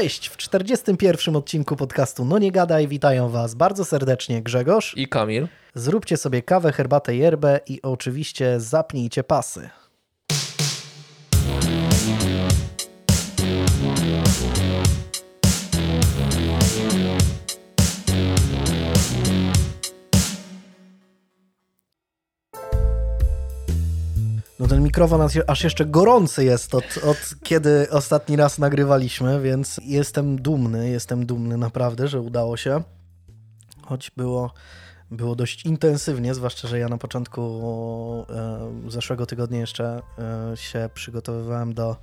Cześć, w 41 odcinku podcastu No Nie Gadaj witają Was bardzo serdecznie Grzegorz i Kamil. Zróbcie sobie kawę, herbatę, yerbę i oczywiście zapnijcie pasy. No ten mikrofon aż jeszcze gorący jest od, od kiedy ostatni raz nagrywaliśmy, więc jestem dumny, jestem dumny naprawdę, że udało się. Choć było, było dość intensywnie, zwłaszcza, że ja na początku e, zeszłego tygodnia jeszcze e, się przygotowywałem do,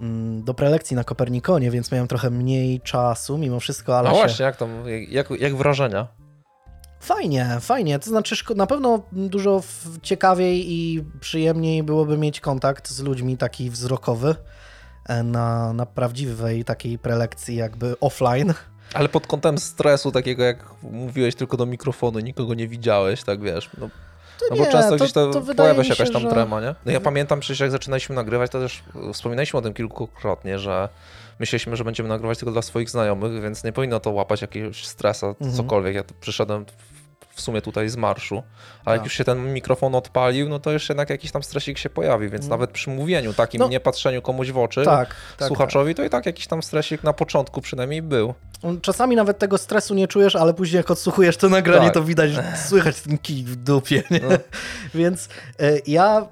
mm, do prelekcji na Kopernikonie, więc miałem trochę mniej czasu mimo wszystko, ale. No się... właśnie, jak, tam, jak, jak wrażenia? Fajnie, fajnie. To znaczy, na pewno dużo ciekawiej i przyjemniej byłoby mieć kontakt z ludźmi taki wzrokowy e, na, na prawdziwej takiej prelekcji, jakby offline. Ale pod kątem stresu, takiego jak mówiłeś tylko do mikrofonu, nikogo nie widziałeś, tak wiesz. No, no bo często to, gdzieś to, to pojawia się jakaś tam że... trema, nie? No ja pamiętam przecież jak zaczynaliśmy nagrywać, to też wspominaliśmy o tym kilkukrotnie, że myśleliśmy, że będziemy nagrywać tylko dla swoich znajomych, więc nie powinno to łapać jakiegoś stresa, mhm. cokolwiek. Ja przyszedłem w sumie tutaj z marszu, ale jak tak. już się ten mikrofon odpalił, no to już jednak jakiś tam stresik się pojawi, więc mm. nawet przy mówieniu, takim no, niepatrzeniu komuś w oczy, tak, tak, słuchaczowi, to i tak jakiś tam stresik na początku przynajmniej był. Czasami nawet tego stresu nie czujesz, ale później jak odsłuchujesz to nagranie, tak. to widać, słychać ten kij w dupie, nie? No. Więc e, ja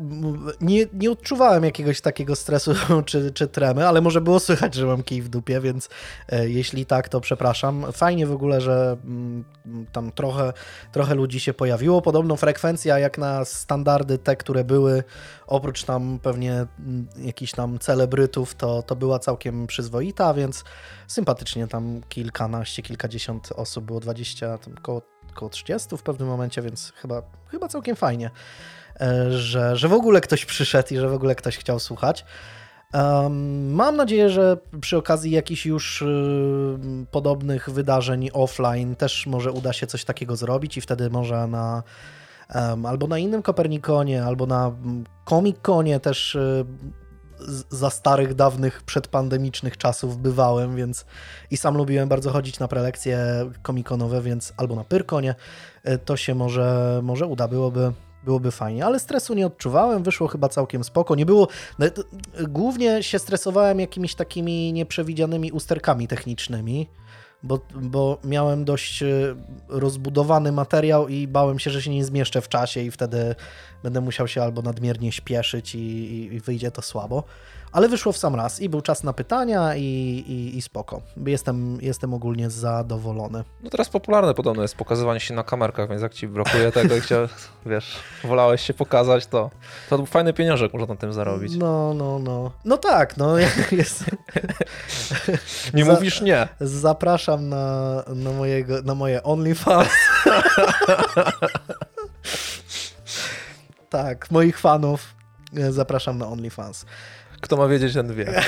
nie, nie odczuwałem jakiegoś takiego stresu czy, czy tremy, ale może było słychać, że mam kij w dupie, więc e, jeśli tak, to przepraszam. Fajnie w ogóle, że mm, tam trochę, trochę ludzi się pojawiło. Podobną frekwencja jak na standardy te, które były, oprócz tam pewnie mm, jakichś tam celebrytów, to, to była całkiem przyzwoita, więc sympatycznie tam kilkanaście, kilkadziesiąt osób, było 20, tam około, około 30 w pewnym momencie, więc chyba, chyba całkiem fajnie, e, że, że w ogóle ktoś przyszedł i że w ogóle ktoś chciał słuchać. Mam nadzieję, że przy okazji jakichś już y, podobnych wydarzeń offline też może uda się coś takiego zrobić i wtedy może na albo na innym Kopernikonie, albo na mm, Comic Conie też y, za starych, dawnych, przedpandemicznych czasów bywałem, więc i sam lubiłem bardzo chodzić na prelekcje komikonowe, więc albo na Pyrkonie, y, to się może, może uda, byłoby, byłoby fajnie, ale stresu nie odczuwałem, wyszło chyba całkiem spoko, nie było, no, głównie się stresowałem jakimiś takimi nieprzewidzianymi usterkami technicznymi, bo, bo miałem dość y, rozbudowany materiał i bałem się, że się nie zmieszczę w czasie i wtedy będę musiał się albo nadmiernie śpieszyć i, i wyjdzie to słabo. Ale wyszło w sam raz i był czas na pytania i, i, i spoko. Jestem, jestem ogólnie zadowolony. No teraz popularne podobno jest pokazywanie się na kamerkach, więc jak ci brakuje tego i chciał, wiesz, wolałeś się pokazać, to, to fajny pieniążek można na tym zarobić. No, no, no. No tak, no. Jest... nie Za, mówisz nie. Zapraszam na, na, mojego, na moje OnlyFans. tak, moich fanów e, zapraszam na OnlyFans. Kto ma wiedzieć, ten wie.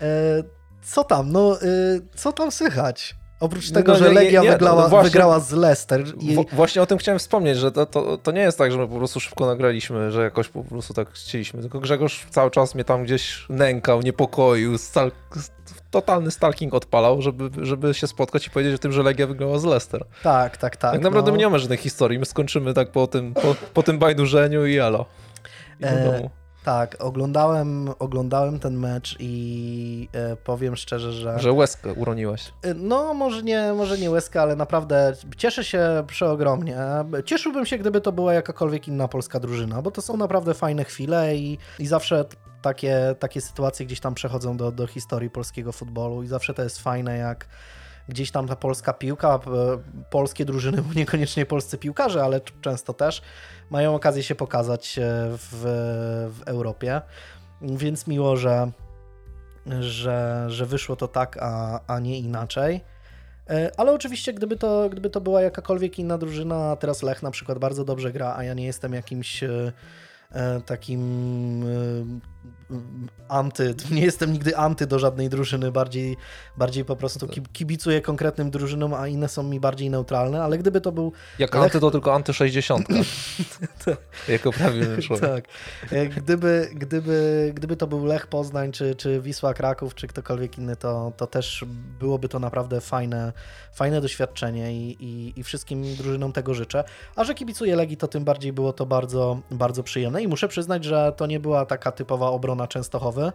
E, co tam? No, e, co tam słychać? Oprócz tego, no, że Legia nie, nie, wygrała, no właśnie, wygrała z Leicester. I... Właśnie o tym chciałem wspomnieć, że to, to, to, nie jest tak, że my po prostu szybko nagraliśmy, że jakoś po prostu tak chcieliśmy, tylko Grzegorz cały czas mnie tam gdzieś nękał, niepokoił, stal, totalny stalking odpalał, żeby, żeby się spotkać i powiedzieć o tym, że Legia wygrała z Leicester. Tak, tak, tak. Tak naprawdę no. nie mamy żadnej historii, my skończymy tak po tym, po, po tym bajdurzeniu i elo. I e... do domu. Tak, oglądałem, oglądałem ten mecz i e, powiem szczerze, że... Że łezkę uroniłeś. E, no, może nie, może nie łezkę, ale naprawdę cieszę się przeogromnie. Cieszyłbym się, gdyby to była jakakolwiek inna polska drużyna, bo to są naprawdę fajne chwile i, i zawsze takie, takie sytuacje gdzieś tam przechodzą do, do historii polskiego futbolu i zawsze to jest fajne, jak gdzieś tam ta polska piłka, polskie drużyny, bo niekoniecznie polscy piłkarze, ale często też mają okazję się pokazać e, w, w Europie. Więc miło, że, że, że wyszło to tak, a, a nie inaczej. E, ale oczywiście, gdyby to, gdyby to była jakakolwiek inna drużyna, teraz Lech na przykład bardzo dobrze gra, a ja nie jestem jakimś e, takim anty, nie jestem nigdy anty do żadnej drużyny, bardziej, bardziej po prostu kibicuję konkretnym drużynom, a inne są mi bardziej neutralne, ale gdyby to był... Jak Lech... anty to tylko anty 60. jako prawilny człowiek. Tak. E, gdyby, gdyby, gdyby to był Lech Poznań, czy, czy Wisła Kraków, czy ktokolwiek inny, to, to też byłoby to naprawdę fajne, fajne doświadczenie i, i, i wszystkim drużynom tego życzę. A że kibicuję Legii, to tym bardziej było to bardzo, bardzo przyjemne i muszę przyznać, że to nie była taka typowa obrona Częstochowy,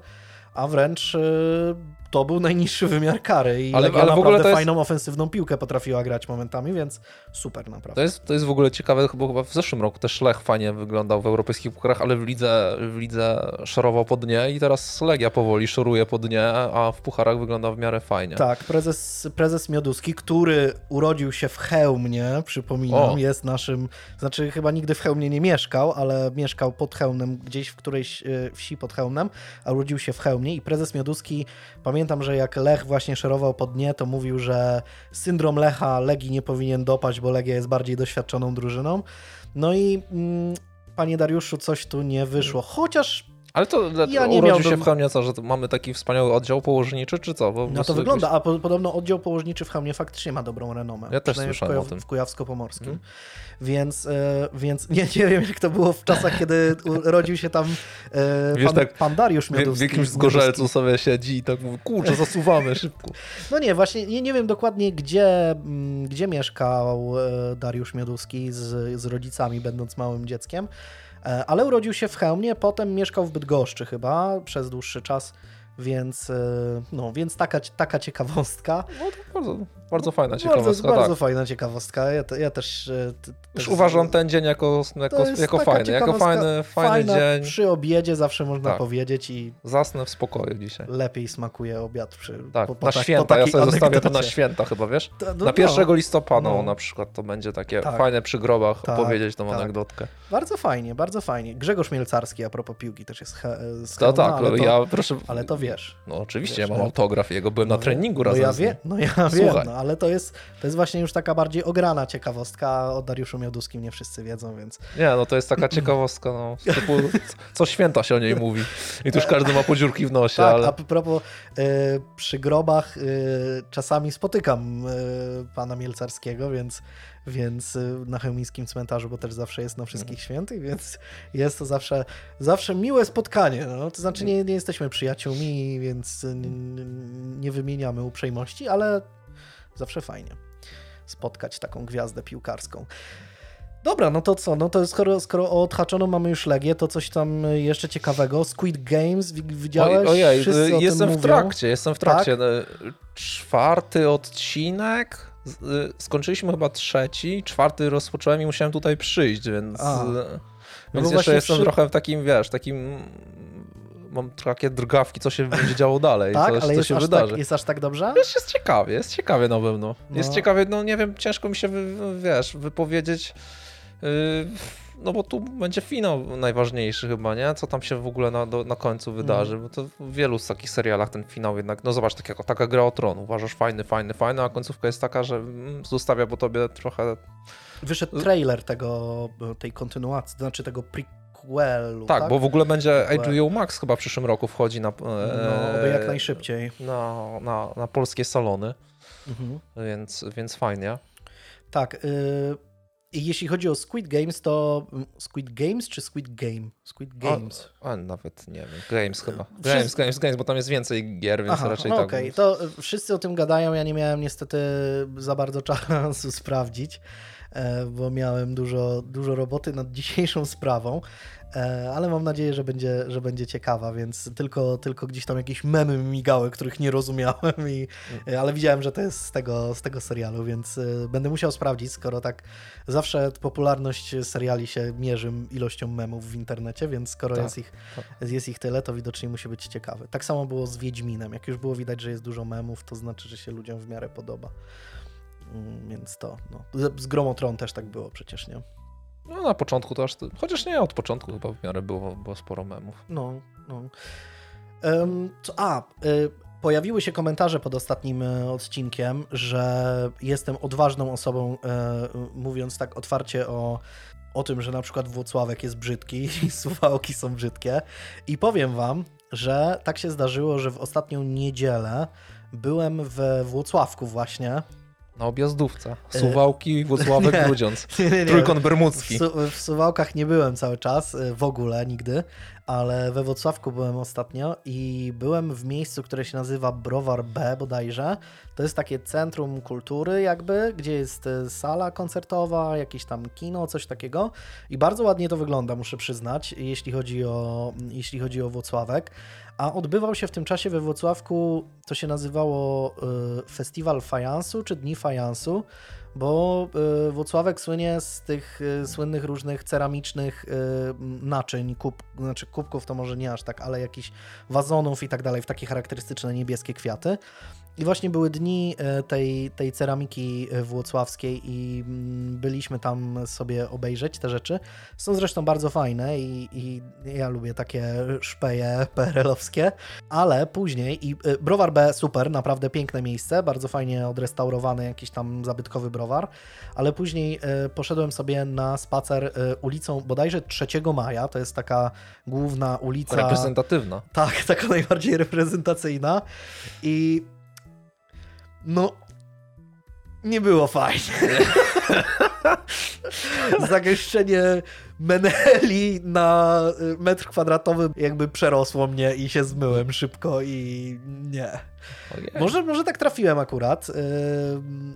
a wręcz y, to był najniższy wymiar kary i ale, ale w ogóle to jest... fajną ofensywną piłkę potrafiła grać momentami, więc super naprawdę. To jest, to jest w ogóle ciekawe, chyba w zeszłym roku też Lech fajnie wyglądał w europejskich pucharach, ale w lidze, w lidze szorował pod dnie i teraz Legia powoli szoruje pod dnie, a w pucharach wygląda w miarę fajnie. Tak, prezes, prezes Mioduski, który urodził się w Chełmie, przypominam, o. jest naszym, znaczy chyba nigdy w Chełmie nie mieszkał, ale mieszkał pod Chełmem, gdzieś w którejś y, wsi pod Chełmem, a urodził się w Chełmie i prezes Mioduski, pamiętam pamiętam, że jak Lech właśnie szerował po dnie, to mówił, że syndrom Lecha Legii nie powinien dopaść, bo Legia jest bardziej doświadczoną drużyną. No i mm, panie Dariuszu, coś tu nie wyszło. Chociaż ale to ja nie urodził się w Chełmie co, że mamy taki wspaniały oddział położniczy, czy co? no to wygląda, a po, podobno oddział położniczy w Chełmie faktycznie ma dobrą renomę. Ja też słyszałem w, o tym. W Kujawsko-Pomorskim. Hmm. Więc, e, więc nie, nie wiem, jak to było w czasach, kiedy urodził się tam e, Wiesz, pan, tak, pan Dariusz Miodowski. W jakimś zgorzelcu sobie siedzi i tak mówi, kurczę, zasuwamy szybko. No nie, właśnie nie, nie wiem dokładnie, gdzie, mm, gdzie mieszkał e, Dariusz Miodowski z, z rodzicami, będąc małym dzieckiem. E, ale urodził się w Chełmie, potem mieszkał w Bydgoszczy chyba przez dłuższy czas więc, e, no, więc taka, taka ciekawostka. No to bardzo, bardzo fajna ciekawostka. Bardzo, bardzo tak. fajna ciekawostka. Ja, ja też, e, też. uważam ten dzień jako, jako, jako fajny. Jako fajny, fajny dzień. Przy obiedzie zawsze można tak. powiedzieć i. Zasnę w spokoju dzisiaj. Lepiej smakuje obiad przy. Tak, po, po na tak, święta. Ja sobie zostawię to na święta chyba, wiesz? no, na 1 no, listopada no. na przykład to będzie takie tak. fajne przy grobach tak, opowiedzieć tą tak. anegdotkę. Bardzo fajnie, bardzo fajnie. Grzegorz Mielcarski a propos piłki też jest z To tak, ale to, ja proszę. Ale to wie wiesz. No oczywiście, wiesz, ja mam autograf jego, byłem no, na treningu no razem ja wie, No ja wiem, no, ale to jest, to jest właśnie już taka bardziej ograna ciekawostka. O Dariuszu Mioduskim nie wszyscy wiedzą, więc... Nie, no to jest taka ciekawostka, no, typu, co święta się o niej mówi. I tu już każdy ma podziurki w nosie, tak, ale... a propos, y, przy grobach y, czasami spotykam y, pana Mielcarskiego, więc więc y, na chełmińskim cmentarzu, bo też zawsze jest na wszystkich mhm. świętych, więc jest to zawsze, zawsze miłe spotkanie. No. To znaczy nie, nie jesteśmy przyjaciółmi, więc nie, nie wymieniamy uprzejmości, ale zawsze fajnie spotkać taką gwiazdę piłkarską. Dobra, no to co? No to skoro, skoro odhaczono mamy już Legię, to coś tam jeszcze ciekawego. Squid Games, widziałeś? Ojej, Wszyscy jestem w trakcie, jestem w trakcie. Tak? No, czwarty odcinek Y, skończyliśmy chyba trzeci, czwarty rozpocząłem i musiałem tutaj przyjść, więc, A. No więc jeszcze jestem przy... trochę w takim, wiesz, takim mam takie drgawki, co się będzie działo dalej, tak, co, ale co się tak- wydarzy. Tak, jest aż tak dobrze? Wiesz, jest ciekawie, jest ciekawie na pewno. Jest no. ciekawie, no nie wiem, ciężko mi się, wiesz, wypowiedzieć. Yy, no bo tu będzie finał najważniejszy chyba, nie? Co tam się w ogóle na, do, na końcu wydarzy, mm. bo to w wielu z takich serialach ten finał jednak, no zobacz, tak jak, taka gra o tron, uważasz fajny, fajny, fajny, a końcówka jest taka, że mm, zostawia po tobie trochę... Wyszedł trailer tego, tej kontynuacji, to znaczy tego prequelu, tak, tak? bo w ogóle będzie HBO Max chyba w przyszłym roku wchodzi na... No, jak najszybciej. Na, na, na polskie salony, mhm. więc, więc fajnie. Tak, y jeśli chodzi o Squid Games, to mm, Squid Games czy Squid Game? Squid Games. A, a nawet nie wiem. Games chyba. Games, Wszyscy... Games, Games, bo tam jest więcej gier, więc Aha, raczej no tak. Okej, okay. to wszyscy o tym gadają. Ja nie miałem niestety za bardzo czasu sprawdzić, e, bo miałem dużo, dużo roboty nad dzisiejszą sprawą. E, ale mam nadzieję, że będzie, że będzie ciekawa, więc tylko, tylko gdzieś tam jakieś memy migały, których nie rozumiałem, i, e, ale widziałem, że to jest z tego, z tego serialu, więc e, będę musiał sprawdzić, skoro tak zawsze popularność seriali się mierzy ilością memów w internecie, więc skoro tak, jest, ich, tak. jest ich tyle, to widocznie musi być ciekawy. Tak samo było z Wiedźminem. Jak już było widać, że jest dużo memów, to znaczy, że się ludziom w miarę podoba. Mm, więc to, no. Z Gromotron też tak było przecież, nie? No na początku to aż, chociaż nie, od początku chyba w miarę było, było sporo memów. No, no. Um, co, a, y, pojawiły się komentarze pod ostatnim y, odcinkiem, że jestem odważną osobą, y, mówiąc tak otwarcie o o tym, że na przykład Włocławek jest brzydki i Suwałki są brzydkie. I powiem wam, że tak się zdarzyło, że w ostatnią niedzielę byłem we Włocławku właśnie na objazdówce. E, Suwałki, Włocławek, nie, Grudziądz. Nie, nie, Trójkąt bermudzki. W, su w, Suwałkach nie byłem cały czas, e, w ogóle nigdy, ale we Włocławku byłem ostatnio i byłem w miejscu, które się nazywa Browar B bodajże. To jest takie centrum kultury jakby, gdzie jest e, sala koncertowa, jakieś tam kino, coś takiego i bardzo ładnie to wygląda, muszę przyznać, jeśli chodzi o, jeśli chodzi o Włocławek. A odbywał się w tym czasie we Włocławku, to się nazywało y, Festiwal Fajansu, czy Dni Fajansu, bo y, Włocławek słynie z tych y, słynnych różnych ceramicznych naczyń, kub, znaczy kubków to może nie aż tak, ale jakichś wazonów i tak dalej, w takie charakterystyczne niebieskie kwiaty. I właśnie były dni e, tej, tej ceramiki e, włocławskiej i mm, byliśmy tam sobie obejrzeć te rzeczy. Są zresztą bardzo fajne i, i ja lubię takie szpeje PRL-owskie, ale później i e, Browar B super, naprawdę piękne miejsce, bardzo fajnie odrestaurowany jakiś tam zabytkowy browar, ale później poszedłem sobie na spacer ulicą bodajże 3 maja, to jest taka główna ulica... Reprezentatywna. Tak, taka najbardziej reprezentacyjna. I no, nie było fajnie. Zagęszczenie Meneli na metr kwadratowy jakby przerosło mnie i się zmyłem szybko i nie. Może, może tak trafiłem akurat.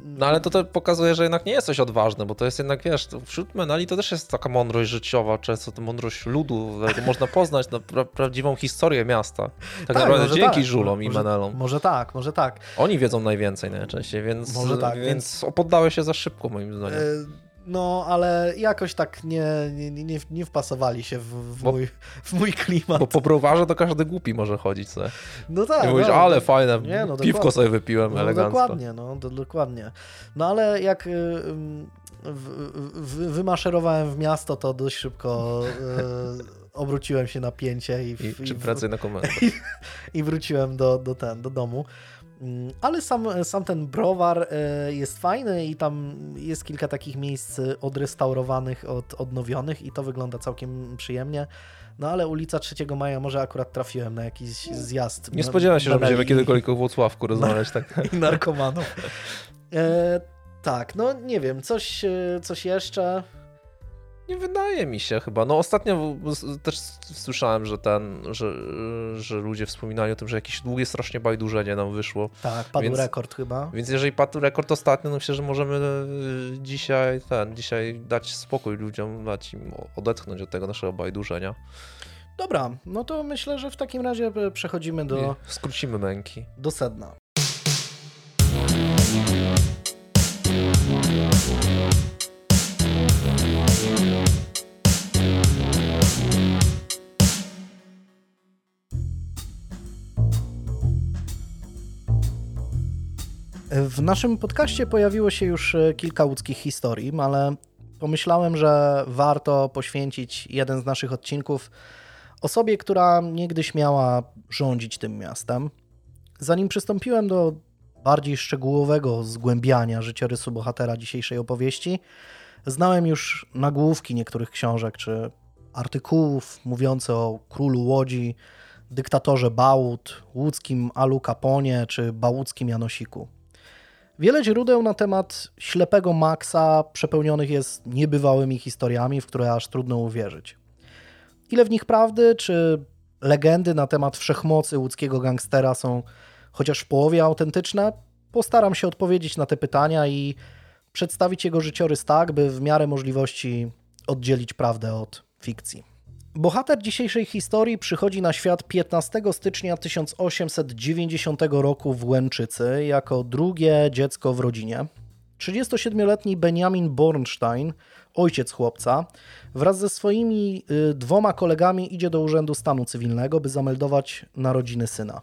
No ale to, to pokazuje, że jednak nie jesteś odważny, bo to jest jednak, wiesz, wśród Meneli to też jest taka mądrość życiowa, często to mądrość ludu, można poznać na pra prawdziwą historię miasta. Tak, tak naprawdę dzięki tak. Żulom i może, Menelom. Może tak, może tak. Oni wiedzą najwięcej najczęściej, więc, może tak, więc, więc poddałeś się za szybko moim zdaniem. E no, ale jakoś tak nie, nie, nie, nie wpasowali się w, w, mój, w mój klimat. Bo po browarze to każdy głupi może chodzić sobie. No tak. I mówisz, no, ale fajne, nie, no, piwko sobie wypiłem no, elegancko. Dokładnie, no, do, dokładnie. No ale jak y, w, w, wymaszerowałem w miasto, to dość szybko y, obróciłem się na pięcie i, I, czy pracę na komendę. I, I, wróciłem do, do, ten, do domu. Mm, ale sam, sam ten browar e, jest fajny i tam jest kilka takich miejsc odrestaurowanych, od, odnowionych i to wygląda całkiem przyjemnie. No ale ulica 3 Maja może akurat trafiłem na jakiś zjazd. Nie spodziewałem się, że będziemy kiedykolwiek o Włocławku rozmawiać. Tak. I narkomanów. E, tak, no nie wiem, coś, e, coś jeszcze. Nie wydaje mi się chyba. No ostatnio też słyszałem, że ten, że, że ludzie wspominali o tym, że jakieś długie strasznie bajdurzenie nam wyszło. Tak, padł więc, rekord chyba. Więc jeżeli padł rekord ostatnio, no myślę, że możemy e, dzisiaj ten, dzisiaj dać spokój ludziom, dać im odetchnąć od tego naszego bajdurzenia. Dobra, no to myślę, że w takim razie przechodzimy do... I skrócimy męki. Do sedna. W naszym podcaście pojawiło się już e, kilka łódzkich historii, ale pomyślałem, że warto poświęcić jeden z naszych odcinków osobie, która niegdyś miała rządzić tym miastem. Zanim przystąpiłem do bardziej szczegółowego zgłębiania życiorysu bohatera dzisiejszej opowieści, znałem już nagłówki niektórych książek czy artykułów mówiące o królu Łodzi, dyktatorze Bałut, łódzkim Alu Caponie czy bałuckim Janosiku. Wiele źródeł na temat ślepego Maxa przepełnionych jest niebywałymi historiami, w które aż trudno uwierzyć. Ile w nich prawdy, czy legendy na temat wszechmocy łódzkiego gangstera są chociaż w połowie autentyczne? Postaram się odpowiedzieć na te pytania i przedstawić jego życiorys tak, by w miarę możliwości oddzielić prawdę od fikcji. Bohater dzisiejszej historii przychodzi na świat 15 stycznia 1890 roku w Łęczycy jako drugie dziecko w rodzinie. 37-letni Benjamin Bornstein, ojciec chłopca, wraz ze swoimi y, dwoma kolegami idzie do Urzędu Stanu Cywilnego, by zameldować narodziny syna.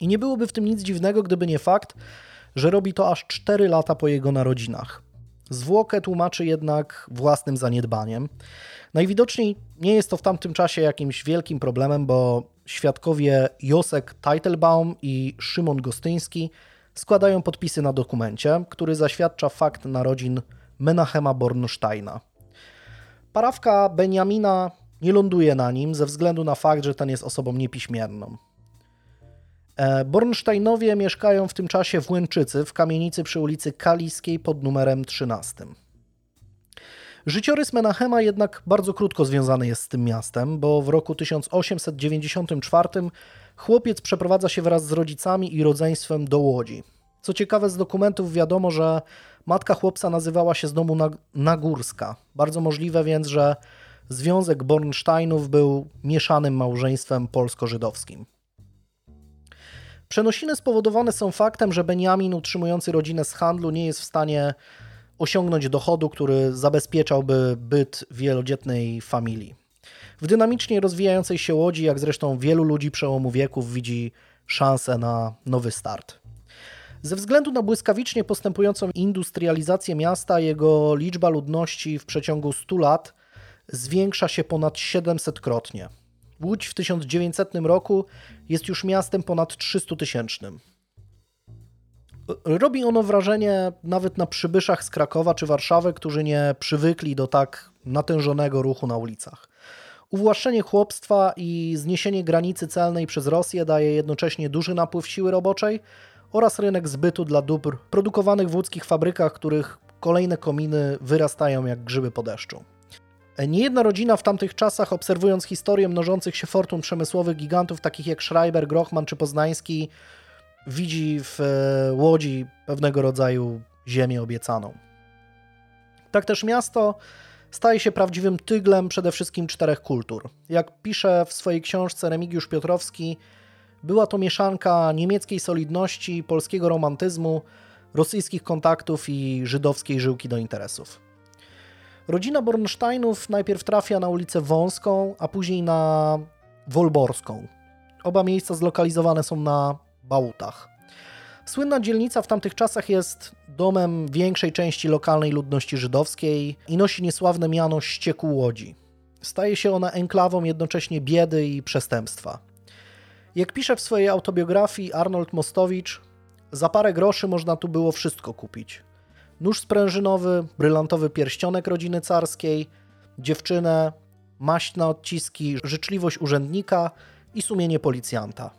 I nie byłoby w tym nic dziwnego, gdyby nie fakt, że robi to aż 4 lata po jego narodzinach. Zwłokę tłumaczy jednak własnym zaniedbaniem. Najwidoczniej nie jest to w tamtym czasie jakimś wielkim problemem, bo świadkowie Josek Teitelbaum i Szymon Gostyński składają podpisy na dokumencie, który zaświadcza fakt narodzin Menachema Bornsteina. Parawka Beniamina nie ląduje na nim ze względu na fakt, że ten jest osobą niepiśmierną. E, Bornsteinowie mieszkają w tym czasie w Łęczycy, w kamienicy przy ulicy Kaliskiej pod numerem 13. Życiorys Menachema jednak bardzo krótko związany jest z tym miastem, bo w roku 1894 chłopiec przeprowadza się wraz z rodzicami i rodzeństwem do Łodzi. Co ciekawe, z dokumentów wiadomo, że matka chłopca nazywała się z domu Nagórska. Bardzo możliwe więc, że związek Bornsteinów był mieszanym małżeństwem polsko-żydowskim. Przenosiny spowodowane są faktem, że Benjamin utrzymujący rodzinę z handlu nie jest w stanie osiągnąć dochodu, który zabezpieczałby byt wielodzietnej familii. W dynamicznie rozwijającej się łodzi, jak zresztą wielu ludzi przełomu wieków, widzi szansę na nowy start. Ze względu na błyskawicznie postępującą industrializację miasta, jego liczba ludności w przeciągu 100 lat zwiększa się ponad 700-krotnie. Łódź w 1900 roku jest już miastem ponad 300 tysięcznym. Robi ono wrażenie nawet na przybyszach z Krakowa czy Warszawy, którzy nie przywykli do tak natężonego ruchu na ulicach. Uwłaszczenie chłopstwa i zniesienie granicy celnej przez Rosję daje jednocześnie duży napływ siły roboczej oraz rynek zbytu dla dóbr produkowanych w łódzkich fabrykach, których kolejne kominy wyrastają jak grzyby po deszczu. Niejedna rodzina w tamtych czasach, obserwując historię mnożących się fortun przemysłowych gigantów takich jak Schreiber, Grochman czy Poznański, widzi w e, Łodzi pewnego rodzaju ziemię obiecaną. Tak też miasto staje się prawdziwym tyglem przede wszystkim czterech kultur. Jak pisze w swojej książce Remigiusz Piotrowski, była to mieszanka niemieckiej solidności, polskiego romantyzmu, rosyjskich kontaktów i żydowskiej żyłki do interesów. Rodzina Bornsteinów najpierw trafia na ulicę Wąską, a później na Wolborską. Oba miejsca zlokalizowane są na Bałutach. Słynna dzielnica w tamtych czasach jest domem większej części lokalnej ludności żydowskiej i nosi niesławne miano Ścieku Łodzi. Staje się ona enklawą jednocześnie biedy i przestępstwa. Jak pisze w swojej autobiografii Arnold Mostowicz, za parę groszy można tu było wszystko kupić. Nóż sprężynowy, brylantowy pierścionek rodziny carskiej, dziewczynę, maść na odciski, życzliwość urzędnika i sumienie policjanta.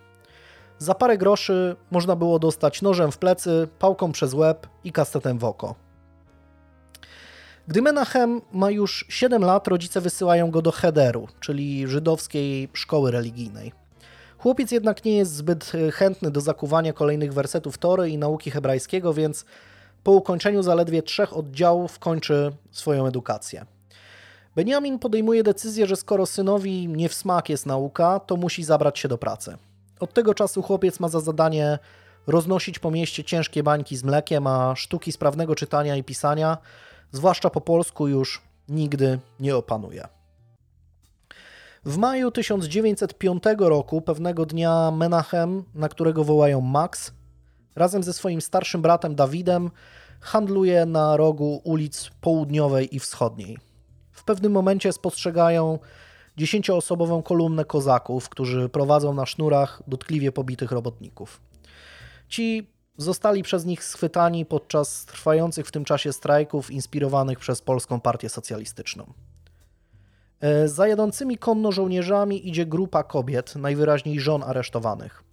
Za parę groszy można było dostać nożem w plecy, pałką przez łeb i kastetem w oko. Gdy Menachem ma już 7 lat, rodzice wysyłają go do Hederu, czyli żydowskiej szkoły religijnej. Chłopiec jednak nie jest zbyt e, chętny do zakuwania kolejnych wersetów Tory i nauki hebrajskiego, więc po ukończeniu zaledwie trzech oddziałów kończy swoją edukację. Benjamin podejmuje decyzję, że skoro synowi nie w smak jest nauka, to musi zabrać się do pracy. Od tego czasu chłopiec ma za zadanie roznosić po mieście ciężkie bańki z mlekiem, a sztuki sprawnego czytania i pisania, zwłaszcza po polsku, już nigdy nie opanuje. W maju 1905 roku, pewnego dnia Menachem, na którego wołają Max, razem ze swoim starszym bratem Dawidem handluje na rogu ulic południowej i wschodniej. W pewnym momencie spostrzegają dziesięcioosobową kolumnę kozaków, którzy prowadzą na sznurach dotkliwie pobitych robotników. Ci zostali przez nich schwytani podczas trwających w tym czasie strajków inspirowanych przez Polską Partię Socjalistyczną. E, za jadącymi konno żołnierzami idzie grupa kobiet, najwyraźniej żon aresztowanych.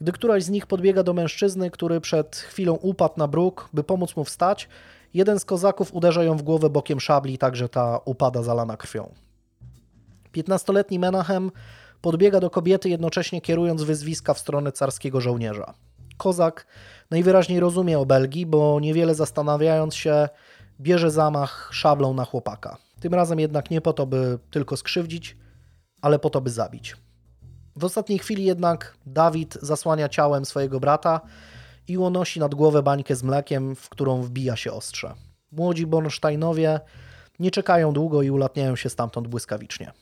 Gdy któraś z nich podbiega do mężczyzny, który przed chwilą upadł na bruk, by pomóc mu wstać, jeden z kozaków uderza ją w głowę bokiem szabli, tak że ta upada zalana krwią. Piętnastoletni Menachem podbiega do kobiety, jednocześnie kierując wyzwiska w stronę carskiego żołnierza. Kozak najwyraźniej rozumie o Belgii, bo niewiele zastanawiając się, bierze zamach szablą na chłopaka. Tym razem jednak nie po to, by tylko skrzywdzić, ale po to, by zabić. W ostatniej chwili jednak Dawid zasłania ciałem swojego brata i unosi nad głowę bańkę z mlekiem, w którą wbija się ostrze. Młodzi Bornsteinowie nie czekają długo i ulatniają się stamtąd błyskawicznie.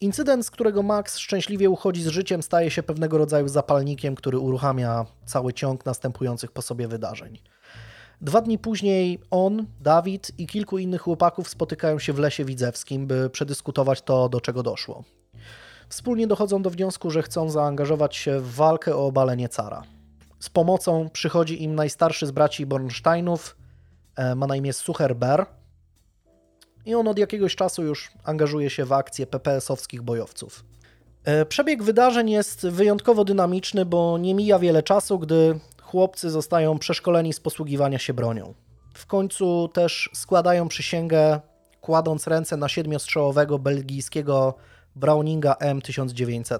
Incydent, z którego Max szczęśliwie uchodzi z życiem, staje się pewnego rodzaju zapalnikiem, który uruchamia cały ciąg następujących po sobie wydarzeń. Dwa dni później on, Dawid i kilku innych chłopaków spotykają się w lesie widzewskim, by przedyskutować to, do czego doszło. Wspólnie dochodzą do wniosku, że chcą zaangażować się w walkę o obalenie cara. Z pomocą przychodzi im najstarszy z braci Bornsteinów, e, ma na imię Sucher Ber, i on od jakiegoś czasu już angażuje się w akcje PPS-owskich bojowców. E, przebieg wydarzeń jest wyjątkowo dynamiczny, bo nie mija wiele czasu, gdy chłopcy zostają przeszkoleni z posługiwania się bronią. W końcu też składają przysięgę, kładąc ręce na siedmiostrzałowego belgijskiego Browninga M1900.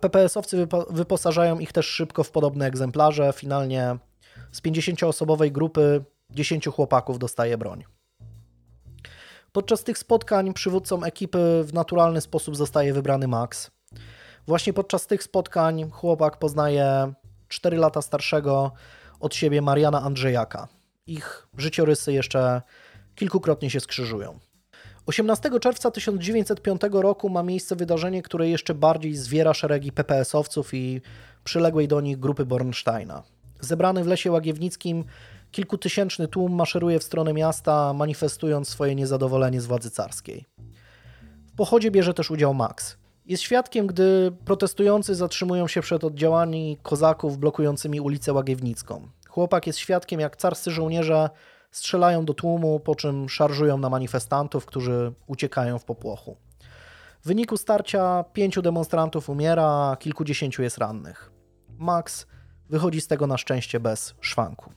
PPS-owcy wyposażają ich też szybko w podobne egzemplarze. Finalnie z 50-osobowej grupy 10 chłopaków dostaje broń. Podczas tych spotkań przywódcą ekipy w naturalny sposób zostaje wybrany Max. Właśnie podczas tych spotkań chłopak poznaje 4 lata starszego od siebie Mariana Andrzejaka. Ich życiorysy jeszcze kilkukrotnie się skrzyżują. 18 czerwca 1905 roku ma miejsce wydarzenie, które jeszcze bardziej zwiera szeregi PPS-owców i przyległej do nich grupy Bornsteina. Zebrany w lesie łagiewnickim kilkutysięczny tłum maszeruje w stronę miasta, manifestując swoje niezadowolenie z władzy carskiej. W pochodzie bierze też udział Max. Jest świadkiem, gdy protestujący zatrzymują się przed oddziałami kozaków blokującymi ulicę Łagiewnicką. Chłopak jest świadkiem, jak carscy żołnierze strzelają do tłumu, po czym szarżują na manifestantów, którzy uciekają w popłochu. W wyniku starcia pięciu demonstrantów umiera, a kilkudziesięciu jest rannych. Max wychodzi z tego na szczęście bez szwanku.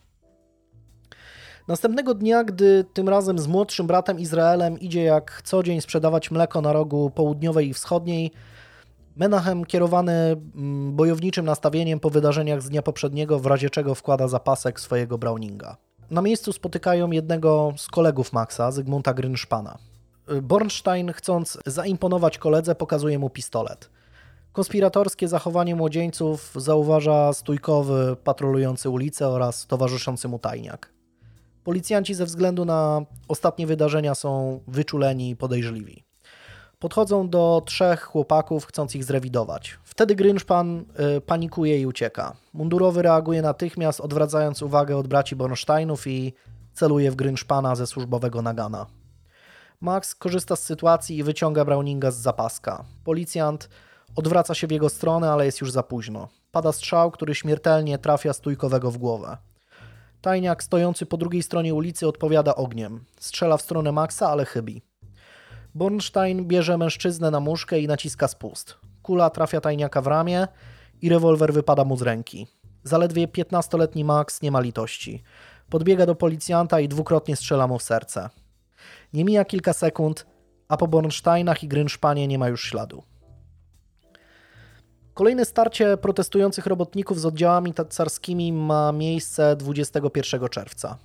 Następnego dnia, gdy tym razem z młodszym bratem Izraelem idzie jak co dzień sprzedawać mleko na rogu południowej i wschodniej, Menachem, kierowany mm, bojowniczym nastawieniem po wydarzeniach z dnia poprzedniego, w razie czego wkłada zapasek swojego Browninga. Na miejscu spotykają jednego z kolegów Maxa, Zygmunta Grynszpana. Bornstein, chcąc zaimponować koledze, pokazuje mu pistolet. Konspiratorskie zachowanie młodzieńców zauważa stójkowy, patrolujący ulicę oraz towarzyszący mu tajniak. Policjanci ze względu na ostatnie wydarzenia są wyczuleni i podejrzliwi. Podchodzą do trzech chłopaków, chcąc ich zrewidować. Wtedy Grynszpan y, panikuje i ucieka. Mundurowy reaguje natychmiast, odwracając uwagę od braci Bornsteinów i celuje w Grynszpana ze służbowego nagana. Max korzysta z sytuacji i wyciąga Browninga z zapaska. Policjant odwraca się w jego stronę, ale jest już za późno. Pada strzał, który śmiertelnie trafia stójkowego w głowę. Tajniak stojący po drugiej stronie ulicy odpowiada ogniem. Strzela w stronę Maxa, ale chybi. Bornstein bierze mężczyznę na muszkę i naciska spust. Kula trafia tajniaka w ramię i rewolwer wypada mu z ręki. Zaledwie 15-letni Max nie ma litości. Podbiega do policjanta i dwukrotnie strzela mu w serce. Nie mija kilka sekund, a po Bornsteinach i Grynszpanie nie ma już śladu. Kolejne starcie protestujących robotników z oddziałami carskimi ma miejsce 21 czerwca.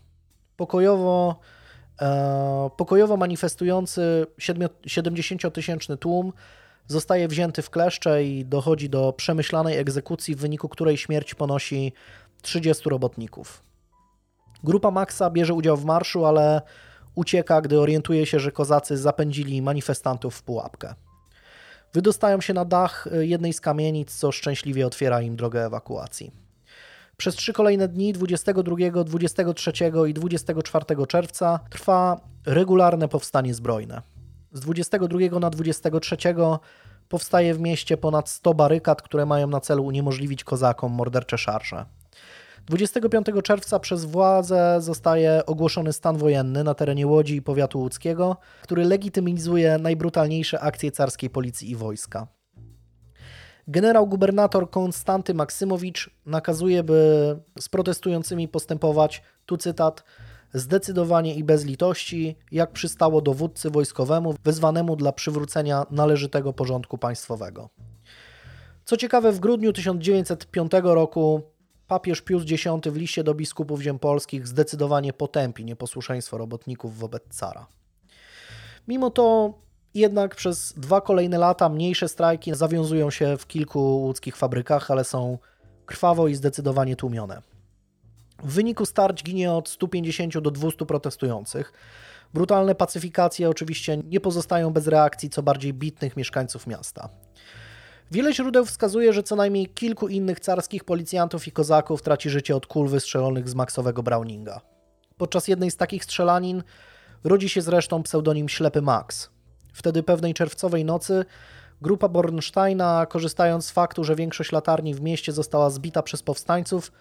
Pokojowo, e, pokojowo manifestujący 70-tysięczny tłum zostaje wzięty w kleszcze i dochodzi do przemyślanej egzekucji, w wyniku której śmierć ponosi 30 robotników. Grupa Maxa bierze udział w marszu, ale ucieka, gdy orientuje się, że kozacy zapędzili manifestantów w pułapkę. Wydostają się na dach e, jednej z kamienic, co szczęśliwie otwiera im drogę ewakuacji. Przez trzy kolejne dni, 22, 23 i 24 czerwca, trwa regularne powstanie zbrojne. Z 22 na 23 powstaje w mieście ponad 100 barykad, które mają na celu uniemożliwić kozakom mordercze szarże. 25 czerwca przez władze zostaje ogłoszony stan wojenny na terenie Łodzi i powiatu łódzkiego, który legitymizuje najbrutalniejsze akcje carskiej policji i wojska. Generał gubernator Konstanty Maksymowicz nakazuje, by z protestującymi postępować, tu cytat, zdecydowanie i bez litości, jak przystało dowódcy wojskowemu wezwanemu dla przywrócenia należytego porządku państwowego. Co ciekawe, w grudniu 1905 roku papież Pius X w liście do biskupów ziem polskich zdecydowanie potępi nieposłuszeństwo robotników wobec cara. Mimo to jednak przez dwa kolejne lata mniejsze strajki zawiązują się w kilku łódzkich fabrykach, ale są krwawo i zdecydowanie tłumione. W wyniku starć ginie od 150 do 200 protestujących. Brutalne pacyfikacje oczywiście nie pozostają bez reakcji co bardziej bitnych mieszkańców miasta. Wiele źródeł wskazuje, że co najmniej kilku innych carskich policjantów i kozaków traci życie od kul wystrzelonych z maksowego Browninga. Podczas jednej z takich strzelanin rodzi się zresztą pseudonim Ślepy Max. Wtedy pewnej czerwcowej nocy grupa Bornsteina, korzystając z faktu, że większość latarni w mieście została zbita przez powstańców,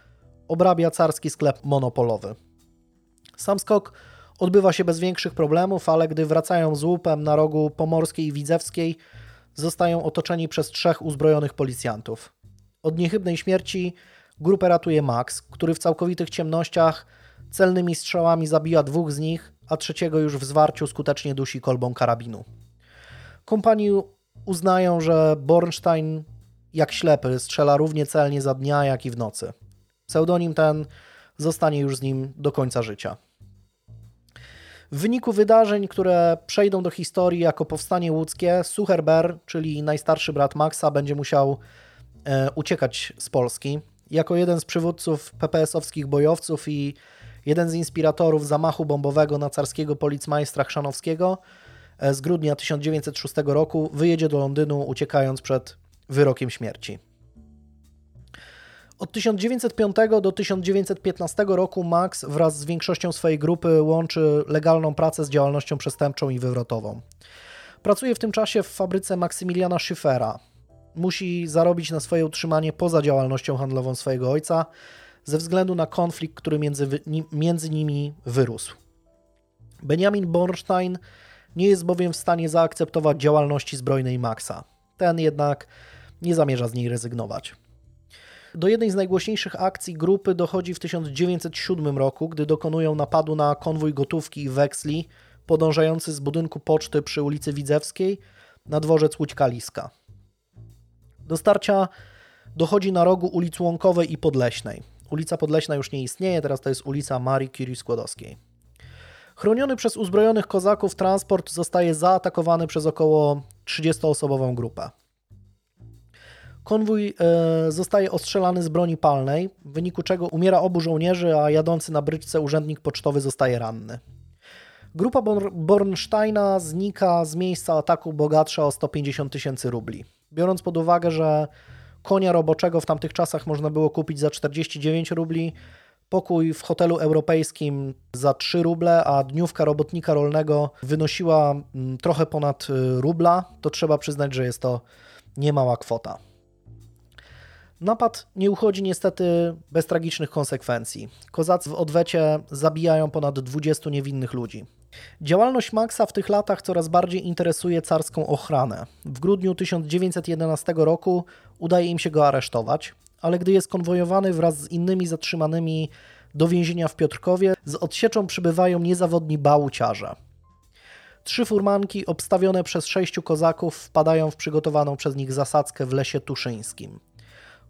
obrabia carski sklep monopolowy. Sam skok Odbywa się bez większych problemów, ale gdy wracają z łupem na rogu Pomorskiej i Widzewskiej, zostają otoczeni przez trzech uzbrojonych policjantów. Od niechybnej śmierci grupę ratuje Max, który w całkowitych ciemnościach celnymi strzałami zabija dwóch z nich, a trzeciego już w zwarciu skutecznie dusi kolbą karabinu. Kompanii uznają, że Bornstein jak ślepy strzela równie celnie za dnia, jak i w nocy. Pseudonim ten zostanie już z nim do końca życia. W wyniku wydarzeń, które przejdą do historii jako powstanie łódzkie, Sucherber, czyli najstarszy brat Maxa, będzie musiał e, uciekać z Polski. Jako jeden z przywódców PPS-owskich bojowców i jeden z inspiratorów zamachu bombowego na carskiego policmajstra Chrzanowskiego e, z grudnia 1906 roku wyjedzie do Londynu, uciekając przed wyrokiem śmierci. Od 1905 do 1915 roku Max wraz z większością swojej grupy łączy legalną pracę z działalnością przestępczą i wywrotową. Pracuje w tym czasie w fabryce Maksymiliana Schiffera. Musi zarobić na swoje utrzymanie poza działalnością handlową swojego ojca, ze względu na konflikt, który między, między nimi wyrósł. Benjamin Bornstein nie jest bowiem w stanie zaakceptować działalności zbrojnej Maxa. Ten jednak nie zamierza z niej rezygnować. Do jednej z najgłośniejszych akcji grupy dochodzi w 1907 roku, gdy dokonują napadu na konwój gotówki i weksli podążający z budynku poczty przy ulicy Widzewskiej na dworzec Łódź-Kaliska. Do starcia dochodzi na rogu ulic Łąkowej i Podleśnej. Ulica Podleśna już nie istnieje, teraz to jest ulica Marii Curie Skłodowskiej. Chroniony przez uzbrojonych kozaków transport zostaje zaatakowany przez około 30-osobową grupę. Konwój e, zostaje ostrzelany z broni palnej, w wyniku czego umiera obu żołnierzy, a jadący na bryczce urzędnik pocztowy zostaje ranny. Grupa Bornsteina znika z miejsca ataku bogatsza o 150 tysięcy rubli. Biorąc pod uwagę, że konia roboczego w tamtych czasach można było kupić za 49 rubli, pokój w hotelu europejskim za 3 ruble, a dniówka robotnika rolnego wynosiła mm, trochę ponad y, rubla, to trzeba przyznać, że jest to niemała kwota. Napad nie uchodzi niestety bez tragicznych konsekwencji. Kozacy w odwecie zabijają ponad 20 niewinnych ludzi. Działalność Maxa w tych latach coraz bardziej interesuje carską ochranę. W grudniu 1911 roku udaje im się go aresztować, ale gdy jest konwojowany wraz z innymi zatrzymanymi do więzienia w Piotrkowie, z odsieczą przybywają niezawodni bałuciarze. Trzy furmanki obstawione przez sześciu kozaków wpadają w przygotowaną przez nich zasadzkę w lesie tuszyńskim.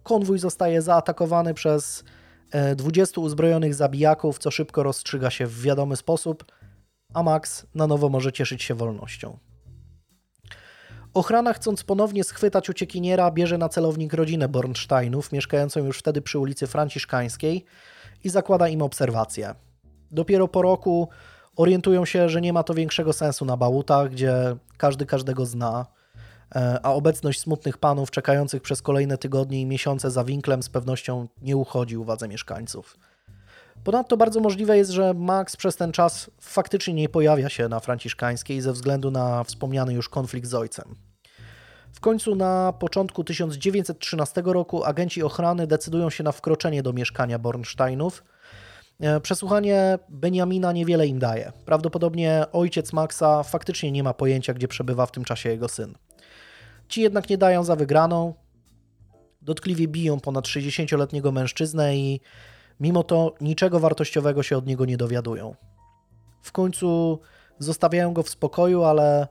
Konwój zostaje zaatakowany przez 20 e, uzbrojonych zabijaków, co szybko rozstrzyga się w wiadomy sposób, a Max na nowo może cieszyć się wolnością. Ochrana, chcąc ponownie schwytać uciekiniera, bierze na celownik rodzinę Bornsteinów, mieszkającą już wtedy przy ulicy Franciszkańskiej i zakłada im obserwację. Dopiero po roku orientują się, że nie ma to większego sensu na bałutach, gdzie każdy każdego zna, a obecność smutnych panów czekających przez kolejne tygodnie i miesiące za winklem z pewnością nie uchodzi uwadze mieszkańców. Ponadto bardzo możliwe jest, że Max przez ten czas faktycznie nie pojawia się na Franciszkańskiej ze względu na wspomniany już konflikt z ojcem. W końcu na początku 1913 roku agenci ochrany decydują się na wkroczenie do mieszkania Bornsteinów. E, przesłuchanie Benjamina niewiele im daje. Prawdopodobnie ojciec Maxa faktycznie nie ma pojęcia, gdzie przebywa w tym czasie jego syn. Ci jednak nie dają za wygraną. Dotkliwie biją ponad 60-letniego mężczyznę i mimo to niczego wartościowego się od niego nie dowiadują. W końcu zostawiają go w spokoju, ale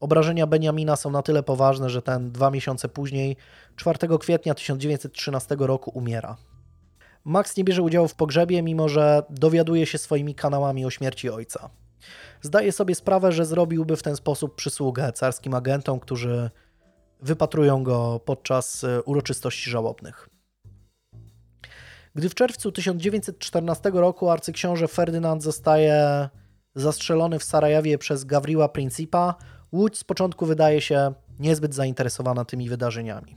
obrażenia Benjamina są na tyle poważne, że ten dwa miesiące później, 4 kwietnia 1913 roku, umiera. Max nie bierze udziału w pogrzebie, mimo że dowiaduje się swoimi kanałami o śmierci ojca. Zdaje sobie sprawę, że zrobiłby w ten sposób przysługę carskim agentom, którzy wypatrują go podczas e, uroczystości żałobnych. Gdy w czerwcu 1914 roku arcyksiąże Ferdynand zostaje zastrzelony w Sarajewie przez Gawriła Principa, Łódź z początku wydaje się niezbyt zainteresowana tymi wydarzeniami.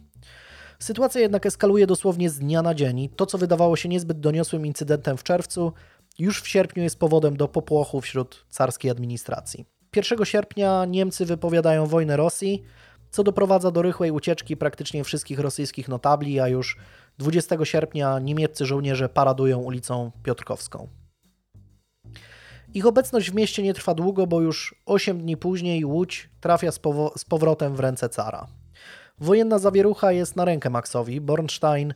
Sytuacja jednak eskaluje dosłownie z dnia na dzień to, co wydawało się niezbyt doniosłym incydentem w czerwcu, już w sierpniu jest powodem do popłochu wśród carskiej administracji. 1 sierpnia Niemcy wypowiadają wojnę Rosji, co doprowadza do rychłej ucieczki praktycznie wszystkich rosyjskich notabli, a już 20 sierpnia niemieccy żołnierze paradują ulicą Piotrkowską. Ich obecność w mieście nie trwa długo, bo już 8 dni później Łódź trafia z, z powrotem w ręce cara. Wojenna zawierucha jest na rękę Maxowi. Bornstein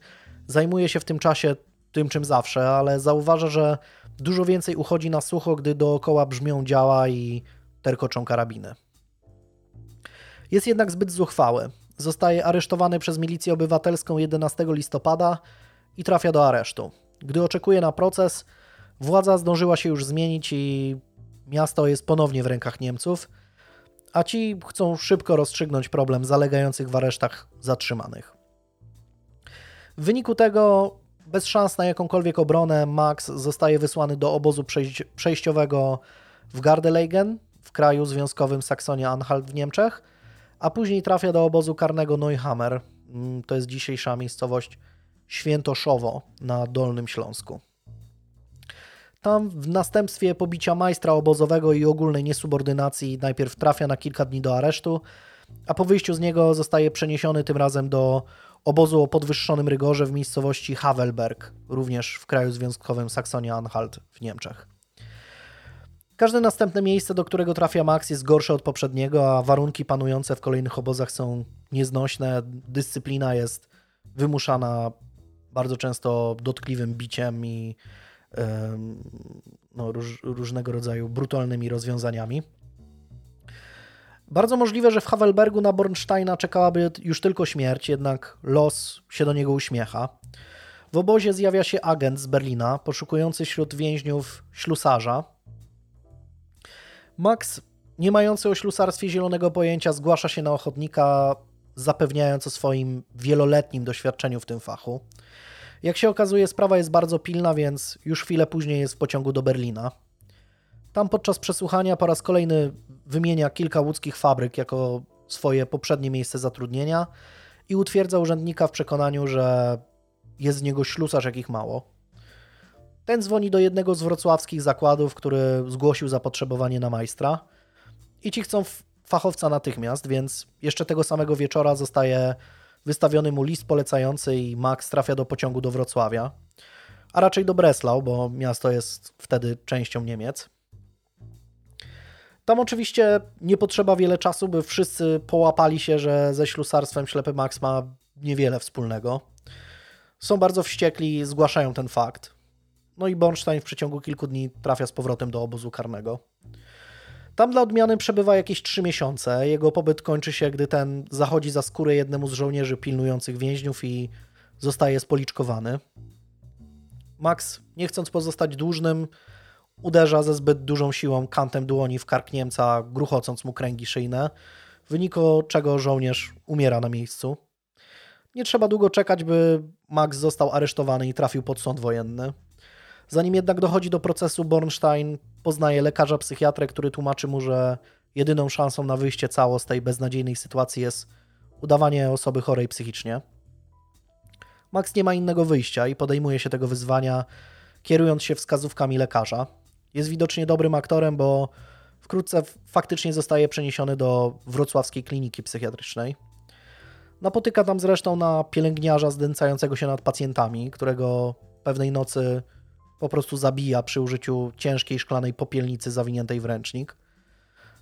zajmuje się w tym czasie tym, czym zawsze, ale zauważa, że dużo więcej uchodzi na sucho, gdy dookoła brzmią działa i terkoczą karabiny. Jest jednak zbyt zuchwały. Zostaje aresztowany przez milicję obywatelską 11 listopada i trafia do aresztu. Gdy oczekuje na proces, władza zdążyła się już zmienić i miasto jest ponownie w rękach Niemców, a ci chcą szybko rozstrzygnąć problem zalegających w aresztach zatrzymanych. W wyniku tego, bez szans na jakąkolwiek obronę, Max zostaje wysłany do obozu przejściowego w Gardelegen, w kraju związkowym Saksonia-Anhalt w Niemczech, a później trafia do obozu karnego Neuhammer. Mm, to jest dzisiejsza miejscowość Świętoszowo na Dolnym Śląsku. Tam w następstwie pobicia majstra obozowego i ogólnej niesubordynacji najpierw trafia na kilka dni do aresztu, a po wyjściu z niego zostaje przeniesiony tym razem do obozu o podwyższonym rygorze w miejscowości Havelberg, również w kraju związkowym Saksonia-Anhalt w Niemczech. Każde następne miejsce, do którego trafia Max, jest gorsze od poprzedniego, a warunki panujące w kolejnych obozach są nieznośne. Dyscyplina jest wymuszana bardzo często dotkliwym biciem i no, róż, różnego rodzaju brutalnymi rozwiązaniami. Bardzo możliwe, że w Havelbergu na Bornsteina czekałaby już tylko śmierć, jednak los się do niego uśmiecha. W obozie zjawia się agent z Berlina, poszukujący wśród więźniów ślusarza. Max, nie mający o ślusarstwie zielonego pojęcia, zgłasza się na ochotnika, zapewniając o swoim wieloletnim doświadczeniu w tym fachu. Jak się okazuje, sprawa jest bardzo pilna, więc już chwilę później jest w pociągu do Berlina. Tam podczas przesłuchania po raz kolejny wymienia kilka łódzkich fabryk jako swoje poprzednie miejsce zatrudnienia i utwierdza urzędnika w przekonaniu, że jest z niego ślusarz jakich mało. Ten dzwoni do jednego z wrocławskich zakładów, który zgłosił zapotrzebowanie na majstra i ci chcą fachowca natychmiast, więc jeszcze tego samego wieczora zostaje wystawiony mu list polecający i Max trafia do pociągu do Wrocławia, a raczej do Breslau, bo miasto jest wtedy częścią Niemiec. Tam oczywiście nie potrzeba wiele czasu, by wszyscy połapali się, że ze ślusarstwem ślepy Max ma niewiele wspólnego. Są bardzo wściekli, zgłaszają ten fakt. No i Bornstein w przeciągu kilku dni trafia z powrotem do obozu karnego. Tam dla odmiany przebywa jakieś trzy miesiące. Jego pobyt kończy się, gdy ten zachodzi za skórę jednemu z żołnierzy pilnujących więźniów i zostaje spoliczkowany. Max, nie chcąc pozostać dłużnym, uderza ze zbyt dużą siłą kantem dłoni w kark Niemca, gruchocąc mu kręgi szyjne, w wyniku czego żołnierz umiera na miejscu. Nie trzeba długo czekać, by Max został aresztowany i trafił pod sąd wojenny. Zanim jednak dochodzi do procesu, Bornstein poznaje lekarza psychiatrę, który tłumaczy mu, że jedyną szansą na wyjście cało z tej beznadziejnej sytuacji jest udawanie osoby chorej psychicznie. Max nie ma innego wyjścia i podejmuje się tego wyzwania, kierując się wskazówkami lekarza. Jest widocznie dobrym aktorem, bo wkrótce faktycznie zostaje przeniesiony do wrocławskiej kliniki psychiatrycznej. Napotyka tam zresztą na pielęgniarza zdęcającego się nad pacjentami, którego pewnej nocy po prostu zabija przy użyciu ciężkiej szklanej popielnicy zawiniętej w ręcznik.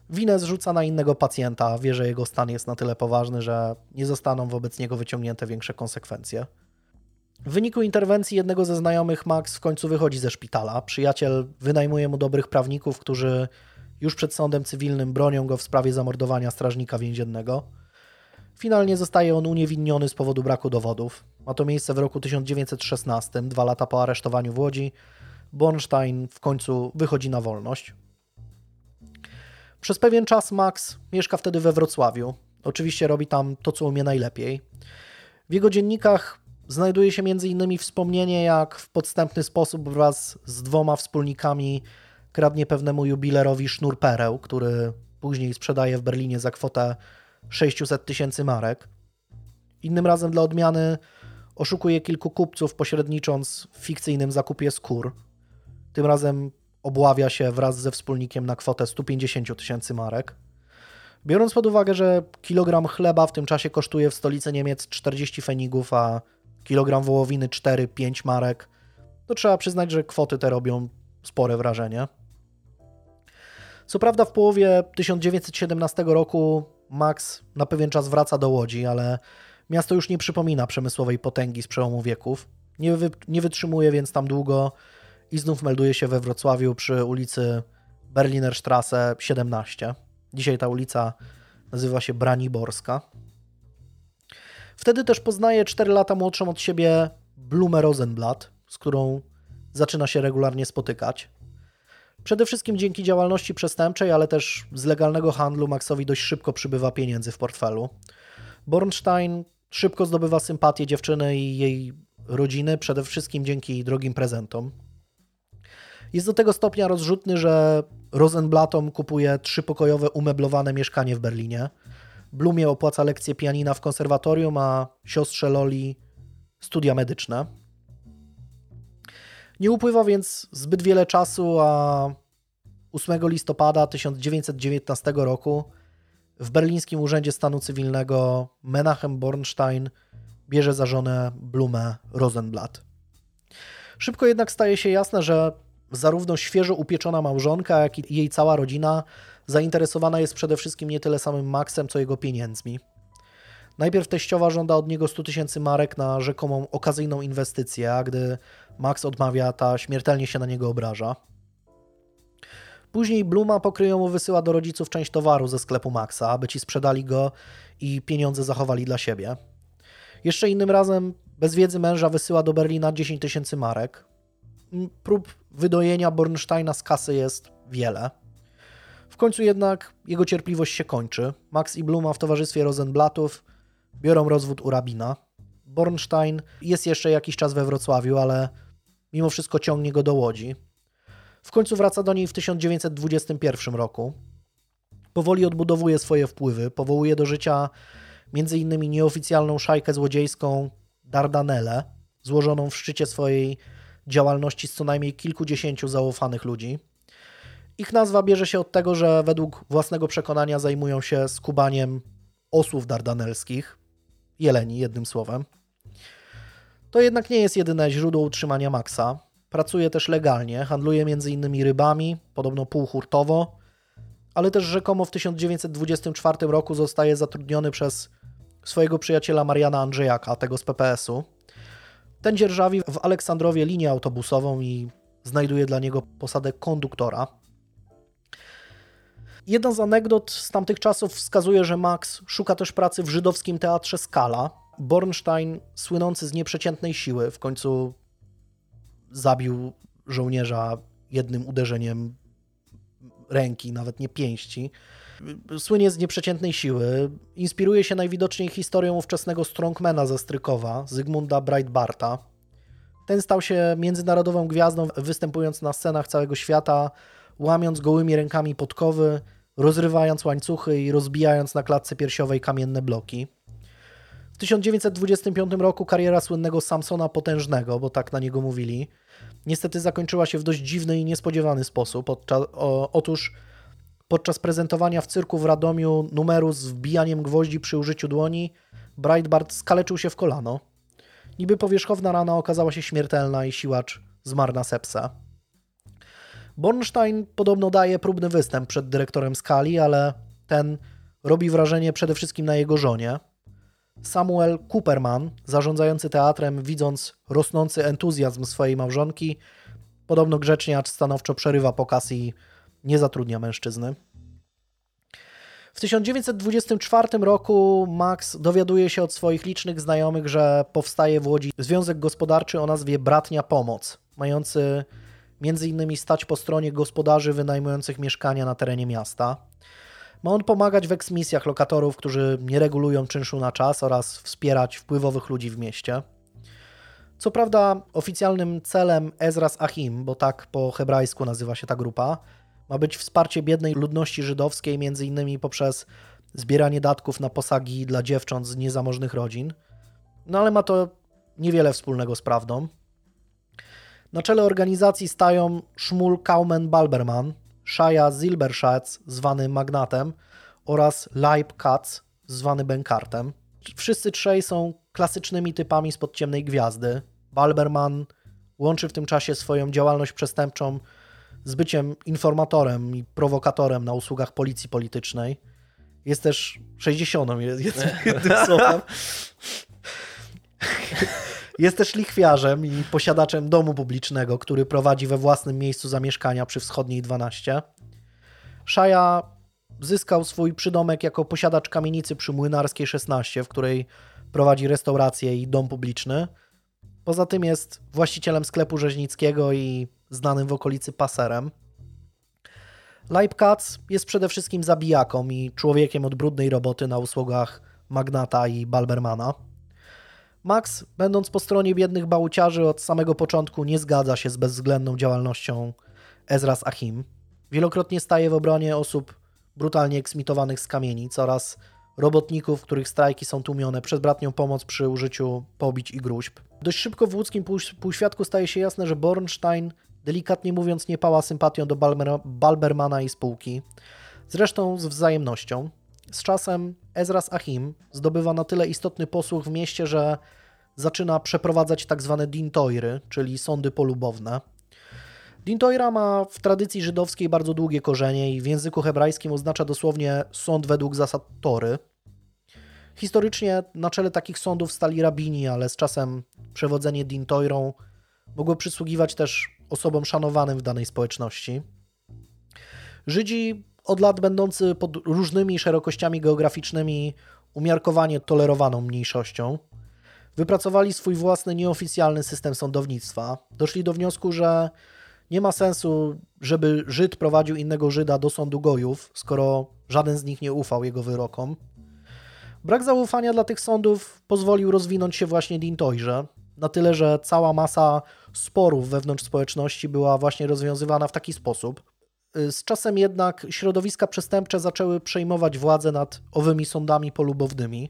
Winę zrzuca na innego pacjenta, wie, że jego stan jest na tyle poważny, że nie zostaną wobec niego wyciągnięte większe konsekwencje. W wyniku interwencji jednego ze znajomych Max w końcu wychodzi ze szpitala. Przyjaciel wynajmuje mu dobrych prawników, którzy już przed sądem cywilnym bronią go w sprawie zamordowania strażnika więziennego. Finalnie zostaje on uniewinniony z powodu braku dowodów. Ma to miejsce w roku 1916, dwa lata po aresztowaniu w Łodzi. Bornstein w końcu wychodzi na wolność. Przez pewien czas Max mieszka wtedy we Wrocławiu. Oczywiście robi tam to, co umie najlepiej. W jego dziennikach znajduje się m.in. wspomnienie, jak w podstępny sposób wraz z dwoma wspólnikami kradnie pewnemu jubilerowi sznur pereł, który później sprzedaje w Berlinie za kwotę 600 tysięcy marek. Innym razem dla odmiany oszukuje kilku kupców, pośrednicząc w fikcyjnym zakupie skór. Tym razem obławia się wraz ze wspólnikiem na kwotę 150 tysięcy marek. Biorąc pod uwagę, że kilogram chleba w tym czasie kosztuje w stolicy Niemiec 40 fenigów, a kilogram wołowiny 4-5 marek, to trzeba przyznać, że kwoty te robią spore wrażenie. Co prawda w połowie 1917 roku Max na pewien czas wraca do Łodzi, ale miasto już nie przypomina przemysłowej potęgi z przełomu wieków. Nie, wy, nie wytrzymuje więc tam długo i znów melduje się we Wrocławiu przy ulicy Berlinerstrasse 17. Dzisiaj ta ulica nazywa się Braniborska. Wtedy też poznaje 4 lata młodszą od siebie Blumę Rosenblatt, z którą zaczyna się regularnie spotykać. Przede wszystkim dzięki działalności przestępczej, ale też z legalnego handlu Maxowi dość szybko przybywa pieniędzy w portfelu. Bornstein szybko zdobywa sympatię dziewczyny i jej rodziny, przede wszystkim dzięki drogim prezentom. Jest do tego stopnia rozrzutny, że Rosenblattom kupuje trzypokojowe umeblowane mieszkanie w Berlinie. Blumie opłaca lekcje pianina w konserwatorium, a siostrze Loli studia medyczne. Nie upływa więc zbyt wiele czasu, a 8 listopada 1919 roku w berlińskim Urzędzie Stanu Cywilnego Menachem Bornstein bierze za żonę Blumę Rosenblatt. Szybko jednak staje się jasne, że zarówno świeżo upieczona małżonka, jak i jej cała rodzina zainteresowana jest przede wszystkim nie tyle samym Maxem, co jego pieniędzmi. Najpierw teściowa żąda od niego 100 tysięcy marek na rzekomą okazyjną inwestycję, a gdy Max odmawia, ta śmiertelnie się na niego obraża. Później Bluma pokryjomu wysyła do rodziców część towaru ze sklepu Maxa, aby ci sprzedali go i pieniądze zachowali dla siebie. Jeszcze innym razem, bez wiedzy męża, wysyła do Berlina 10 tysięcy marek. Prób wydojenia Bornsteina z kasy jest wiele. W końcu jednak jego cierpliwość się kończy. Max i Bluma w towarzystwie Rosenblattów biorą rozwód u rabina. Bornstein jest jeszcze jakiś czas we Wrocławiu, ale mimo wszystko ciągnie go do Łodzi. W końcu wraca do niej w 1921 roku. Powoli odbudowuje swoje wpływy, powołuje do życia m.in. nieoficjalną szajkę złodziejską Dardanelle, złożoną w szczycie swojej działalności z co najmniej kilkudziesięciu zaufanych ludzi. Ich nazwa bierze się od tego, że według własnego przekonania zajmują się skubaniem osłów dardanelskich, jeleni jednym słowem. To jednak nie jest jedyne źródło utrzymania Maxa. Pracuje też legalnie, handluje m.in. rybami, podobno półhurtowo, ale też rzekomo w 1924 roku zostaje zatrudniony przez swojego przyjaciela Mariana Andrzejaka, tego z PPS-u. Ten dzierżawi w Aleksandrowie linię autobusową i znajduje dla niego posadę konduktora. Jedna z anegdot z tamtych czasów wskazuje, że Max szuka też pracy w żydowskim teatrze Skala. Bornstein, słynący z nieprzeciętnej siły, w końcu zabił żołnierza jednym uderzeniem ręki, nawet nie pięści. Słynie z nieprzeciętnej siły. Inspiruje się najwidoczniej historią ówczesnego strongmana ze Strykowa, Zygmunda Breitbarta. Ten stał się międzynarodową gwiazdą, występując na scenach całego świata, łamiąc gołymi rękami podkowy, rozrywając łańcuchy i rozbijając na klatce piersiowej kamienne bloki. W 1925 roku kariera słynnego Samsona Potężnego, bo tak na niego mówili, niestety zakończyła się w dość dziwny i niespodziewany sposób. O, otóż podczas prezentowania w cyrku w Radomiu numeru z wbijaniem gwoździ przy użyciu dłoni, Breitbart skaleczył się w kolano. Niby powierzchowna rana okazała się śmiertelna i siłacz zmarł na sepsa. Bornstein podobno daje próbny występ przed dyrektorem Skali, ale ten robi wrażenie przede wszystkim na jego żonie. Samuel Cooperman, zarządzający teatrem, widząc rosnący entuzjazm swojej małżonki, podobno grzecznie, acz stanowczo przerywa pokaz i nie zatrudnia mężczyzny. W 1924 roku Max dowiaduje się od swoich licznych znajomych, że powstaje w Łodzi związek gospodarczy o nazwie Bratnia Pomoc, mający między innymi stać po stronie gospodarzy wynajmujących mieszkania na terenie miasta. Ma on pomagać w eksmisjach lokatorów, którzy nie regulują czynszu na czas oraz wspierać wpływowych ludzi w mieście. Co prawda oficjalnym celem Ezras Achim, bo tak po hebrajsku nazywa się ta grupa, ma być wsparcie biednej ludności żydowskiej, między innymi poprzez zbieranie datków na posagi dla dziewcząt z niezamożnych rodzin. No ale ma to niewiele wspólnego z prawdą. Na czele organizacji stają Szmul Kaumen Balberman, Shaya Zilberschatz, zwany Magnatem, oraz Leib Katz, zwany Benkartem. Wszyscy trzej są klasycznymi typami spod ciemnej gwiazdy. Balberman łączy w tym czasie swoją działalność przestępczą z byciem informatorem i prowokatorem na usługach policji politycznej. Jest też 60 jest, jest słowem. Jest też lichwiarzem i posiadaczem domu publicznego, który prowadzi we własnym miejscu zamieszkania przy wschodniej 12. Szaja zyskał swój przydomek jako posiadacz kamienicy przy Młynarskiej 16, w której prowadzi restaurację i dom publiczny. Poza tym jest właścicielem sklepu rzeźnickiego i znanym w okolicy paserem. Leibkatz jest przede wszystkim zabijaką i człowiekiem od brudnej roboty na usługach Magnata i Balbermana. Max, będąc po stronie biednych bałuciarzy od samego początku, nie zgadza się z bezwzględną działalnością Ezras Achim. Wielokrotnie staje w obronie osób brutalnie eksmitowanych z kamienic oraz robotników, których strajki są tłumione przez bratnią pomoc przy użyciu pobić i gruźb. Dość szybko w łódzkim półświadku staje się jasne, że Bornstein, delikatnie mówiąc, nie pała sympatią do Balbermana i spółki. Zresztą z wzajemnością. Z czasem Ezras Achim zdobywa na tyle istotny posłuch w mieście, że zaczyna przeprowadzać tak zwane dintoiry, czyli sądy polubowne. Dintoira ma w tradycji żydowskiej bardzo długie korzenie i w języku hebrajskim oznacza dosłownie sąd według zasad Tory. Historycznie na czele takich sądów stali rabini, ale z czasem przewodzenie dintoirą mogło przysługiwać też osobom szanowanym w danej społeczności. Żydzi od lat będący pod różnymi szerokościami geograficznymi umiarkowanie tolerowaną mniejszością, wypracowali swój własny nieoficjalny system sądownictwa. Doszli do wniosku, że nie ma sensu, żeby Żyd prowadził innego Żyda do sądu gojów, skoro żaden z nich nie ufał jego wyrokom. Brak zaufania dla tych sądów pozwolił rozwinąć się właśnie Dintojrze, na tyle, że cała masa sporów wewnątrz społeczności była właśnie rozwiązywana w taki sposób. Z czasem jednak środowiska przestępcze zaczęły przejmować władzę nad owymi sądami polubownymi.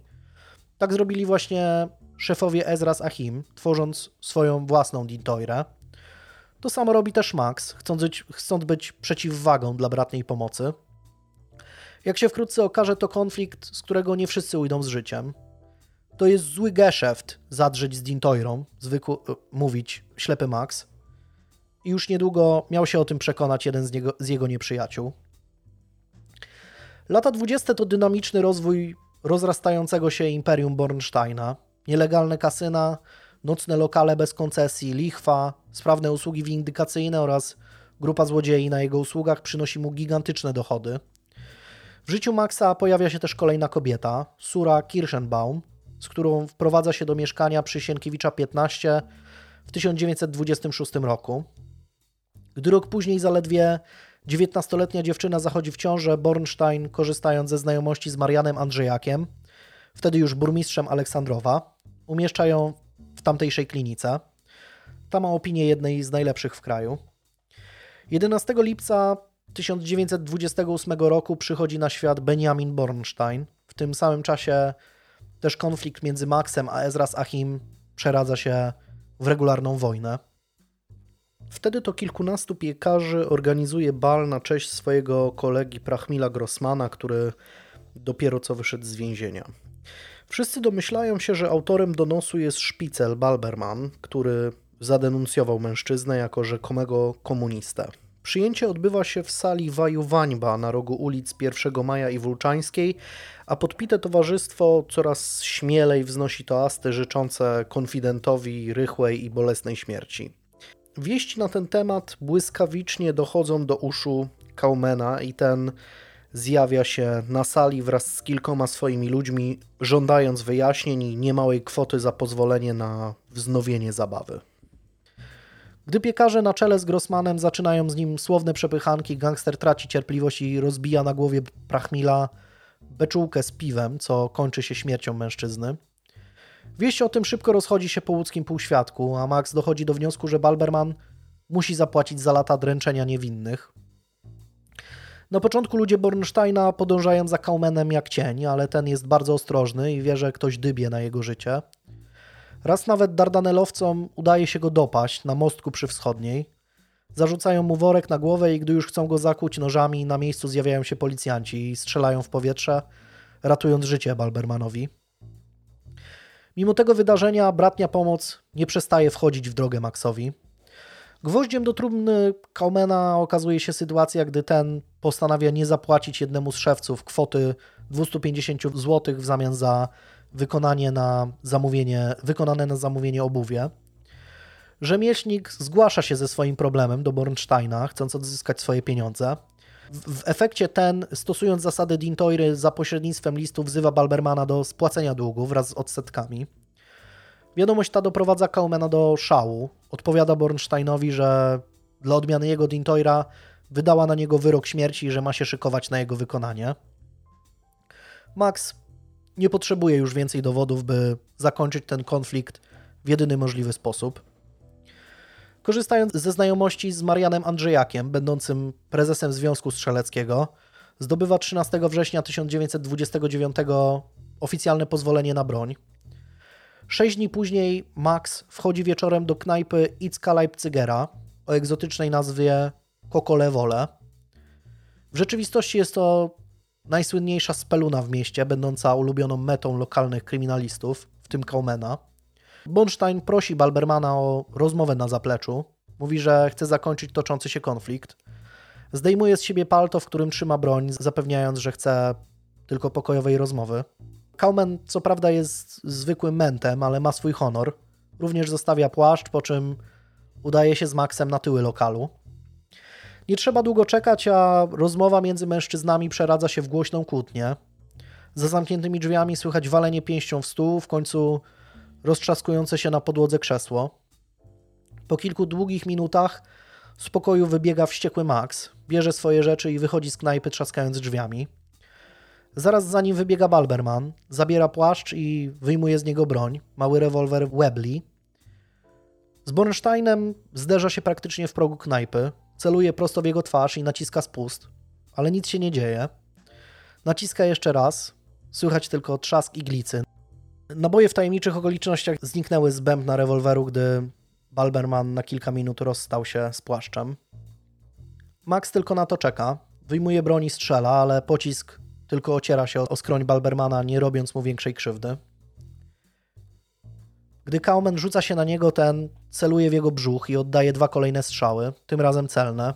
Tak zrobili właśnie szefowie Ezras Achim, tworząc swoją własną Dintoirę. To samo robi też Max, chcąc być, chcąc być przeciwwagą dla bratniej pomocy. Jak się wkrótce okaże, to konflikt, z którego nie wszyscy ujdą z życiem. To jest zły geszeft zadrzeć z Dintoirą, zwykł e, mówić ślepy Max. I już niedługo miał się o tym przekonać jeden z, niego, z jego nieprzyjaciół. Lata 20 to dynamiczny rozwój rozrastającego się imperium Bornsteina. Nielegalne kasyna, nocne lokale bez koncesji, lichwa, sprawne usługi windykacyjne oraz grupa złodziei na jego usługach przynosi mu gigantyczne dochody. W życiu Maxa pojawia się też kolejna kobieta, Sura Kirschenbaum, z którą wprowadza się do mieszkania przy Sienkiewicza 15 w 1926 roku. Gdy rok później zaledwie 19-letnia dziewczyna zachodzi w ciążę, Bornstein, korzystając ze znajomości z Marianem Andrzejakiem, wtedy już burmistrzem Aleksandrowa, umieszcza ją w tamtejszej klinice. Ta ma opinię jednej z najlepszych w kraju. 11 lipca 1928 roku przychodzi na świat Benjamin Bornstein. W tym samym czasie też konflikt między Maxem a Ezras Achim przeradza się w regularną wojnę. Wtedy to kilkunastu piekarzy organizuje bal na cześć swojego kolegi Prachmila Grossmana, który dopiero co wyszedł z więzienia. Wszyscy domyślają się, że autorem donosu jest szpicel Balberman, który zadenuncjował mężczyznę jako rzekomego komunistę. Przyjęcie odbywa się w sali Waju Wańba na rogu ulic 1 Maja i Wulczańskiej, a podpite towarzystwo coraz śmielej wznosi toasty życzące konfidentowi rychłej i bolesnej śmierci. Wieści na ten temat błyskawicznie dochodzą do uszu Kaumena i ten zjawia się na sali wraz z kilkoma swoimi ludźmi, żądając wyjaśnień i niemałej kwoty za pozwolenie na wznowienie zabawy. Gdy piekarze na czele z Grossmanem zaczynają z nim słowne przepychanki, gangster traci cierpliwość i rozbija na głowie Prachmila beczułkę z piwem, co kończy się śmiercią mężczyzny. Wieść o tym szybko rozchodzi się po łódzkim półświadku, a Max dochodzi do wniosku, że Balberman musi zapłacić za lata dręczenia niewinnych. Na początku ludzie Bornsteina podążają za Kaumenem jak cień, ale ten jest bardzo ostrożny i wie, że ktoś dybie na jego życie. Raz nawet Dardanelowcom udaje się go dopaść na mostku przy wschodniej. Zarzucają mu worek na głowę i gdy już chcą go zakuć nożami, na miejscu zjawiają się policjanci i strzelają w powietrze, ratując życie Balbermanowi. Mimo tego wydarzenia bratnia pomoc nie przestaje wchodzić w drogę Maxowi. Gwoździem do trumny Kaumena okazuje się sytuacja, gdy ten postanawia nie zapłacić jednemu z szewców kwoty 250 zł w zamian za wykonanie na zamówienie, wykonane na zamówienie obuwie. Rzemieślnik zgłasza się ze swoim problemem do Bornsteina, chcąc odzyskać swoje pieniądze. W, efekcie ten, stosując zasady Dintoiry za pośrednictwem listu, wzywa Balbermana do spłacenia długu wraz z odsetkami. Wiadomość ta doprowadza Kaumena do szału. Odpowiada Bornsteinowi, że dla odmiany jego Dintoira wydała na niego wyrok śmierci i że ma się szykować na jego wykonanie. Max nie potrzebuje już więcej dowodów, by zakończyć ten konflikt w jedyny możliwy sposób. Korzystając ze znajomości z Marianem Andrzejakiem, będącym prezesem Związku Strzeleckiego, zdobywa 13 września 1929 oficjalne pozwolenie na broń. Sześć dni później Max wchodzi wieczorem do knajpy Itzka Leipzigera o egzotycznej nazwie Kokole Wole. W rzeczywistości jest to najsłynniejsza speluna w mieście, będąca ulubioną metą lokalnych kryminalistów, w tym Kaumena. Bonstein prosi Balbermana o rozmowę na zapleczu. Mówi, że chce zakończyć toczący się konflikt. Zdejmuje z siebie palto, w którym trzyma broń, zapewniając, że chce tylko pokojowej rozmowy. Kaumen co prawda jest zwykłym mentem, ale ma swój honor. Również zostawia płaszcz, po czym udaje się z Maxem na tyły lokalu. Nie trzeba długo czekać, a rozmowa między mężczyznami przeradza się w głośną kłótnię. Za zamkniętymi drzwiami słychać walenie pięścią w stół, w końcu roztrzaskujące się na podłodze krzesło. Po kilku długich minutach z pokoju wybiega wściekły Max, bierze swoje rzeczy i wychodzi z knajpy trzaskając drzwiami. Zaraz za nim wybiega Balberman, zabiera płaszcz i wyjmuje z niego broń, mały rewolwer Webley. Z Bornsteinem zderza się praktycznie w progu knajpy, celuje prosto w jego twarz i naciska spust, ale nic się nie dzieje. Naciska jeszcze raz, słychać tylko trzask iglicy. Naboje w tajemniczych okolicznościach zniknęły z bębna rewolweru, gdy Balberman na kilka minut rozstał się z płaszczem. Max tylko na to czeka. Wyjmuje broń i strzela, ale pocisk tylko ociera się o skroń Balbermana, nie robiąc mu większej krzywdy. Gdy Kaumen rzuca się na niego, ten celuje w jego brzuch i oddaje dwa kolejne strzały, tym razem celne.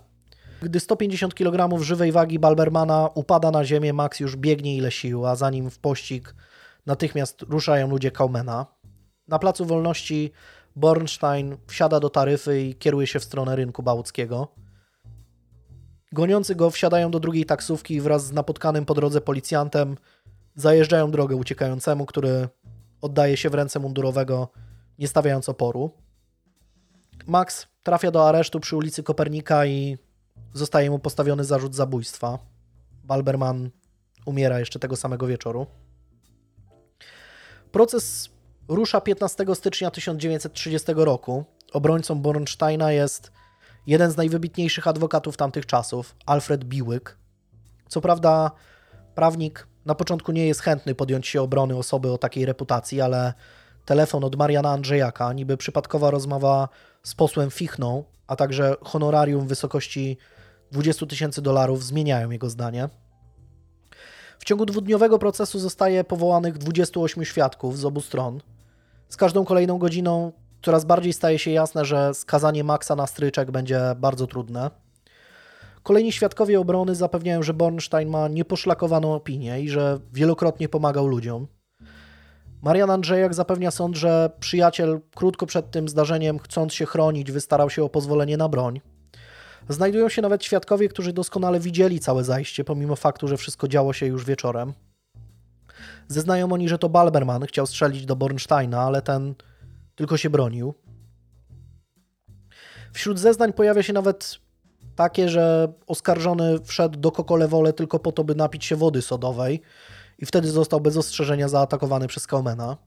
Gdy 150 kg żywej wagi Balbermana upada na ziemię, Max już biegnie ile sił, a za nim w pościg natychmiast ruszają ludzie Kaumena. Na Placu Wolności Bornstein wsiada do taryfy i kieruje się w stronę rynku bałuckiego. Goniący go wsiadają do drugiej taksówki i wraz z napotkanym po drodze policjantem zajeżdżają drogę uciekającemu, który oddaje się w ręce mundurowego, nie stawiając oporu. Max trafia do aresztu przy ulicy Kopernika i zostaje mu postawiony zarzut zabójstwa. Balberman umiera jeszcze tego samego wieczoru. Proces rusza 15 stycznia 1930 roku. Obrońcą Bornsteina jest jeden z najwybitniejszych adwokatów tamtych czasów, Alfred Biłyk. Co prawda, prawnik na początku nie jest chętny podjąć się obrony osoby o takiej reputacji, ale telefon od Mariana Andrzejaka, niby przypadkowa rozmowa z posłem Fichną, a także honorarium w wysokości 20 tysięcy dolarów zmieniają jego zdanie. W ciągu dwudniowego procesu zostaje powołanych 28 świadków z obu stron. Z każdą kolejną godziną coraz bardziej staje się jasne, że skazanie Maxa na stryczek będzie bardzo trudne. Kolejni świadkowie obrony zapewniają, że Bornstein ma nieposzlakowaną opinię i że wielokrotnie pomagał ludziom. Marian Andrzejak zapewnia sąd, że przyjaciel krótko przed tym zdarzeniem, chcąc się chronić, wystarał się o pozwolenie na broń. Znajdują się nawet świadkowie, którzy doskonale widzieli całe zajście, pomimo faktu, że wszystko działo się już wieczorem. Zeznają oni, że to Balberman chciał strzelić do Bornsteina, ale ten tylko się bronił. Wśród zeznań pojawia się nawet takie, że oskarżony wszedł do Kokolewole tylko po to, by napić się wody sodowej i wtedy został bez ostrzeżenia zaatakowany przez Kaumena.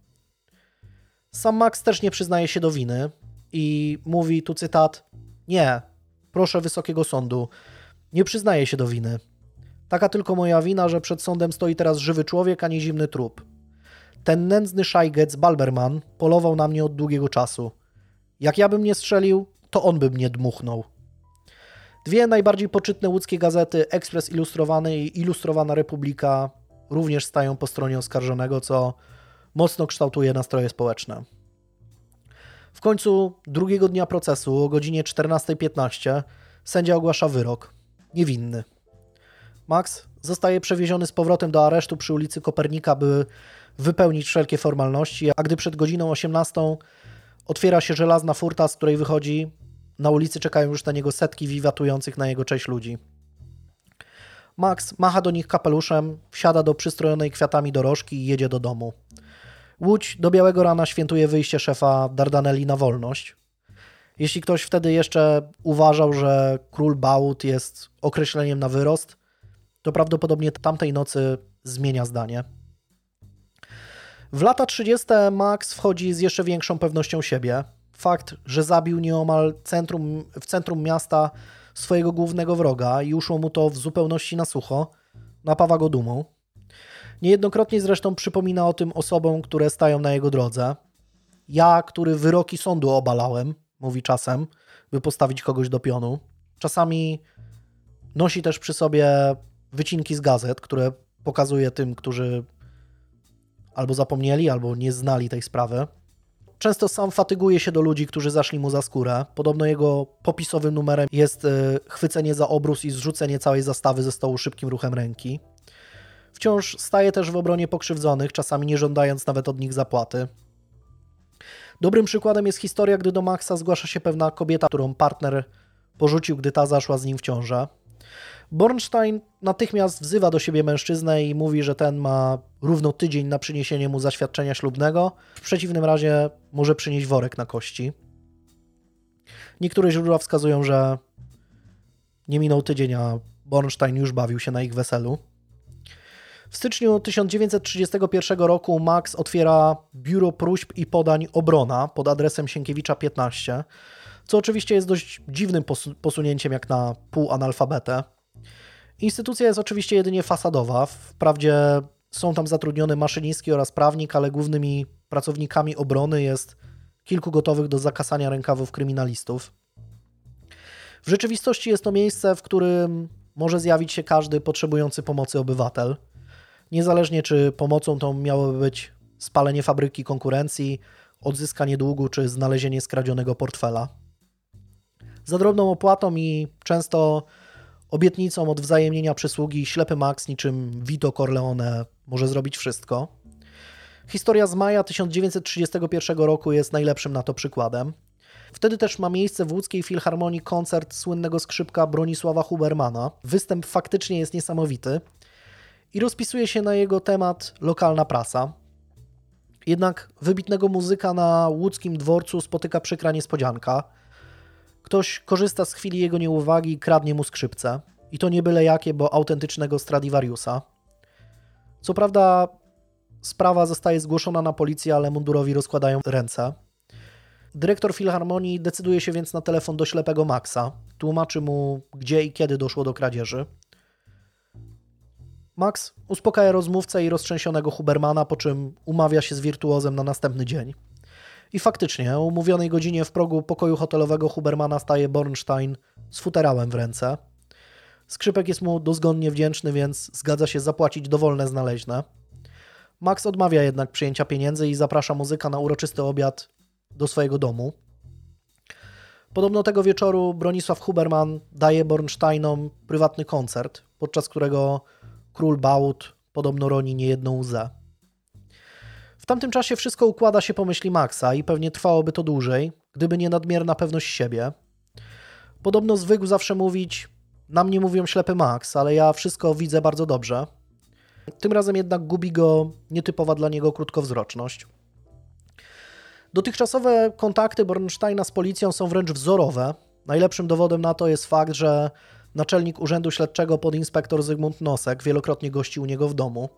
Sam Max też nie przyznaje się do winy i mówi tu cytat: Nie, proszę wysokiego sądu, nie przyznaję się do winy. Taka tylko moja wina, że przed sądem stoi teraz żywy człowiek, a nie zimny trup. Ten nędzny szajgec Balberman polował na mnie od długiego czasu. Jak ja bym nie strzelił, to on by mnie dmuchnął. Dwie najbardziej poczytne łódzkie gazety, Ekspres Ilustrowany i Ilustrowana Republika, również stają po stronie oskarżonego, co mocno kształtuje nastroje społeczne. W końcu drugiego dnia procesu o godzinie 14.15 sędzia ogłasza wyrok. Niewinny. Max zostaje przewieziony z powrotem do aresztu przy ulicy Kopernika, by wypełnić wszelkie formalności, a gdy przed godziną 18 otwiera się żelazna furta, z której wychodzi, na ulicy czekają już na niego setki wiwatujących na jego cześć ludzi. Max macha do nich kapeluszem, wsiada do przystrojonej kwiatami dorożki i jedzie do domu. Łódź do białego rana świętuje wyjście szefa Dardanelli na wolność. Jeśli ktoś wtedy jeszcze uważał, że król Bałut jest określeniem na wyrost, to prawdopodobnie tamtej nocy zmienia zdanie. W lata 30. Max wchodzi z jeszcze większą pewnością siebie. Fakt, że zabił nieomal centrum, w centrum miasta swojego głównego wroga i uszło mu to w zupełności na sucho, napawa go dumą. Niejednokrotnie zresztą przypomina o tym osobom, które stają na jego drodze. Ja, który wyroki sądu obalałem, mówi czasem, by postawić kogoś do pionu. Czasami nosi też przy sobie wycinki z gazet, które pokazuje tym, którzy albo zapomnieli, albo nie znali tej sprawy. Często sam fatyguje się do ludzi, którzy zaszli mu za skórę. Podobno jego popisowym numerem jest e, chwycenie za obrus i zrzucenie całej zastawy ze stołu szybkim ruchem ręki. Wciąż staje też w obronie pokrzywdzonych, czasami nie żądając nawet od nich zapłaty. Dobrym przykładem jest historia, gdy do Maxa zgłasza się pewna kobieta, którą partner porzucił, gdy ta zaszła z nim w ciążę. Bornstein natychmiast wzywa do siebie mężczyznę i mówi, że ten ma równo tydzień na przyniesienie mu zaświadczenia ślubnego. W przeciwnym razie może przynieść worek na kości. Niektóre źródła wskazują, że nie minął tydzień, a Bornstein już bawił się na ich weselu. W styczniu 1931 roku Max otwiera biuro próśb i podań Obrona pod adresem Sienkiewicza 15, co oczywiście jest dość dziwnym posunięciem jak na półanalfabetę. Instytucja jest oczywiście jedynie fasadowa. Wprawdzie są tam zatrudnione maszynistki oraz prawnik, ale głównymi pracownikami obrony jest kilku gotowych do zakasania rękawów kryminalistów. W rzeczywistości jest to miejsce, w którym może zjawić się każdy potrzebujący pomocy obywatel. Niezależnie czy pomocą tą miałoby być spalenie fabryki konkurencji, odzyskanie długu czy znalezienie skradzionego portfela. Za drobną opłatą i często obietnicą odwzajemnienia przysługi ślepy Max niczym Vito Corleone może zrobić wszystko. Historia z maja 1931 roku jest najlepszym na to przykładem. Wtedy też ma miejsce w łódzkiej filharmonii koncert słynnego skrzypka Bronisława Hubermana. Występ faktycznie jest niesamowity i rozpisuje się na jego temat lokalna prasa. Jednak wybitnego muzyka na łódzkim dworcu spotyka przykra niespodzianka – Ktoś korzysta z chwili jego nieuwagi i kradnie mu skrzypce. I to nie byle jakie, bo autentycznego Stradivariusa. Co prawda sprawa zostaje zgłoszona na policję, ale mundurowi rozkładają ręce. Dyrektor filharmonii decyduje się więc na telefon do ślepego Maxa. Tłumaczy mu, gdzie i kiedy doszło do kradzieży. Max uspokaja rozmówcę i roztrzęsionego Hubermana, po czym umawia się z wirtuozem na następny dzień. I faktycznie, o umówionej godzinie w progu pokoju hotelowego Hubermana staje Bornstein z futerałem w ręce. Skrzypek jest mu dozgonnie wdzięczny, więc zgadza się zapłacić dowolne znaleźne. Max odmawia jednak przyjęcia pieniędzy i zaprasza muzyka na uroczysty obiad do swojego domu. Podobno tego wieczoru Bronisław Huberman daje Bornsteinom prywatny koncert, podczas którego król Baut podobno roni niejedną łzę. W tamtym czasie wszystko układa się po myśli Maxa i pewnie trwałoby to dłużej, gdyby nie nadmierna pewność siebie. Podobno zwykł zawsze mówić: Na mnie mówią ślepy Max, ale ja wszystko widzę bardzo dobrze. Tym razem jednak gubi go nietypowa dla niego krótkowzroczność. Dotychczasowe kontakty Bornsteina z policją są wręcz wzorowe. Najlepszym dowodem na to jest fakt, że naczelnik Urzędu Śledczego podinspektor Zygmunt Nosek wielokrotnie gościł u niego w domu.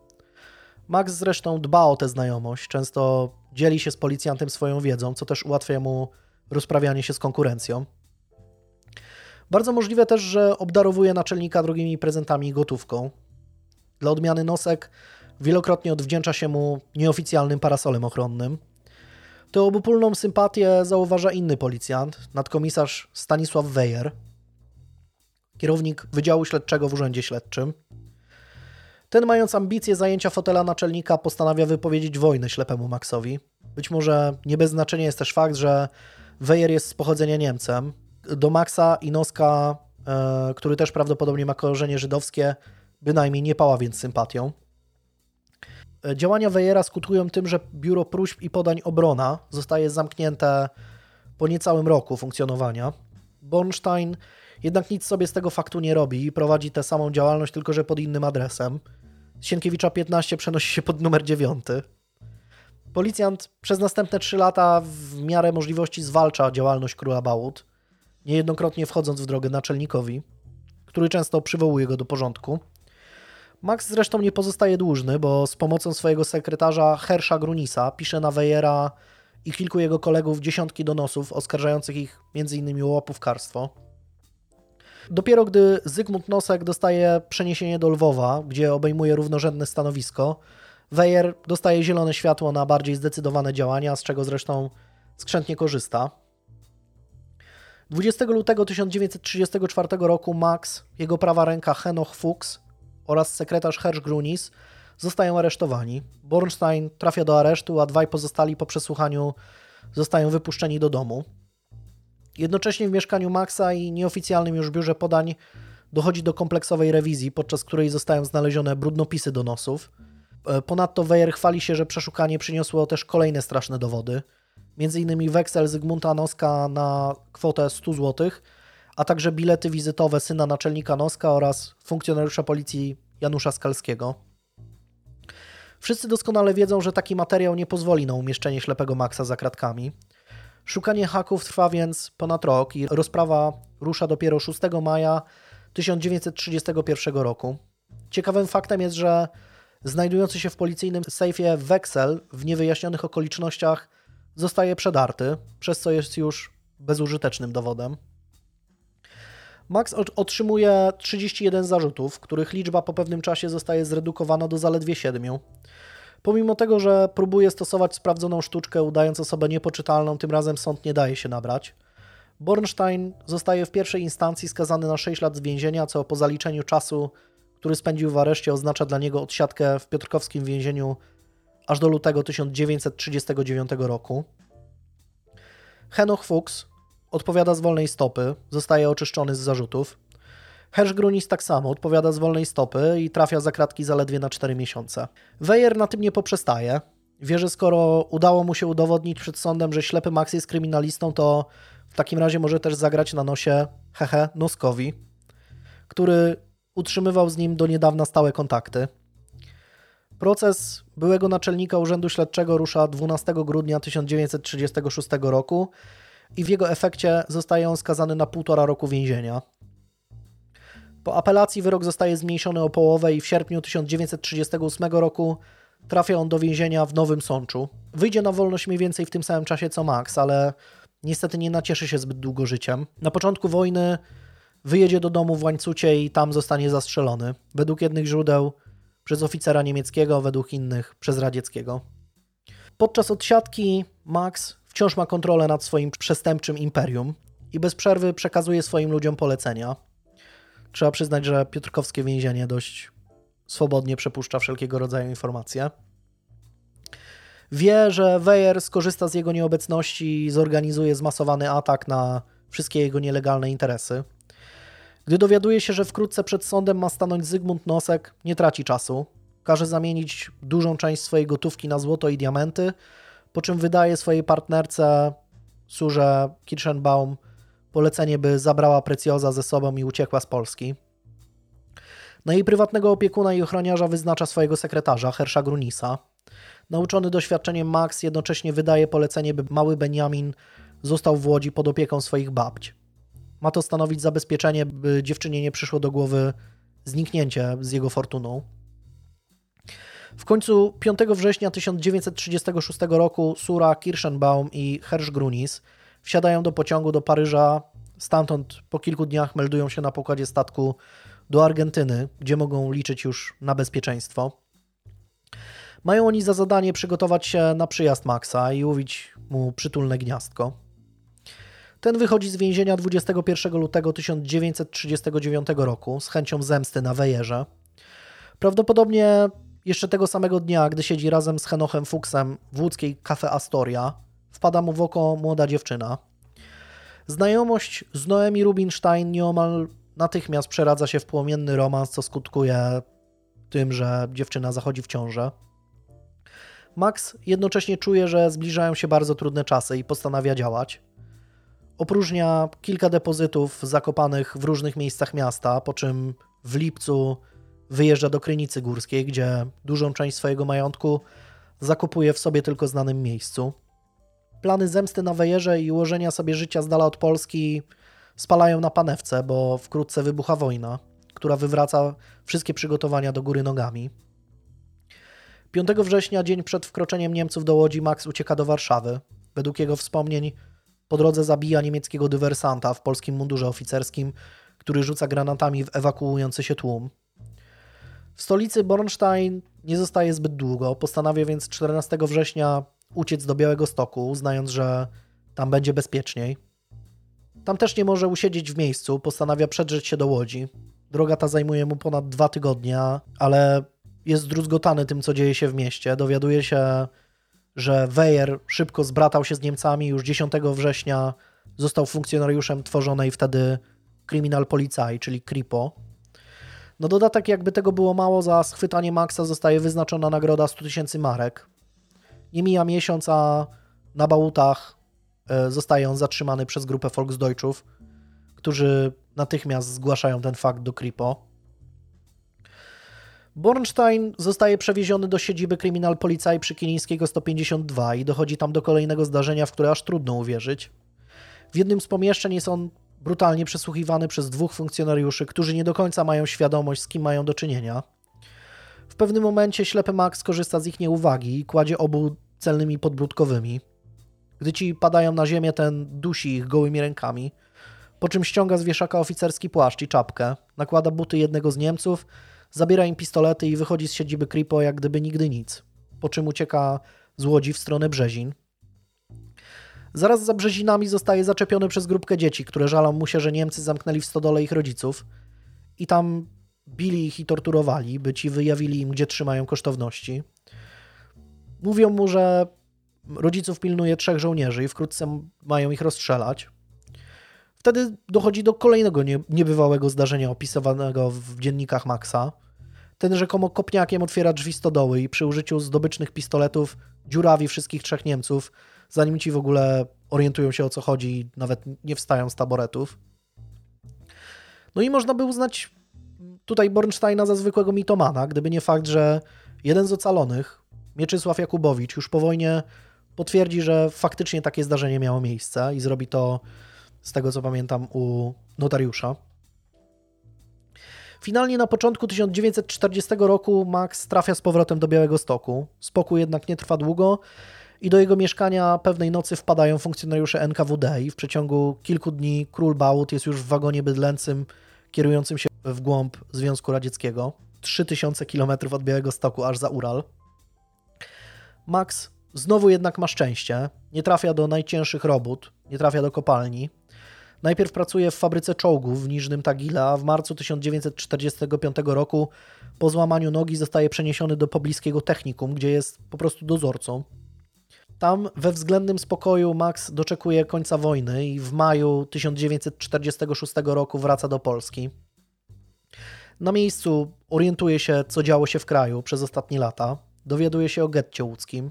Max zresztą dba o tę znajomość, często dzieli się z policjantem swoją wiedzą, co też ułatwia mu rozprawianie się z konkurencją. Bardzo możliwe też, że obdarowuje naczelnika drogimi prezentami i gotówką. Dla odmiany Nosek wielokrotnie odwdzięcza się mu nieoficjalnym parasolem ochronnym. Tę obopólną sympatię zauważa inny policjant, nadkomisarz Stanisław Wejer, kierownik Wydziału Śledczego w Urzędzie Śledczym. Ten, mając ambicje zajęcia fotela naczelnika, postanawia wypowiedzieć wojnę ślepemu Maxowi. Być może nie bez znaczenia jest też fakt, że Weyer jest z pochodzenia Niemcem. Do Maxa i Noska, e, który też prawdopodobnie ma korzenie żydowskie, bynajmniej nie pała więc sympatią. E, działania Weyera skutkują tym, że Biuro Próśb i Podań Obrona zostaje zamknięte po niecałym roku funkcjonowania. Bornstein jednak nic sobie z tego faktu nie robi i prowadzi tę samą działalność, tylko że pod innym adresem. Sienkiewicza 15 przenosi się pod numer 9. Policjant przez następne 3 lata w miarę możliwości zwalcza działalność króla Bałut, niejednokrotnie wchodząc w drogę naczelnikowi, który często przywołuje go do porządku. Max zresztą nie pozostaje dłużny, bo z pomocą swojego sekretarza Hersza Grunisa pisze na Wejera i kilku jego kolegów dziesiątki donosów oskarżających ich m.in. o łapówkarstwo. Dopiero gdy Zygmunt Nosek dostaje przeniesienie do Lwowa, gdzie obejmuje równorzędne stanowisko, Weyer dostaje zielone światło na bardziej zdecydowane działania, z czego zresztą skrzętnie korzysta. 20 lutego 1934 roku Max, jego prawa ręka Henoch Fuchs oraz sekretarz Hersch Grunis zostają aresztowani. Bornstein trafia do aresztu, a dwaj pozostali po przesłuchaniu zostają wypuszczeni do domu. Jednocześnie w mieszkaniu Maxa i nieoficjalnym już biurze podań dochodzi do kompleksowej rewizji, podczas której zostają znalezione brudnopisy donosów. E, ponadto Weyer chwali się, że przeszukanie przyniosło też kolejne straszne dowody, m.in. weksel Zygmunta Noska na kwotę 100 zł, a także bilety wizytowe syna naczelnika Noska oraz funkcjonariusza policji Janusza Skalskiego. Wszyscy doskonale wiedzą, że taki materiał nie pozwoli na umieszczenie ślepego Maxa za kratkami. Szukanie haków trwa więc ponad rok i rozprawa rusza dopiero 6 maja 1931 roku. Ciekawym faktem jest, że znajdujący się w policyjnym sejfie weksel w niewyjaśnionych okolicznościach zostaje przedarty, przez co jest już bezużytecznym dowodem. Max otrzymuje 31 zarzutów, których liczba po pewnym czasie zostaje zredukowana do zaledwie 7. Pomimo tego, że próbuje stosować sprawdzoną sztuczkę, udając osobę niepoczytalną, tym razem sąd nie daje się nabrać. Bornstein zostaje w pierwszej instancji skazany na 6 lat więzienia, co po zaliczeniu czasu, który spędził w areszcie, oznacza dla niego odsiadkę w piotrkowskim więzieniu aż do lutego 1939 roku. Henoch Fuchs odpowiada z wolnej stopy, zostaje oczyszczony z zarzutów. Grunis tak samo, odpowiada z wolnej stopy i trafia za kratki zaledwie na 4 miesiące. Weyer na tym nie poprzestaje. Wie, że skoro udało mu się udowodnić przed sądem, że ślepy Max jest kryminalistą, to w takim razie może też zagrać na nosie hehe Noskowi, który utrzymywał z nim do niedawna stałe kontakty. Proces byłego naczelnika Urzędu Śledczego rusza 12 grudnia 1936 roku i w jego efekcie zostaje on skazany na półtora roku więzienia. Po apelacji wyrok zostaje zmniejszony o połowę i w sierpniu 1938 roku trafia on do więzienia w Nowym Sączu. Wyjdzie na wolność mniej więcej w tym samym czasie co Max, ale niestety nie nacieszy się zbyt długo życiem. Na początku wojny wyjedzie do domu w Łańcucie i tam zostanie zastrzelony. Według jednych źródeł przez oficera niemieckiego, według innych przez radzieckiego. Podczas odsiadki Max wciąż ma kontrolę nad swoim przestępczym imperium i bez przerwy przekazuje swoim ludziom polecenia. Trzeba przyznać, że Piotrkowskie więzienie dość swobodnie przepuszcza wszelkiego rodzaju informacje. Wie, że Weyer skorzysta z jego nieobecności i zorganizuje zmasowany atak na wszystkie jego nielegalne interesy. Gdy dowiaduje się, że wkrótce przed sądem ma stanąć Zygmunt Nosek, nie traci czasu. Każe zamienić dużą część swojej gotówki na złoto i diamenty, po czym wydaje swojej partnerce Surze Kirschenbaum polecenie, by zabrała Precjoza ze sobą i uciekła z Polski. Na jej prywatnego opiekuna i ochroniarza wyznacza swojego sekretarza, Hersza Grunisa. Nauczony doświadczeniem Max jednocześnie wydaje polecenie, by mały Benjamin został w Łodzi pod opieką swoich babć. Ma to stanowić zabezpieczenie, by dziewczynie nie przyszło do głowy zniknięcie z jego fortuną. W końcu 5 września 1936 roku Sura Kirschenbaum i Hersch Grunis wsiadają do pociągu do Paryża. Stamtąd po kilku dniach meldują się na pokładzie statku do Argentyny, gdzie mogą liczyć już na bezpieczeństwo. Mają oni za zadanie przygotować się na przyjazd Maxa i uwić mu przytulne gniazdko. Ten wychodzi z więzienia 21 lutego 1939 roku z chęcią zemsty na Wejerze. Prawdopodobnie jeszcze tego samego dnia, gdy siedzi razem z Henochem Fuchsem w łódzkiej Cafe Astoria, wpada mu w oko młoda dziewczyna. Znajomość z Noemi Rubinstein nieomal natychmiast przeradza się w płomienny romans, co skutkuje tym, że dziewczyna zachodzi w ciążę. Max jednocześnie czuje, że zbliżają się bardzo trudne czasy i postanawia działać. Opróżnia kilka depozytów zakopanych w różnych miejscach miasta, po czym w lipcu wyjeżdża do Krynicy Górskiej, gdzie dużą część swojego majątku zakupuje w sobie tylko znanym miejscu. Plany zemsty na Wejerze i ułożenia sobie życia z dala od Polski spalają na panewce, bo wkrótce wybucha wojna, która wywraca wszystkie przygotowania do góry nogami. 5 września, dzień przed wkroczeniem Niemców do Łodzi, Max ucieka do Warszawy. Według jego wspomnień po drodze zabija niemieckiego dywersanta w polskim mundurze oficerskim, który rzuca granatami w ewakuujący się tłum. W stolicy Bornstein nie zostaje zbyt długo, postanawia więc 14 września uciec do Białego Stoku, uznając, że tam będzie bezpieczniej. Tam też nie może usiedzieć w miejscu, postanawia przedrzeć się do Łodzi. Droga ta zajmuje mu ponad dwa tygodnie, ale jest zdruzgotany tym, co dzieje się w mieście. Dowiaduje się, że Weyer szybko zbratał się z Niemcami. Już 10 września został funkcjonariuszem tworzonej wtedy Criminal Polizei, czyli KRIPO. No dodatek, jakby tego było mało, za schwytanie Maxa zostaje wyznaczona nagroda 100 tysięcy marek. Nie mija miesiąc, a na bałutach e, zostaje on zatrzymany przez grupę Volksdeutschów, którzy natychmiast zgłaszają ten fakt do Kripo. Bornstein zostaje przewieziony do siedziby Kryminal Policaj przy Kilińskiego 152 i dochodzi tam do kolejnego zdarzenia, w które aż trudno uwierzyć. W jednym z pomieszczeń jest on brutalnie przesłuchiwany przez dwóch funkcjonariuszy, którzy nie do końca mają świadomość, z kim mają do czynienia. W pewnym momencie ślepy Max korzysta z ich nieuwagi i kładzie obu celnymi podbródkowymi. Gdy ci padają na ziemię, ten dusi ich gołymi rękami, po czym ściąga z wieszaka oficerski płaszcz i czapkę, nakłada buty jednego z Niemców, zabiera im pistolety i wychodzi z siedziby Kripo jak gdyby nigdy nic, po czym ucieka z Łodzi w stronę Brzezin. Zaraz za Brzezinami zostaje zaczepiony przez grupkę dzieci, które żalą mu się, że Niemcy zamknęli w stodole ich rodziców i tam bili ich i torturowali, by ci wyjawili im, gdzie trzymają kosztowności. Mówią mu, że rodziców pilnuje trzech żołnierzy i wkrótce mają ich rozstrzelać. Wtedy dochodzi do kolejnego niebywałego zdarzenia opisywanego w dziennikach Maxa. Ten rzekomo kopniakiem otwiera drzwi stodoły i przy użyciu zdobycznych pistoletów dziurawi wszystkich trzech Niemców, zanim ci w ogóle orientują się o co chodzi i nawet nie wstają z taboretów. No i można by uznać tutaj Bornsteina za zwykłego mitomana, gdyby nie fakt, że jeden z ocalonych, Mieczysław Jakubowicz, już po wojnie potwierdzi, że faktycznie takie zdarzenie miało miejsce i zrobi to, z tego co pamiętam, u notariusza. Finalnie na początku 1940 roku Max trafia z powrotem do Białego Stoku. Spokój jednak nie trwa długo i do jego mieszkania pewnej nocy wpadają funkcjonariusze NKWD i w przeciągu kilku dni król Bałut jest już w wagonie bydlęcym kierującym się w głąb Związku Radzieckiego. 3000 km od Białego Stoku aż za Ural. Max znowu jednak ma szczęście. Nie trafia do najcięższych robót, nie trafia do kopalni. Najpierw pracuje w fabryce czołgów w Niżnym Tagile, a w marcu 1945 roku po złamaniu nogi zostaje przeniesiony do pobliskiego technikum, gdzie jest po prostu dozorcą. Tam we względnym spokoju Max doczekuje końca wojny i w maju 1946 roku wraca do Polski. Na miejscu orientuje się, co działo się w kraju przez ostatnie lata. Dowiaduje się o getcie łódzkim,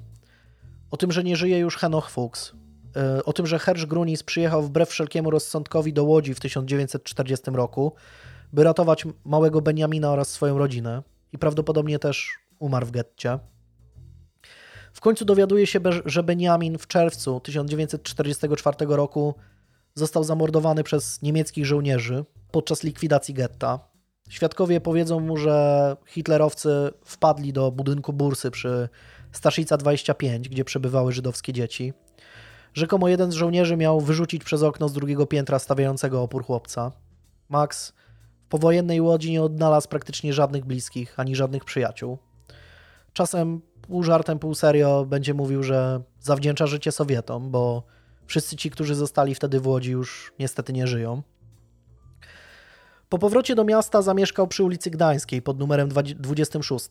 o tym, że nie żyje już Henoch Fuchs, e, o tym, że Hersz Grunis przyjechał wbrew wszelkiemu rozsądkowi do Łodzi w 1940 roku, by ratować małego Benjamina oraz swoją rodzinę i prawdopodobnie też umarł w getcie. W końcu dowiaduje się, że Benjamin w czerwcu 1944 roku został zamordowany przez niemieckich żołnierzy podczas likwidacji getta. Świadkowie powiedzą mu, że hitlerowcy wpadli do budynku bursy przy Staszica 25, gdzie przebywały żydowskie dzieci. Rzekomo jeden z żołnierzy miał wyrzucić przez okno z drugiego piętra stawiającego opór chłopca. Max w powojennej łodzi nie odnalazł praktycznie żadnych bliskich ani żadnych przyjaciół. Czasem pół żartem, pół serio będzie mówił, że zawdzięcza życie Sowietom, bo wszyscy ci, którzy zostali wtedy w Łodzi, już niestety nie żyją. Po powrocie do miasta zamieszkał przy ulicy Gdańskiej pod numerem 26.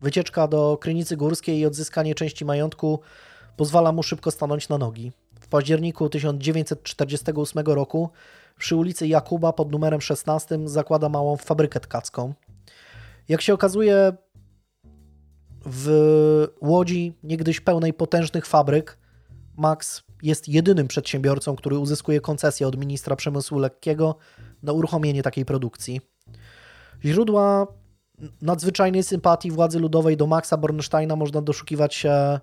Wycieczka do Krynicy Górskiej i odzyskanie części majątku pozwala mu szybko stanąć na nogi. W październiku 1948 roku przy ulicy Jakuba pod numerem 16 zakłada małą fabrykę tkacką. Jak się okazuje, w Łodzi, niegdyś pełnej potężnych fabryk, Max jest jedynym przedsiębiorcą, który uzyskuje koncesję od ministra przemysłu lekkiego na uruchomienie takiej produkcji. Źródła nadzwyczajnej sympatii władzy ludowej do Maxa Bornsteina można doszukiwać się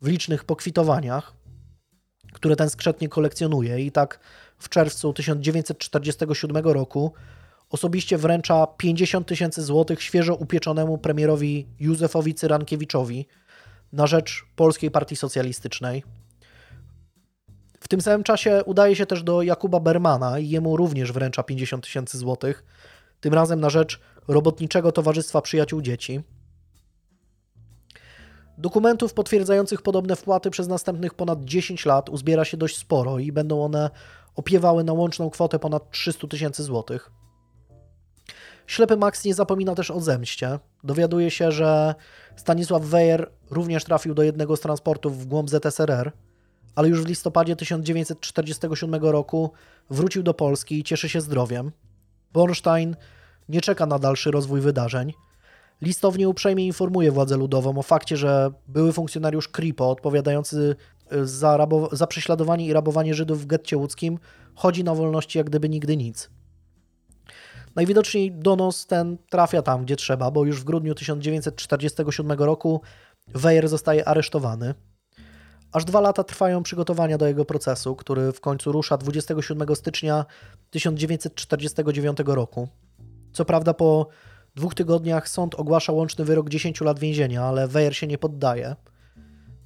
w licznych pokwitowaniach, które ten skrzętnie kolekcjonuje. I tak w czerwcu 1947 roku osobiście wręcza 50 tysięcy złotych świeżo upieczonemu premierowi Józefowi Cyrankiewiczowi na rzecz Polskiej Partii Socjalistycznej. W tym samym czasie udaje się też do Jakuba Bermana i jemu również wręcza 50 tysięcy złotych, tym razem na rzecz Robotniczego Towarzystwa Przyjaciół Dzieci. Dokumentów potwierdzających podobne wpłaty przez następnych ponad 10 lat uzbiera się dość sporo i będą one opiewały na łączną kwotę ponad 300 tysięcy złotych. Ślepy Max nie zapomina też o zemście. Dowiaduje się, że Stanisław Wejer również trafił do jednego z transportów w głąb ZSRR, ale już w listopadzie 1947 roku wrócił do Polski i cieszy się zdrowiem. Bornstein nie czeka na dalszy rozwój wydarzeń. Listownie uprzejmie informuje władzę ludową o fakcie, że były funkcjonariusz Kripo odpowiadający y, za, za prześladowanie i rabowanie Żydów w getcie łódzkim chodzi na wolności jak gdyby nigdy nic. Najwidoczniej donos ten trafia tam, gdzie trzeba, bo już w grudniu 1947 roku Weyer zostaje aresztowany. Aż dwa lata trwają przygotowania do jego procesu, który w końcu rusza 27 stycznia 1949 roku. Co prawda po dwóch tygodniach sąd ogłasza łączny wyrok 10 lat więzienia, ale Weyer się nie poddaje.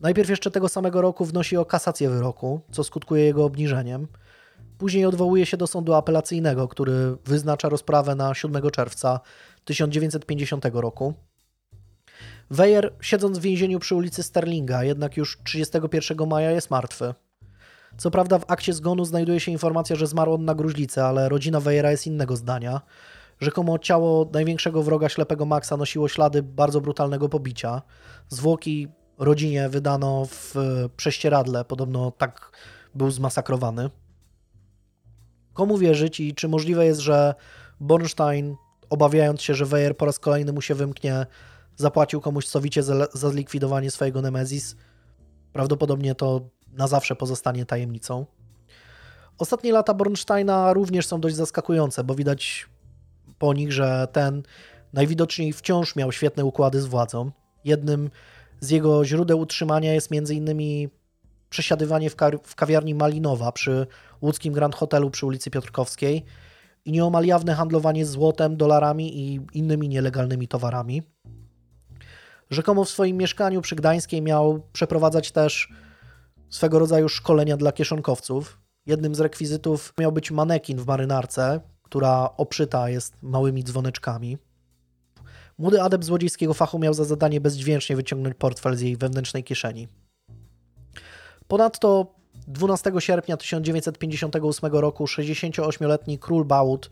Najpierw jeszcze tego samego roku wnosi o kasację wyroku, co skutkuje jego obniżeniem. Później odwołuje się do sądu apelacyjnego, który wyznacza rozprawę na 7 czerwca 1950 roku. Weyer, siedząc w więzieniu przy ulicy Sterlinga, jednak już 31 maja jest martwy. Co prawda w akcie zgonu znajduje się informacja, że zmarł on na gruźlicę, ale rodzina Weyera jest innego zdania. Rzekomo ciało największego wroga ślepego Maxa nosiło ślady bardzo brutalnego pobicia. Zwłoki rodzinie wydano w prześcieradle, podobno tak był zmasakrowany. Komu wierzyć i czy możliwe jest, że Bornstein, obawiając się, że Weyer po raz kolejny mu się wymknie, zapłacił komuś sowicie za, za zlikwidowanie swojego Nemezis? Prawdopodobnie to na zawsze pozostanie tajemnicą. Ostatnie lata Bornsteina również są dość zaskakujące, bo widać po nich, że ten najwidoczniej wciąż miał świetne układy z władzą. Jednym z jego źródeł utrzymania jest m.in. przesiadywanie w, w kawiarni Malinowa przy łódzkim Grand Hotelu przy ulicy Piotrkowskiej i nieomal jawne handlowanie złotem, dolarami i innymi nielegalnymi towarami. Rzekomo w swoim mieszkaniu przy Gdańskiej miał przeprowadzać też swego rodzaju szkolenia dla kieszonkowców. Jednym z rekwizytów miał być manekin w marynarce, która oprzyta jest małymi dzwoneczkami. Młody adept złodziejskiego fachu miał za zadanie bezdźwięcznie wyciągnąć portfel z jej wewnętrznej kieszeni. Ponadto 12 sierpnia 1958 roku 68-letni król Bałut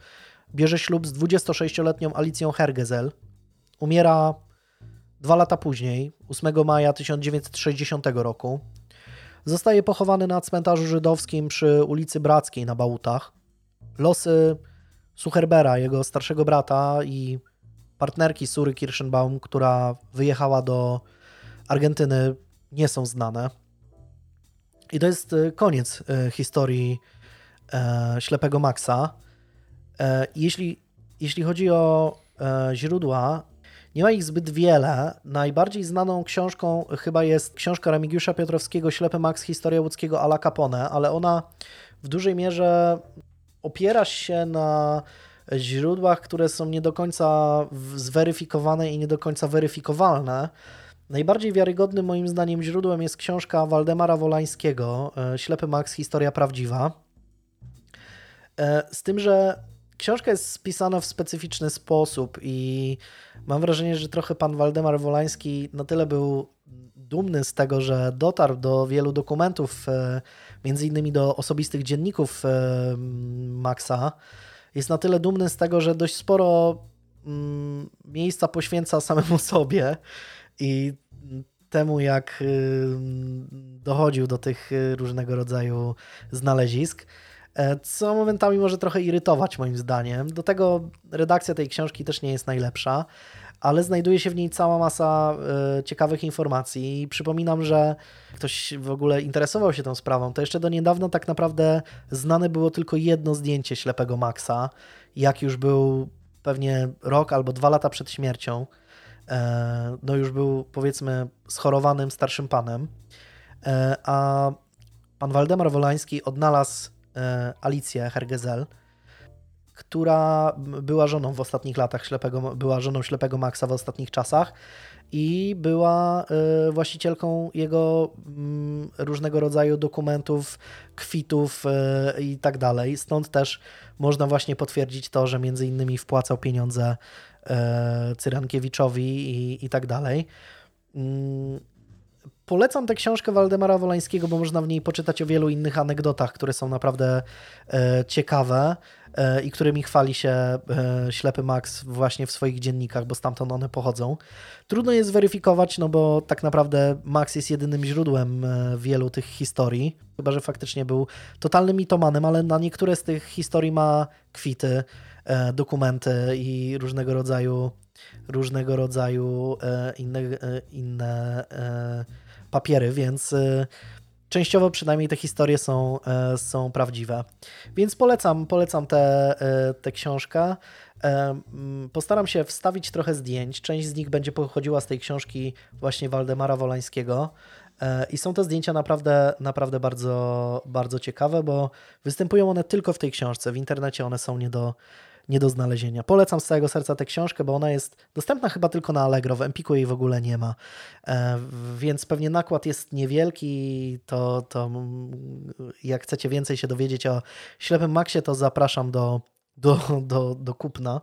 bierze ślub z 26-letnią Alicją Hergezel. Umiera dwa lata później, 8 maja 1960 roku. Zostaje pochowany na cmentarzu żydowskim przy ulicy Brackiej na Bałutach. Losy Sucherbera, jego starszego brata i partnerki Sury Kirschenbaum, która wyjechała do Argentyny, nie są znane. I to jest e, koniec e, historii e, ślepego Maxa. Jeśli, jeśli chodzi o źródła, nie ma ich zbyt wiele. Najbardziej znaną książką chyba jest książka Remigiusza Piotrowskiego Ślepy Max, historia łódzkiego Ala Capone, ale ona w dużej mierze opiera się na źródłach, które są nie do końca zweryfikowane i nie do końca weryfikowalne. Najbardziej wiarygodnym moim zdaniem źródłem jest książka Waldemara Wolańskiego e, Ślepy Max, historia prawdziwa. E, z tym, że książka jest spisana w specyficzny sposób i mam wrażenie, że trochę pan Waldemar Wolański na tyle był dumny z tego, że dotarł do wielu dokumentów, e, między innymi do osobistych dzienników Maxa. Jest na tyle dumny z tego, że dość sporo mm, miejsca poświęca samemu sobie i temu, jak dochodził do tych różnego rodzaju znalezisk, e, co momentami może trochę irytować moim zdaniem. Do tego redakcja tej książki też nie jest najlepsza, ale znajduje się w niej cała masa e, ciekawych informacji. I przypominam, że ktoś w ogóle interesował się tą sprawą, to jeszcze do niedawna tak naprawdę znane było tylko jedno zdjęcie ślepego Maxa, jak już był pewnie rok albo dwa lata przed śmiercią. E, no już był powiedzmy schorowanym starszym panem, e, a pan Waldemar Wolański odnalazł Alicję Hergezel, która była żoną w ostatnich latach ślepego, była żoną ślepego Maxa w ostatnich czasach i była y, właścicielką jego mm, różnego rodzaju dokumentów, kwitów y, i tak dalej. Stąd też można właśnie potwierdzić to, że między innymi wpłacał pieniądze Cyrankiewiczowi i, i tak dalej. Polecam tę książkę Waldemara Wolańskiego, bo można w niej poczytać o wielu innych anegdotach, które są naprawdę ciekawe. E, i którymi chwali się e, ślepy Max właśnie w swoich dziennikach, bo stamtąd one pochodzą. Trudno je zweryfikować, no bo tak naprawdę Max jest jedynym źródłem e, wielu tych historii, chyba że faktycznie był totalnym mitomanem, ale na niektóre z tych historii ma kwity, dokumenty i różnego rodzaju różnego rodzaju inne, inne papiery, więc częściowo przynajmniej te historie są, e, są prawdziwe. Więc polecam, polecam tę te, te książkę. E, postaram się wstawić trochę zdjęć. Część z nich będzie pochodziła z tej książki właśnie Waldemara Wolańskiego. E, I są te zdjęcia naprawdę, naprawdę bardzo, bardzo ciekawe, bo występują one tylko w tej książce. W internecie one są nie do, nie do znalezienia. Polecam z całego serca tę książkę, bo ona jest dostępna chyba tylko na Allegro, w Empiku jej w ogóle nie ma, e, więc pewnie nakład jest niewielki, to, to jak chcecie więcej się dowiedzieć o Ślepym Maxie, to zapraszam do, do, do, do kupna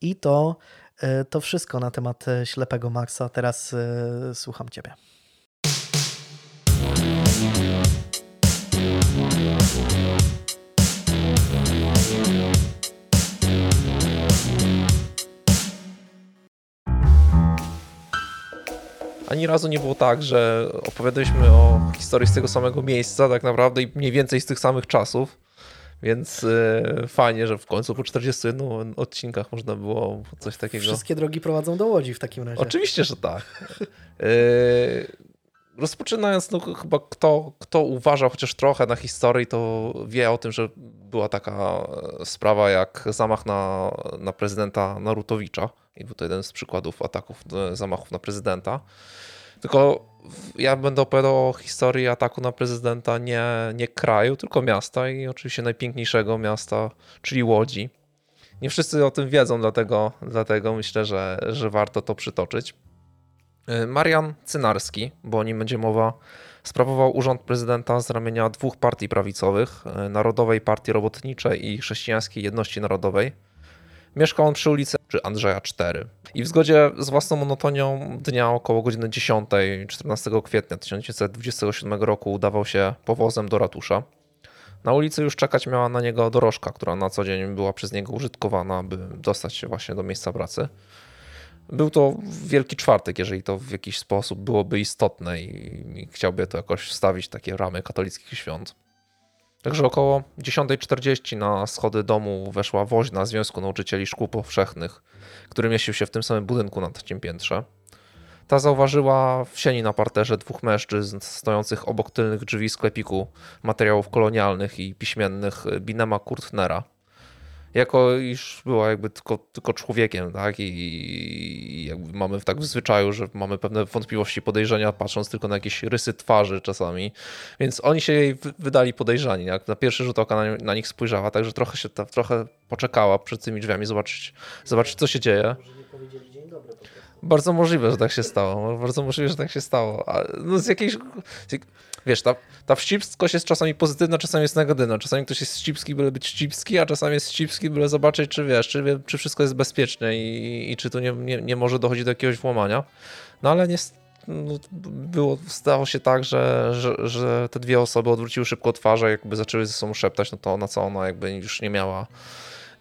i to, e, to wszystko na temat Ślepego Maxa. Teraz e, słucham Ciebie. Ani razu nie było tak, że opowiadaliśmy o historii z tego samego miejsca tak naprawdę i mniej więcej z tych samych czasów. Więc yy, fajnie, że w końcu po 41 odcinkach można było coś takiego. Wszystkie drogi prowadzą do Łodzi w takim razie. Oczywiście, że tak. Yy, rozpoczynając, no chyba kto, kto uważał chociaż trochę na historii, to wie o tym, że była taka sprawa jak zamach na, na prezydenta Narutowicza. I był to jeden z przykładów ataków, e, zamachów na prezydenta. Tylko ja będę opowiadał o historii ataku na prezydenta nie, nie kraju, tylko miasta i oczywiście najpiękniejszego miasta, czyli Łodzi. Nie wszyscy o tym wiedzą, dlatego, dlatego myślę, że, że warto to przytoczyć. E, Marian Cynarski, bo o nim będzie mowa, sprawował urząd prezydenta z ramienia dwóch partii prawicowych, e, Narodowej Partii Robotniczej i Chrześcijańskiej Jedności Narodowej. Mieszkał on przy ulicy Andrzeja 4. I w zgodzie z własną monotonią dnia około godziny 10, 14 kwietnia 1927 roku udawał się powozem do ratusza. Na ulicy już czekać miała na niego dorożka, która na co dzień była przez niego użytkowana, by dostać się właśnie do miejsca pracy. Był to Wielki Czwartek, jeżeli to w jakiś sposób byłoby istotne i, chciałby to jakoś wstawić takie ramy katolickich świąt. Także około 10.40 na schody domu weszła woźna Związku Nauczycieli Szkół Powszechnych, który mieścił się w tym samym budynku na trzecim piętrze. Ta zauważyła w sieni na parterze dwóch mężczyzn stojących obok tylnych drzwi sklepiku materiałów kolonialnych i piśmiennych Binema Kurtnera – jako iż była jakby tylko, tylko człowiekiem, tak? I, jakby mamy tak w zwyczaju, że mamy pewne wątpliwości, podejrzenia, patrząc tylko na jakieś rysy twarzy czasami. Więc oni się jej wydali podejrzani. Jak na pierwszy rzut oka na, na nich spojrzała, także trochę się trochę poczekała przed tymi drzwiami, zobaczyć, zobaczyć co się dzieje. Bardzo możliwe, że tak się stało. Bardzo możliwe, że tak się stało. A, no z jakiejś wiesz, ta, ta wścibskość jest czasami pozytywna, czasami jest negatywna. Czasami ktoś jest wścibski, byle być wścibski, a czasami jest wścibski, byle zobaczyć, czy wiesz, czy, czy wszystko jest bezpieczne i, i czy tu nie, nie, nie może dochodzić do jakiegoś włamania. No ale nie, no, było, stało się tak, że, że, że te dwie osoby odwróciły szybko twarze, jakby zaczęły ze sobą szeptać, no to ona co ona jakby już nie miała,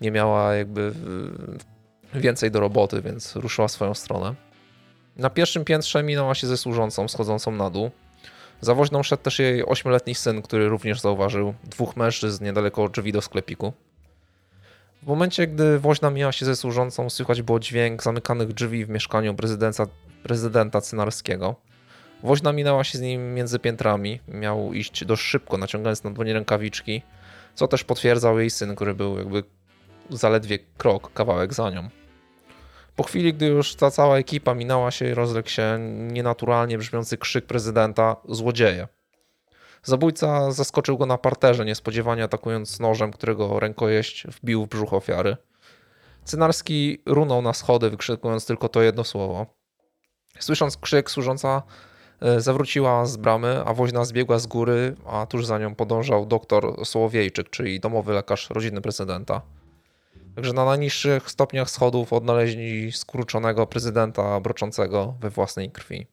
nie miała jakby więcej do roboty, więc ruszyła swoją stronę. Na pierwszym piętrze minęła się ze służącą schodzącą na dół. Za woźną szedł też jej ośmioletni syn, który również zauważył dwóch mężczyzn niedaleko drzwi do sklepiku. W momencie, gdy woźna mijała się ze służącą, słychać było dźwięk zamykanych drzwi w mieszkaniu prezydenta, prezydenta Cynarskiego. Woźna minęła się z nim między piętrami. Miał iść dość szybko, naciągając na dłonie rękawiczki, co też potwierdzał jej syn, który był jakby zaledwie krok, kawałek za nią. Po chwili, gdy już ta cała ekipa minęła się rozległ się nienaturalnie brzmiący krzyk prezydenta złodzieje. Zabójca zaskoczył go na parterze, niespodziewanie atakując nożem, którego rękojeść wbił w brzuch ofiary. Cynarski runął na schody, wykrzykując tylko to jedno słowo. Słysząc krzyk, służąca e, zawróciła z bramy, a woźna zbiegła z góry, a tuż za nią podążał doktor Słowiejczyk, czyli domowy lekarz rodziny prezydenta. Także na najniższych stopniach schodów odnaleźli skruczonego prezydenta broczącego we własnej krwi.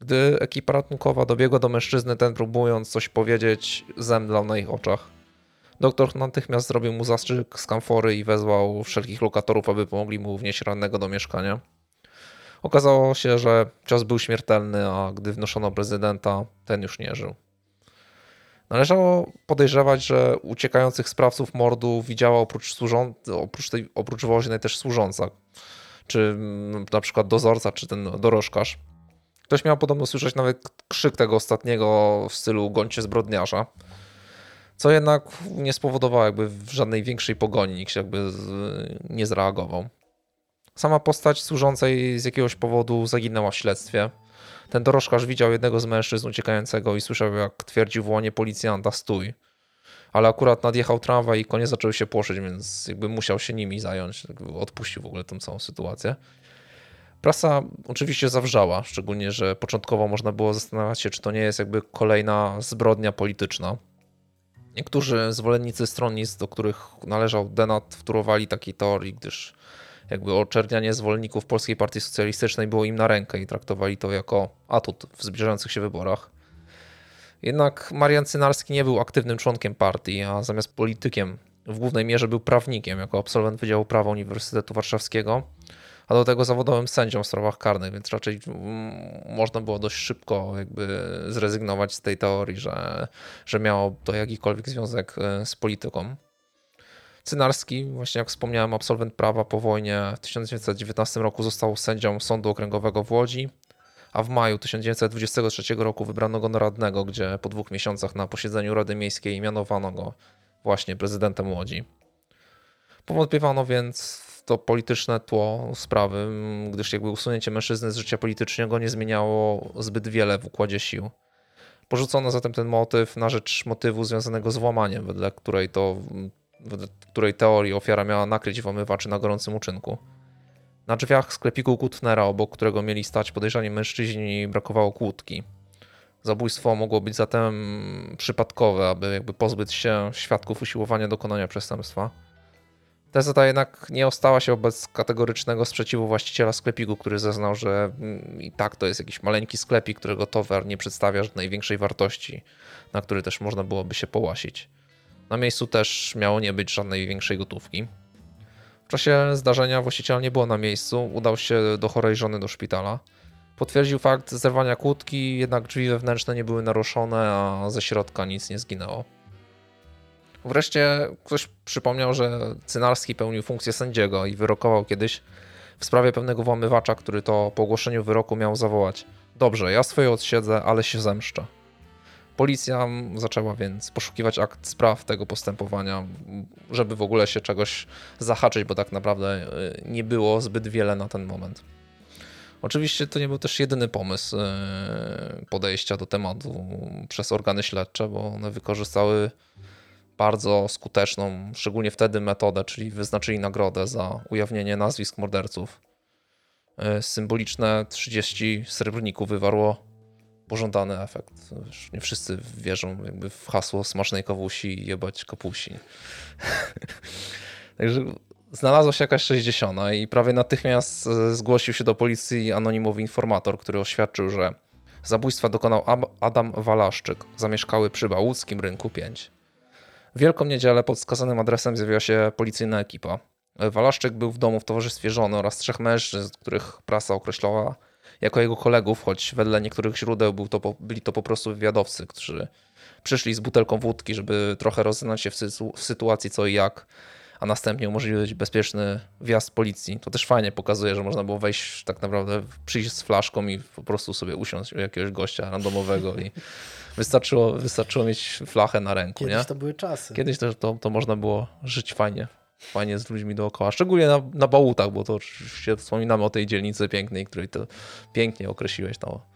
Gdy ekipa ratunkowa dobiegła do mężczyzny, ten próbując coś powiedzieć, zemdlał na ich oczach. Doktor natychmiast zrobił mu zastrzyk z kamfory i wezwał wszelkich lokatorów, aby pomogli mu wnieść rannego do mieszkania. Okazało się, że cios był śmiertelny, a gdy wnoszono prezydenta, ten już nie żył. Należało podejrzewać, że uciekających sprawców mordu widziała oprócz, służą, oprócz, tej, oprócz woźnej też służąca, czy mm, na przykład dozorca, czy ten dorożkarz. Ktoś miał podobno słyszeć nawet krzyk tego ostatniego w stylu gońcie zbrodniarza, co jednak nie spowodowało jakby w żadnej większej pogoni, nikt się jakby nie zreagował. Sama postać służącej z jakiegoś powodu zaginęła w śledztwie. Ten dorożkarz widział jednego z mężczyzn uciekającego i słyszał, jak twierdził w łonie policjanta stój. Ale akurat nadjechał tramwaj i konie zaczęły się płoszyć, więc jakby musiał się nimi zająć. Odpuścił w ogóle tę całą sytuację. Prasa oczywiście zawrzała, szczególnie, że początkowo można było zastanawiać się, czy to nie jest jakby kolejna zbrodnia polityczna. Niektórzy zwolennicy stronnictw, do których należał Denat, wtórowali takiej teorii, gdyż jakby oczernianie zwolenników Polskiej Partii Socjalistycznej było im na rękę i traktowali to jako atut w zbliżających się wyborach. Jednak Marian Cynarski nie był aktywnym członkiem partii, a zamiast politykiem w głównej mierze był prawnikiem jako absolwent Wydziału Prawa Uniwersytetu Warszawskiego, a do tego zawodowym sędzią w sprawach karnych, więc raczej można było dość szybko jakby zrezygnować z tej teorii, że, że miało to jakikolwiek związek e, z polityką. Cynarski, właśnie jak wspomniałem, absolwent prawa po wojnie w 1919 roku został sędzią Sądu Okręgowego w Łodzi, a w maju 1923 roku wybrano go na radnego, gdzie po dwóch miesiącach na posiedzeniu Rady Miejskiej mianowano go właśnie prezydentem Łodzi. Powątpiewano więc to polityczne tło sprawy, gdyż jakby usunięcie mężczyzny z życia politycznego nie zmieniało zbyt wiele w układzie sił. Porzucono zatem ten motyw na rzecz motywu związanego z włamaniem, wedle której to w której teorii ofiara miała nakryć włamywaczy na gorącym uczynku. Na drzwiach sklepiku Kutnera, obok którego mieli stać podejrzani mężczyźni, brakowało kłódki. Zabójstwo mogło być zatem przypadkowe, aby jakby pozbyć się świadków usiłowania dokonania przestępstwa. Teza ta jednak nie ostała się wobec kategorycznego sprzeciwu właściciela sklepiku, który zeznał, że mm, i tak to jest jakiś maleńki sklepik, którego towar nie przedstawia żadnej większej wartości, na który też można byłoby się połasić. Na miejscu też miało nie być żadnej większej gotówki. W czasie zdarzenia właściciel nie było na miejscu, udał się do chorej żony do szpitala. Potwierdził fakt zerwania kłódki, jednak drzwi wewnętrzne nie były naruszone, a ze środka nic nie zginęło. Wreszcie ktoś przypomniał, że Cynarski pełnił funkcję sędziego i wyrokował kiedyś w sprawie pewnego włamywacza, który to po ogłoszeniu wyroku miał zawołać: Dobrze, ja swoje odsiedzę, ale się zemszczę. Policja zaczęła więc poszukiwać akt spraw tego postępowania, żeby w ogóle się czegoś zahaczyć, bo tak naprawdę y, nie było zbyt wiele na ten moment. Oczywiście to nie był też jedyny pomysł y, podejścia do tematu przez organy śledcze, bo one wykorzystały bardzo skuteczną, szczególnie wtedy metodę, czyli wyznaczyli nagrodę za ujawnienie nazwisk morderców. Y, symboliczne 30 srebrników wywarło pożądany efekt. Nie wszyscy wierzą jakby w hasło smacznej kawusi i jebać kapusi. Także znalazła się jakaś 60 i prawie natychmiast e, zgłosił się do policji anonimowy informator, który oświadczył, że zabójstwa dokonał Adam Walaszczyk, zamieszkały przy Bałuckim Rynku 5. W Wielką Niedzielę pod wskazanym adresem zjawiła się policyjna ekipa. Walaszczyk był w domu w towarzystwie żony oraz trzech mężczyzn, których prasa określała jako jego kolegów, choć wedle niektórych źródeł był to, byli to po prostu wywiadowcy, którzy przyszli z butelką wódki, żeby trochę rozeznać się w, w sytuacji co i jak, a następnie umożliwić bezpieczny wjazd policji. To też fajnie pokazuje, że można było wejść tak naprawdę, przyjść z flaszką i po prostu sobie usiąść u jakiegoś gościa randomowego i wystarczyło, wystarczyło mieć flachę na ręku. Kiedyś nie? to były czasy. Kiedyś też to, to można było żyć fajnie fajnie z ludźmi dookoła, szczególnie na, na Bałutach, bo to oczywiście wspominamy o tej dzielnicy pięknej, której to pięknie określiłeś, to,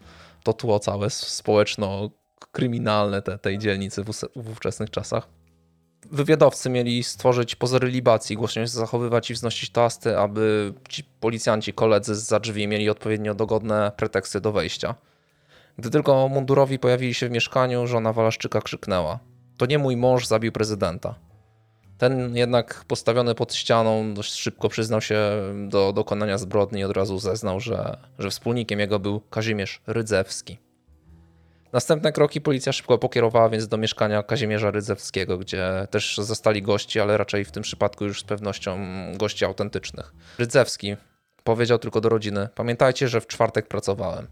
to tło całe społeczno-kryminalne te, tej dzielnicy w, ówczesnych czasach. Wywiadowcy mieli stworzyć pozory libacji, głośno się zachowywać i wznosić toasty, aby ci policjanci, koledzy za drzwi mieli odpowiednio dogodne preteksty do wejścia. Gdy tylko mundurowi pojawili się w mieszkaniu, żona Walaszczyka krzyknęła: To nie mój mąż zabił prezydenta. Ten jednak postawiony pod ścianą dość szybko przyznał się do dokonania zbrodni i od razu zeznał, że, że wspólnikiem jego był Kazimierz Rydzewski. Następne kroki policja szybko pokierowała więc do mieszkania Kazimierza Rydzewskiego, gdzie też zostali gości, ale raczej w tym przypadku już z pewnością gości autentycznych. Rydzewski powiedział tylko do rodziny: Pamiętajcie, że w czwartek pracowałem.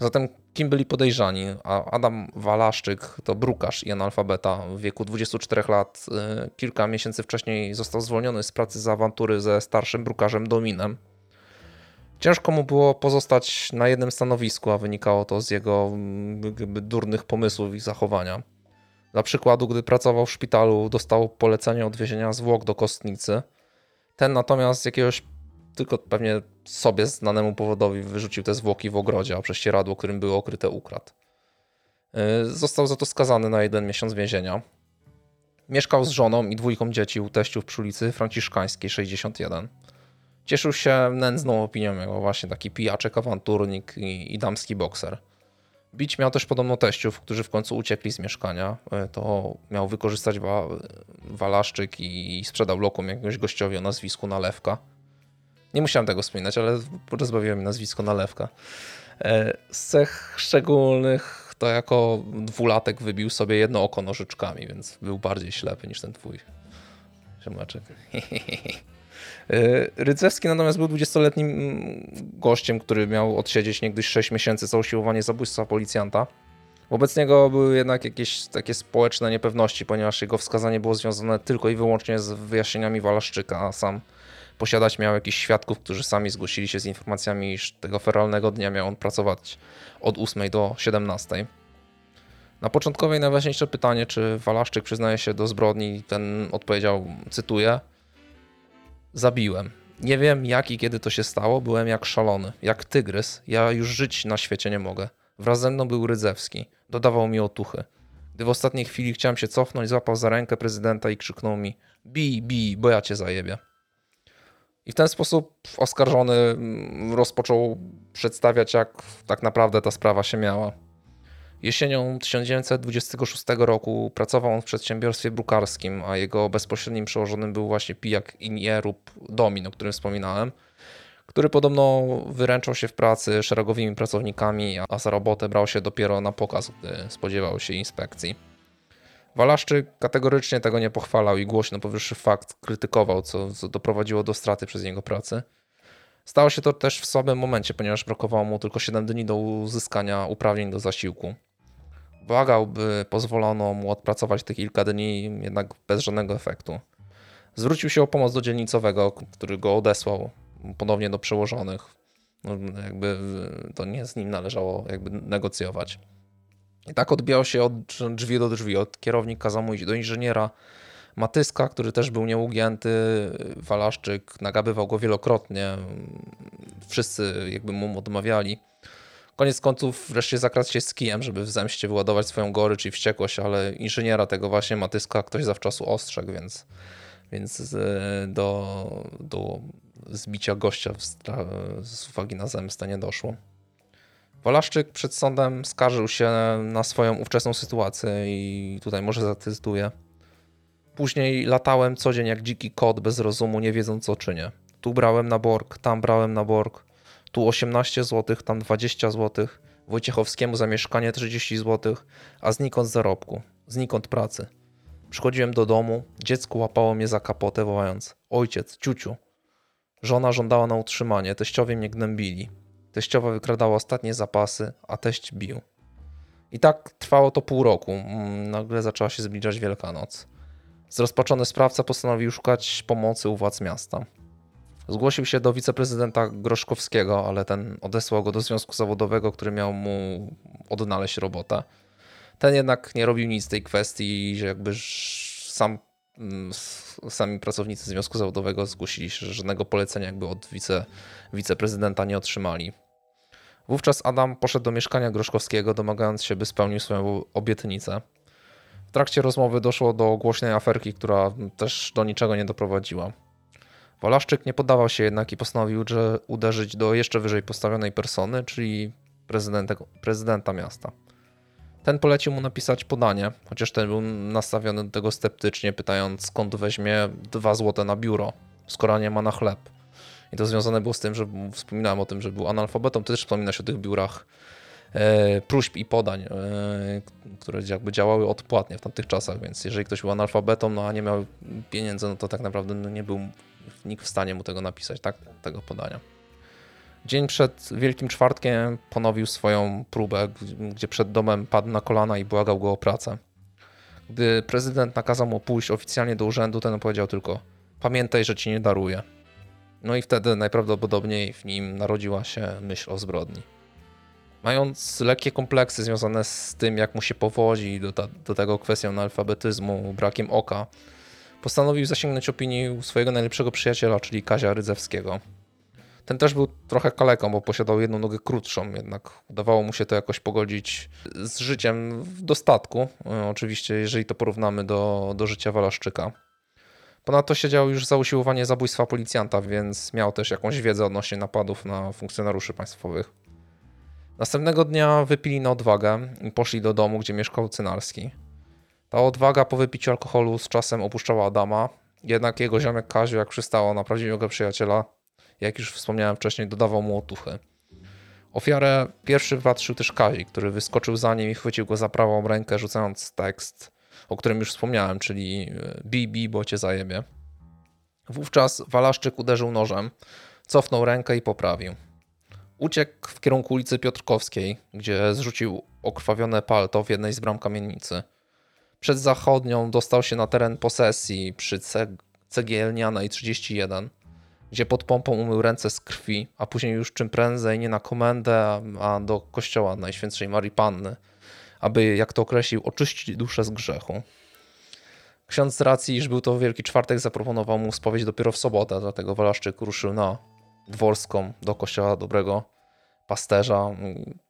Zatem kim byli podejrzani? Adam Walaszczyk to brukarz i analfabeta w wieku 24 lat. Y, kilka miesięcy wcześniej został zwolniony z pracy za awantury ze starszym brukarzem Dominem. Ciężko mu było pozostać na jednym stanowisku, a wynikało to z jego durnych pomysłów i zachowania. Dla przykładu, gdy pracował w szpitalu, dostał polecenie odwiezienia zwłok do kostnicy. Ten natomiast z jakiegoś tylko pewnie sobie znanemu powodowi wyrzucił te zwłoki w ogrodzie, a prześcieradło, którym były okryte, ukradł. Y, został za to skazany na jeden miesiąc więzienia. Mieszkał z żoną i dwójką dzieci u teściów przy ulicy Franciszkańskiej 61. Cieszył się nędzną opinią jako właśnie taki pijaczek, awanturnik i, i damski bokser. Bić miał też podobno teściów, którzy w końcu uciekli z mieszkania. Y, to miał wykorzystać wa walaszczyk i sprzedał lokum jakiegoś gościowi o nazwisku Nalewka. Nie musiałem tego wspominać, ale rozbawiło mi nazwisko Nalewka. E, z cech szczególnych to jako dwulatek wybił sobie jedno oko nożyczkami, więc był bardziej ślepy niż ten twój ziomeczek. E, Rydzewski natomiast był 20-letnim mm, gościem, który miał odsiedzieć niegdyś 6 miesięcy za usiłowanie zabójstwa policjanta. Wobec niego były jednak jakieś takie społeczne niepewności, ponieważ jego wskazanie było związane tylko i wyłącznie z wyjaśnieniami Walaszczyka, a sam posiadać miał jakichś świadków, którzy sami zgłosili się z informacjami, iż tego feralnego dnia miał on pracować od 8 do 17. Na początkowej najważniejsze pytanie, czy Walaszczyk przyznaje się do zbrodni, ten odpowiedział, cytuję, zabiłem. Nie wiem jak i kiedy to się stało, byłem jak szalony, jak tygrys, ja już żyć na świecie nie mogę. Wraz ze mną był Rydzewski, dodawał mi otuchy. Gdy w ostatniej chwili chciałem się cofnąć, złapał za rękę prezydenta i krzyknął mi: Bij, bij, bo ja cię zajebie. I w ten sposób oskarżony mm, rozpoczął przedstawiać, jak tak naprawdę ta sprawa się miała. Jesienią 1926 roku pracował on w przedsiębiorstwie brukarskim, a jego bezpośrednim przełożonym był właśnie pijak Inierub Domin, o którym wspominałem, który podobno wyręczał się w pracy szeregowymi pracownikami, a za robotę brał się dopiero na pokaz, gdy spodziewał się inspekcji. Walaszczyk kategorycznie tego nie pochwalał i głośno powyższy fakt krytykował, co, co doprowadziło do straty przez niego pracy. Stało się to też w słabym momencie, ponieważ brakowało mu tylko 7 dni do uzyskania uprawnień do zasiłku. Błagał, by pozwolono mu odpracować te kilka dni, jednak bez żadnego efektu. Zwrócił się o pomoc do dzielnicowego, który go odesłał ponownie do przełożonych. No, jakby to nie z nim należało jakby negocjować. I tak odbijał się od drzwi do drzwi. Od kierownik kazał mu iść do inżyniera Matyska, który też był nieugięty. Walaszczyk nagabywał go wielokrotnie. Wszyscy jakby mu odmawiali. Koniec końców wreszcie zakradł się z kijem, żeby w zemście wyładować swoją gorycz i wściekłość, ale inżyniera tego właśnie Matyska ktoś zawczasu ostrzegł, więc, więc do, do zbicia gościa z uwagi na zemstę nie doszło. Walaszczyk przed sądem skarżył się na swoją ówczesną sytuację i tutaj może zacytuję. Później latałem co dzień jak dziki kot bez rozumu, nie wiedząc co czynię. Tu brałem na borg, tam brałem na borg, tu 18 zł, tam 20 zł, Wojciechowskiemu za mieszkanie 30 zł, a znikąd zarobku, znikąd pracy. Przychodziłem do domu, dziecko łapało mnie za kapotę, wołając: Ojciec, ciuciu. Żona żądała na utrzymanie, teściowie mnie gnębili. Teściowa wykradała ostatnie zapasy, a teść bił. I tak trwało to pół roku. Mm, nagle zaczęła się zbliżać Wielkanoc. Zrozpaczony sprawca postanowił szukać pomocy u władz miasta. Zgłosił się do wiceprezydenta Groszkowskiego, ale ten odesłał go do związku zawodowego, który miał mu odnaleźć robotę. Ten jednak nie robił nic z tej kwestii, że jakby sam, sami pracownicy związku zawodowego zgłosili się, że żadnego polecenia jakby od wice, wiceprezydenta nie otrzymali. Wówczas Adam poszedł do mieszkania Groszkowskiego, domagając się, by spełnił swoją obietnicę. W trakcie rozmowy doszło do głośnej aferki, która też do niczego nie doprowadziła. Walaszczyk nie podawał się jednak i postanowił że uderzyć do jeszcze wyżej postawionej persony, czyli prezydenta miasta. Ten polecił mu napisać podanie, chociaż ten był nastawiony do tego sceptycznie, pytając skąd weźmie dwa złote na biuro, skoro nie ma na chleb. I to związane było z tym, że wspominałem o tym, że był analfabetą, to też wspomina się o tych biurach e, próśb i podań, e, które jakby działały odpłatnie w tamtych czasach, więc jeżeli ktoś był analfabetą, no a nie miał pieniędzy, no to tak naprawdę no, nie był nikt w stanie mu tego napisać, tak? Tego podania. Dzień przed Wielkim Czwartkiem ponowił swoją próbę, gdzie przed domem padł na kolana i błagał go o pracę. Gdy prezydent nakazał mu pójść oficjalnie do urzędu, ten powiedział tylko: Pamiętaj, że ci nie daruję. No i wtedy najprawdopodobniej w nim narodziła się myśl o zbrodni. Mając lekkie kompleksy związane z tym, jak mu się powodzi, do, ta, do tego kwestią analfabetyzmu, brakiem oka, postanowił zasięgnąć opinii swojego najlepszego przyjaciela, czyli Kazia Rydzewskiego. Ten też był trochę kaleką, bo posiadał jedną nogę krótszą, jednak udawało mu się to jakoś pogodzić z życiem w dostatku. E, oczywiście, jeżeli to porównamy do, do życia Walaszczyka. Ponadto siedział już za usiłowanie zabójstwa policjanta, więc miał też jakąś wiedzę odnośnie napadów na funkcjonariuszy państwowych. Następnego dnia wypili na odwagę i poszli do domu, gdzie mieszkał Cynarski. Ta odwaga po wypiciu alkoholu z czasem opuszczała Adama, jednak jego ziomek Kaziu, jak przystało na prawdziwego przyjaciela, jak już wspomniałem wcześniej, dodawał mu otuchy. Ofiarę pierwszy patrzył też Kazi, który wyskoczył za nim i chwycił go za prawą rękę, rzucając tekst, o którym już wspomniałem, czyli bij, e, bo cię zajebie. Wówczas Walaszczyk uderzył nożem, cofnął rękę i poprawił. Uciekł w kierunku ulicy Piotrkowskiej, gdzie zrzucił okrwawione palto w jednej z bram kamienicy. Przed zachodnią dostał się na teren posesji przy Cegielnianej 31, gdzie pod pompą umył ręce z krwi, a później już czym prędzej nie na komendę, a do kościoła Najświętszej Marii Panny, aby, jak to określił, oczyścić duszę z grzechu. Ksiądz z racji, iż był to Wielki Czwartek, zaproponował mu spowiedź dopiero w sobotę, dlatego Walaszczyk ruszył na Dworską do kościoła Dobrego Pasterza,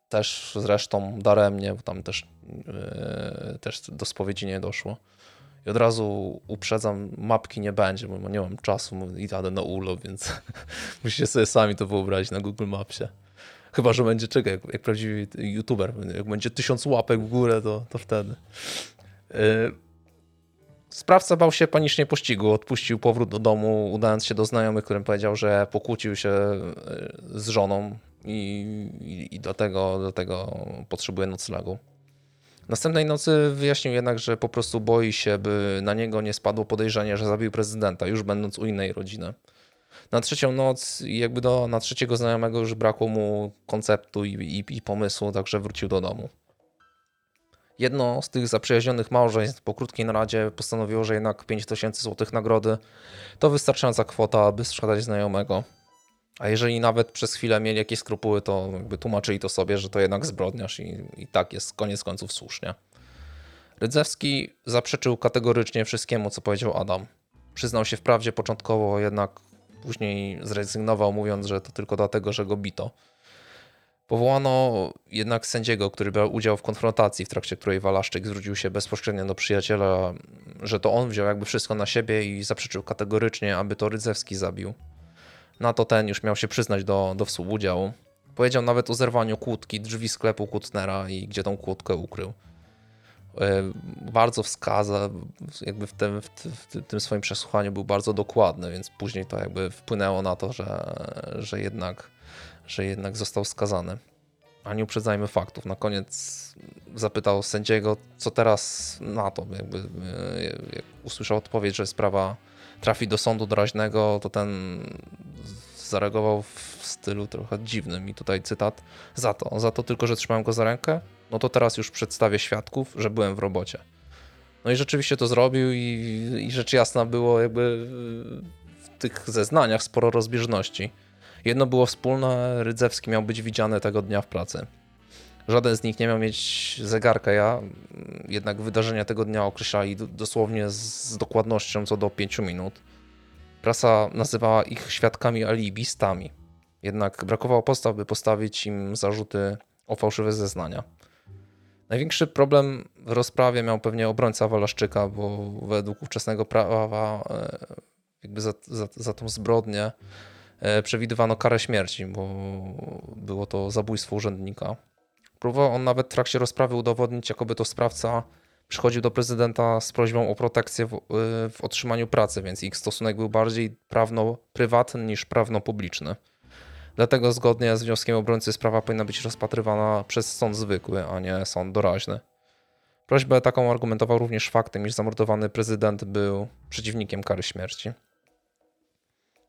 też zresztą daremnie, bo tam też, yy, też do spowiedzi nie doszło. Od razu uprzedzam, mapki nie będzie, bo nie mam czasu i jadę na urlop, więc musicie sobie sami to wyobrazić na Google Mapsie. Chyba, że będzie, czekaj, jak, jak prawdziwy youtuber, jak będzie tysiąc łapek w górę, to, to wtedy. Yy. Sprawca bał się panicznie pościgu, odpuścił powrót do domu, udając się do znajomych, którym powiedział, że pokłócił się yy, z żoną i, i, i dlatego, dlatego potrzebuje noclegu. Następnej nocy wyjaśnił jednak, że po prostu boi się, by na niego nie spadło podejrzenie, że zabił prezydenta, już będąc u innej rodziny. Na trzecią noc, jakby do, na trzeciego znajomego już brakło mu konceptu i, i, i pomysłu, także wrócił do domu. Jedno z tych zaprzyjaźnionych małżeństw po krótkiej naradzie postanowiło, że jednak 5000 zł nagrody to wystarczająca kwota, aby sprzedać znajomego. A jeżeli nawet przez chwilę mieli jakieś skrupuły, to jakby tłumaczyli to sobie, że to jednak zbrodniarz i, i tak jest koniec końców słusznie. Rydzewski zaprzeczył kategorycznie wszystkiemu, co powiedział Adam. Przyznał się wprawdzie początkowo, jednak później zrezygnował, mówiąc, że to tylko dlatego, że go bito. Powołano jednak sędziego, który brał udział w konfrontacji, w trakcie której Walaszczyk zwrócił się bezpośrednio do przyjaciela, że to on wziął jakby wszystko na siebie i zaprzeczył kategorycznie, aby to Rydzewski zabił. Na to ten już miał się przyznać do, do współudziału. Powiedział nawet o zerwaniu kłódki drzwi sklepu Kutnera i gdzie tą kłódkę ukrył. E, bardzo wskaza, jakby w tym, w tym swoim przesłuchaniu był bardzo dokładny, więc później to jakby wpłynęło na to, że, że, jednak, że jednak został skazany. a nie uprzedzajmy faktów. Na koniec zapytał sędziego, co teraz na to. Jakby, e, jak usłyszał odpowiedź, że sprawa trafi do sądu doraźnego, to ten zareagował w stylu trochę dziwnym. I tutaj cytat: Za to, za to tylko, że trzymałem go za rękę, no to teraz już przedstawię świadków, że byłem w robocie. No i rzeczywiście to zrobił, i, i rzecz jasna było jakby w tych zeznaniach sporo rozbieżności. Jedno było wspólne, Rydzewski miał być widziany tego dnia w pracy. Żaden z nich nie miał mieć zegarka. Ja jednak wydarzenia tego dnia określali dosłownie z dokładnością co do 5 minut. Prasa nazywała ich świadkami alibistami. Jednak brakowało podstaw, by postawić im zarzuty o fałszywe zeznania. Największy problem w rozprawie miał pewnie obrońca Walaszczyka, bo według ówczesnego prawa e, jakby za, za, za tą zbrodnię e, przewidywano karę śmierci, bo było to zabójstwo urzędnika. Próbował on nawet w trakcie rozprawy udowodnić, jakoby to sprawca przychodził do prezydenta z prośbą o protekcję w, y, w otrzymaniu pracy, więc ich stosunek był bardziej prawno-prywatny niż prawno-publiczny. Dlatego zgodnie z wnioskiem obrońcy sprawa powinna być rozpatrywana przez sąd zwykły, a nie sąd doraźny. Prośbę taką argumentował również faktem, iż zamordowany prezydent był przeciwnikiem kary śmierci.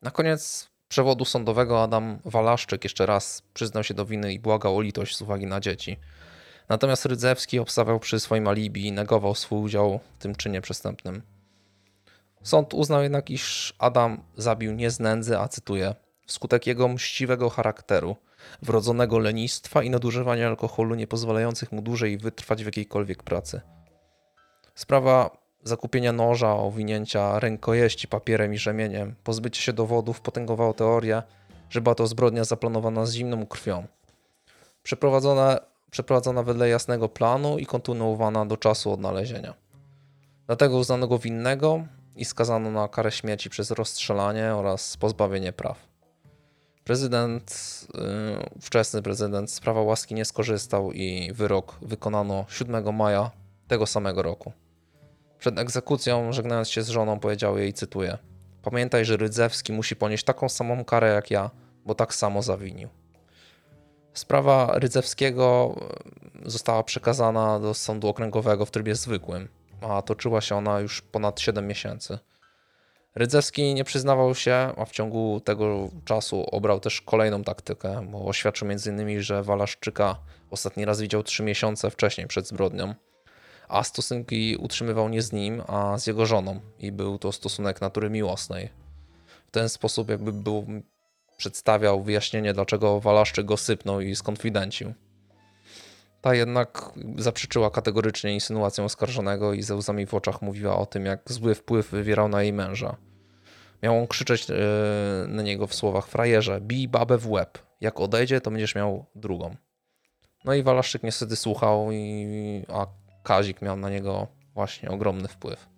Na koniec przewodu sądowego Adam Walaszczyk jeszcze raz przyznał się do winy i błagał o litość z uwagi na dzieci. Natomiast Rydzewski obstawiał przy swoim alibi i negował swój udział w tym czynie przestępnym. Sąd uznał jednak, iż Adam zabił nie z nędzy, a cytuję, wskutek jego mściwego charakteru, wrodzonego lenistwa i nadużywania alkoholu nie pozwalających mu dłużej wytrwać w jakiejkolwiek pracy. Sprawa zakupienia noża, owinięcia rękojeści papierem i rzemieniem, pozbycie się dowodów potęgowała teorię, że była to zbrodnia zaplanowana z zimną krwią. Przeprowadzona, przeprowadzona wedle jasnego planu i kontynuowana do czasu odnalezienia. Dlatego uznano go winnego i skazano na karę śmierci przez rozstrzelanie oraz pozbawienie praw. Prezydent, yy, wczesny prezydent z prawa łaski nie skorzystał i wyrok wykonano 7 maja tego samego roku. Przed egzekucją, żegnając się z żoną, powiedział jej, cytuję: Pamiętaj, że Rydzewski musi ponieść taką samą karę jak ja, bo tak samo zawinił. Sprawa Rydzewskiego e, została przekazana do sądu okręgowego w trybie zwykłym, a toczyła się ona już ponad 7 miesięcy. Rydzewski nie przyznawał się, a w ciągu tego czasu obrał też kolejną taktykę, bo oświadczył m.in., że Walaszczyka ostatni raz widział 3 miesiące wcześniej przed zbrodnią a stosunki utrzymywał nie z nim, a z jego żoną i był to stosunek natury miłosnej. W ten sposób jakby był, przedstawiał wyjaśnienie, dlaczego Walaszczyk go sypnął i skonfidencił. Ta jednak zaprzeczyła kategorycznie insynuacją oskarżonego i ze łzami w oczach mówiła o tym, jak zły wpływ wywierał na jej męża. Miał on krzyczeć yy, na niego w słowach frajerze, bij babę w łeb. Jak odejdzie, to będziesz miał drugą. No i Walaszczyk niestety słuchał, i, a Kazik miał na niego właśnie ogromny wpływ.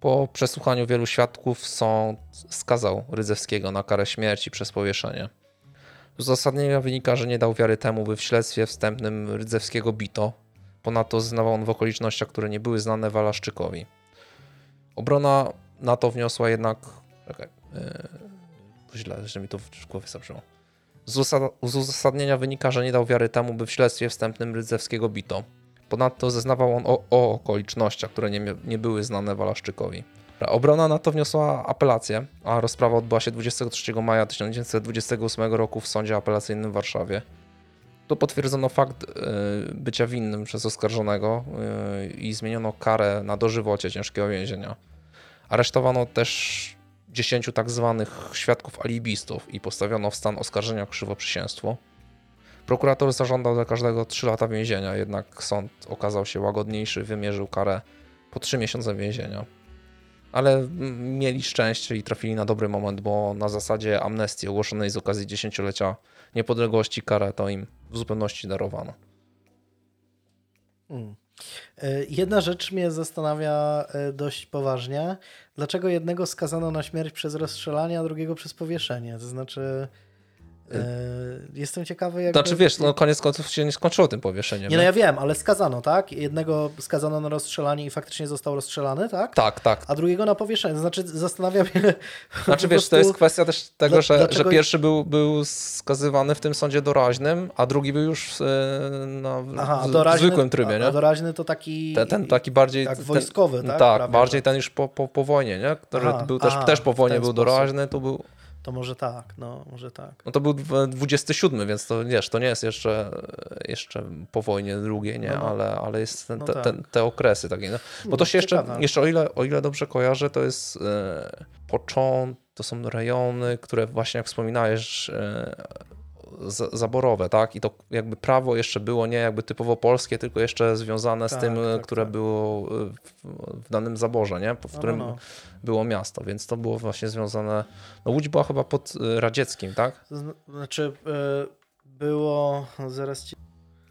Po przesłuchaniu wielu świadków sąd skazał Rydzewskiego na karę śmierci przez powieszenie. Z uzasadnienia wynika, że nie dał wiary temu, by w śledztwie wstępnym Rydzewskiego bito. Ponadto zeznawał on w okolicznościach, które nie były znane Walaszczykowi. Obrona na to wniosła jednak... Czekaj, yy, źle, że mi to w głowie zabrzmiało. Z uzasadnienia wynika, że nie dał wiary temu, by w śledztwie wstępnym Rydzewskiego bito. Ponadto zeznawał on o, o okolicznościach, które nie, nie były znane Walaszczykowi. Obrona na to wniosła apelację, a rozprawa odbyła się 23 maja 1928 roku w Sądzie Apelacyjnym w Warszawie. Tu potwierdzono fakt y, bycia winnym przez oskarżonego y, i zmieniono karę na dożywocie ciężkiego więzienia. Aresztowano też 10 tak zwanych świadków alibistów i postawiono w stan oskarżenia krzywoprzysięstwo. Prokurator zażądał dla każdego 3 lata więzienia, jednak sąd okazał się łagodniejszy, wymierzył karę po 3 miesiące więzienia. Ale mieli szczęście i trafili na dobry moment, bo na zasadzie amnestii ogłoszonej z okazji dziesięciolecia niepodległości karę to im w zupełności darowano. Hmm. E, jedna rzecz mnie zastanawia e, dość poważnie. Dlaczego jednego skazano na śmierć przez rozstrzelanie, a drugiego przez powieszenie? To znaczy, jestem ciekawy, jak. Znaczy, wiesz, no koniec końców się nie skończyło tym powieszeniem. Nie, no ja wiem, ale skazano, tak? Jednego skazano na rozstrzelanie i faktycznie został rozstrzelany, tak? Tak, tak. A drugiego na powieszenie. Znaczy, zastanawiam się. Znaczy, wiesz, to jest kwestia też tego, że, dlaczego... że pierwszy był, był skazywany w tym sądzie doraźnym, a drugi był już e, na, Aha, w, doraźny, zwykłym trybie, nie? A doraźny to taki. Ten, ten taki bardziej. Tak, wojskowy, ten, tak? Tak, Prawie, bardziej ten już po, po, po wojnie, nie? Który aha, był też, aha, też po wojnie był sposób. doraźny, to był. To może tak, no może tak. No to był 27, więc to wiesz, to nie jest jeszcze, jeszcze po wojnie drugiej, nie, no, no. Ale, ale jest ten, no te, tak. ten, te okresy takie. No. Bo to się jeszcze, jeszcze o, ile, o ile dobrze kojarzę, to jest e, początek, to są rejony, które właśnie jak wspominałeś, e, zaborowe, tak? I to jakby prawo jeszcze było nie jakby typowo polskie, tylko jeszcze związane tak, z tym, tak, które tak. było w, w, danym zaborze, nie? W no, którym no, no. było miasto, więc to było właśnie związane. No Łódź była chyba pod y, radzieckim, tak? Znaczy, y, było, zaraz ci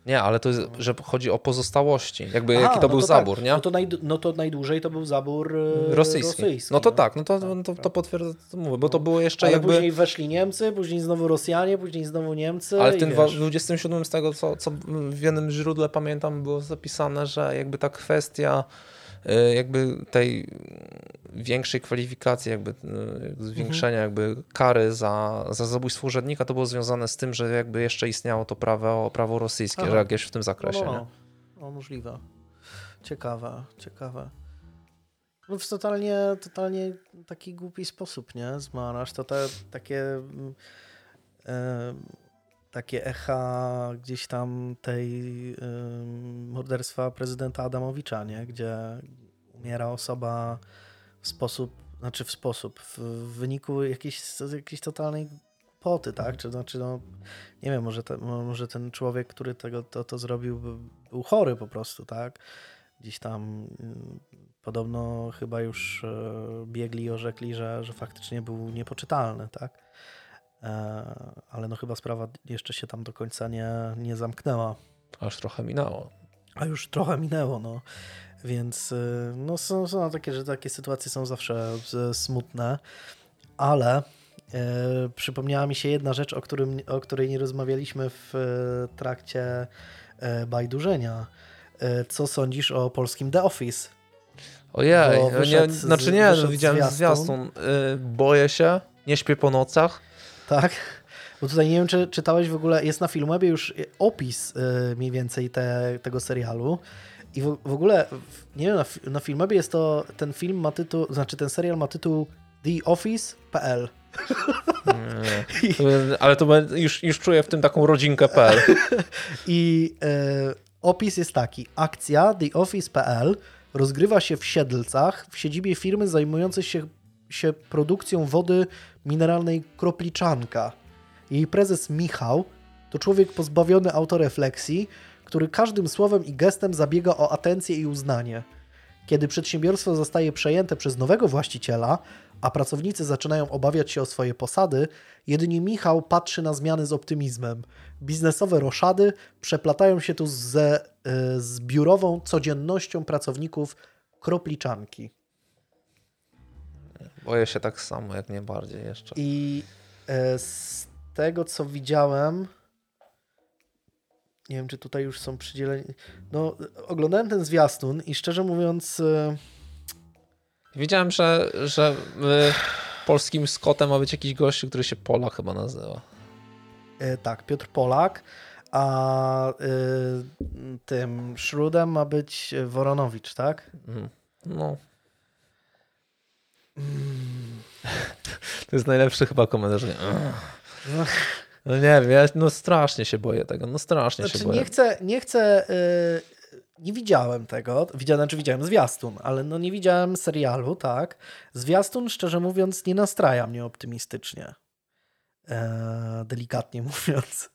nie, ale to jest, że chodzi o pozostałości. Jakby Aha, jaki to no był to zabór, tak. nie? No to, no to najdłużej to był zabór e, rosyjski. rosyjski no to no. tak, no to, tak, to, to tak. potwierdza, to mówię, bo to było jeszcze ale jakby... później weszli Niemcy, później znowu Rosjanie, później znowu Niemcy. Ale w tym wiesz... 27 z tego, co, co w jednym źródle pamiętam, było zapisane, że jakby ta kwestia jakby tej większej kwalifikacji, jakby e, zwiększenia mhm. jakby kary za, za zabójstwo urzędnika, to było związane z tym, że jakby jeszcze istniało to prawo, prawo rosyjskie, Aha. że jakieś w tym zakresie. No, no. możliwe. Ciekawe, ciekawe. No w totalnie, totalnie taki głupi sposób, nie? Zmarasz to te takie e, takie echa gdzieś tam tej e, morderstwa prezydenta Adamowicza, nie? Gdzie umiera osoba w sposób, znaczy w sposób, w, wyniku jakiejś, jakiejś totalnej poty, tak? Czy znaczy, no, nie wiem, może, te, może ten człowiek, który tego, to, to zrobił, był chory po prostu, tak? Gdzieś tam podobno chyba już y, biegli i orzekli, że, że faktycznie był niepoczytalny, tak? E, ale no chyba sprawa jeszcze się tam do końca nie, nie zamknęła. Aż trochę minęło. A już trochę minęło, no. Więc y, no, są, są takie, że takie sytuacje są zawsze y, smutne, ale e, przypomniała mi się jedna rzecz, o, którym, o której nie rozmawialiśmy w trakcie e, bajdurzenia. E, co sądzisz o polskim The Office? Ojej, nie, znaczy nie, no, widziałem zwiastun. zwiastun. Y, boję się, nie śpię po nocach. Tak? Bo tutaj nie wiem, czy czytałeś w ogóle, jest na Filmwebie już opis mniej więcej te, tego serialu i w, w ogóle, nie wiem, na, na Filmwebie jest to, ten film ma tytuł, znaczy ten serial ma tytuł TheOffice.pl. Ale to już, już czuję w tym taką rodzinkę.pl. I e, opis jest taki. Akcja TheOffice.pl rozgrywa się w Siedlcach, w siedzibie firmy zajmującej się, się produkcją wody mineralnej Kropliczanka. Jej prezes Michał to człowiek pozbawiony autorefleksji, który każdym słowem i gestem zabiega o atencję i uznanie. Kiedy przedsiębiorstwo zostaje przejęte przez nowego właściciela, a pracownicy zaczynają obawiać się o swoje posady, jedynie Michał patrzy na zmiany z optymizmem. Biznesowe roszady przeplatają się tu ze, e, z biurową codziennością pracowników kropliczanki. Boję się tak samo, jak nie bardziej jeszcze. I e, z tego, co widziałem, nie wiem, czy tutaj już są przydzieleni. No, oglądałem ten zwiastun i szczerze mówiąc. E, Wiedziałem, że, że polskim Scottem ma być jakiś gość, który się Polak chyba nazywa. E, tak, Piotr Polak, a e, tym Szrudem ma być Woronowicz, tak? Mhm. No. To jest najlepszy chyba komentarz. No. Nie wiem, ja no strasznie się boję tego, no strasznie znaczy, się boję. Nie chcę, nie chcę, yy, nie widziałem tego, widziałem, znaczy widziałem zwiastun, ale no nie widziałem serialu, tak. Zwiastun, szczerze mówiąc, nie nastraja mnie optymistycznie, e, delikatnie mówiąc.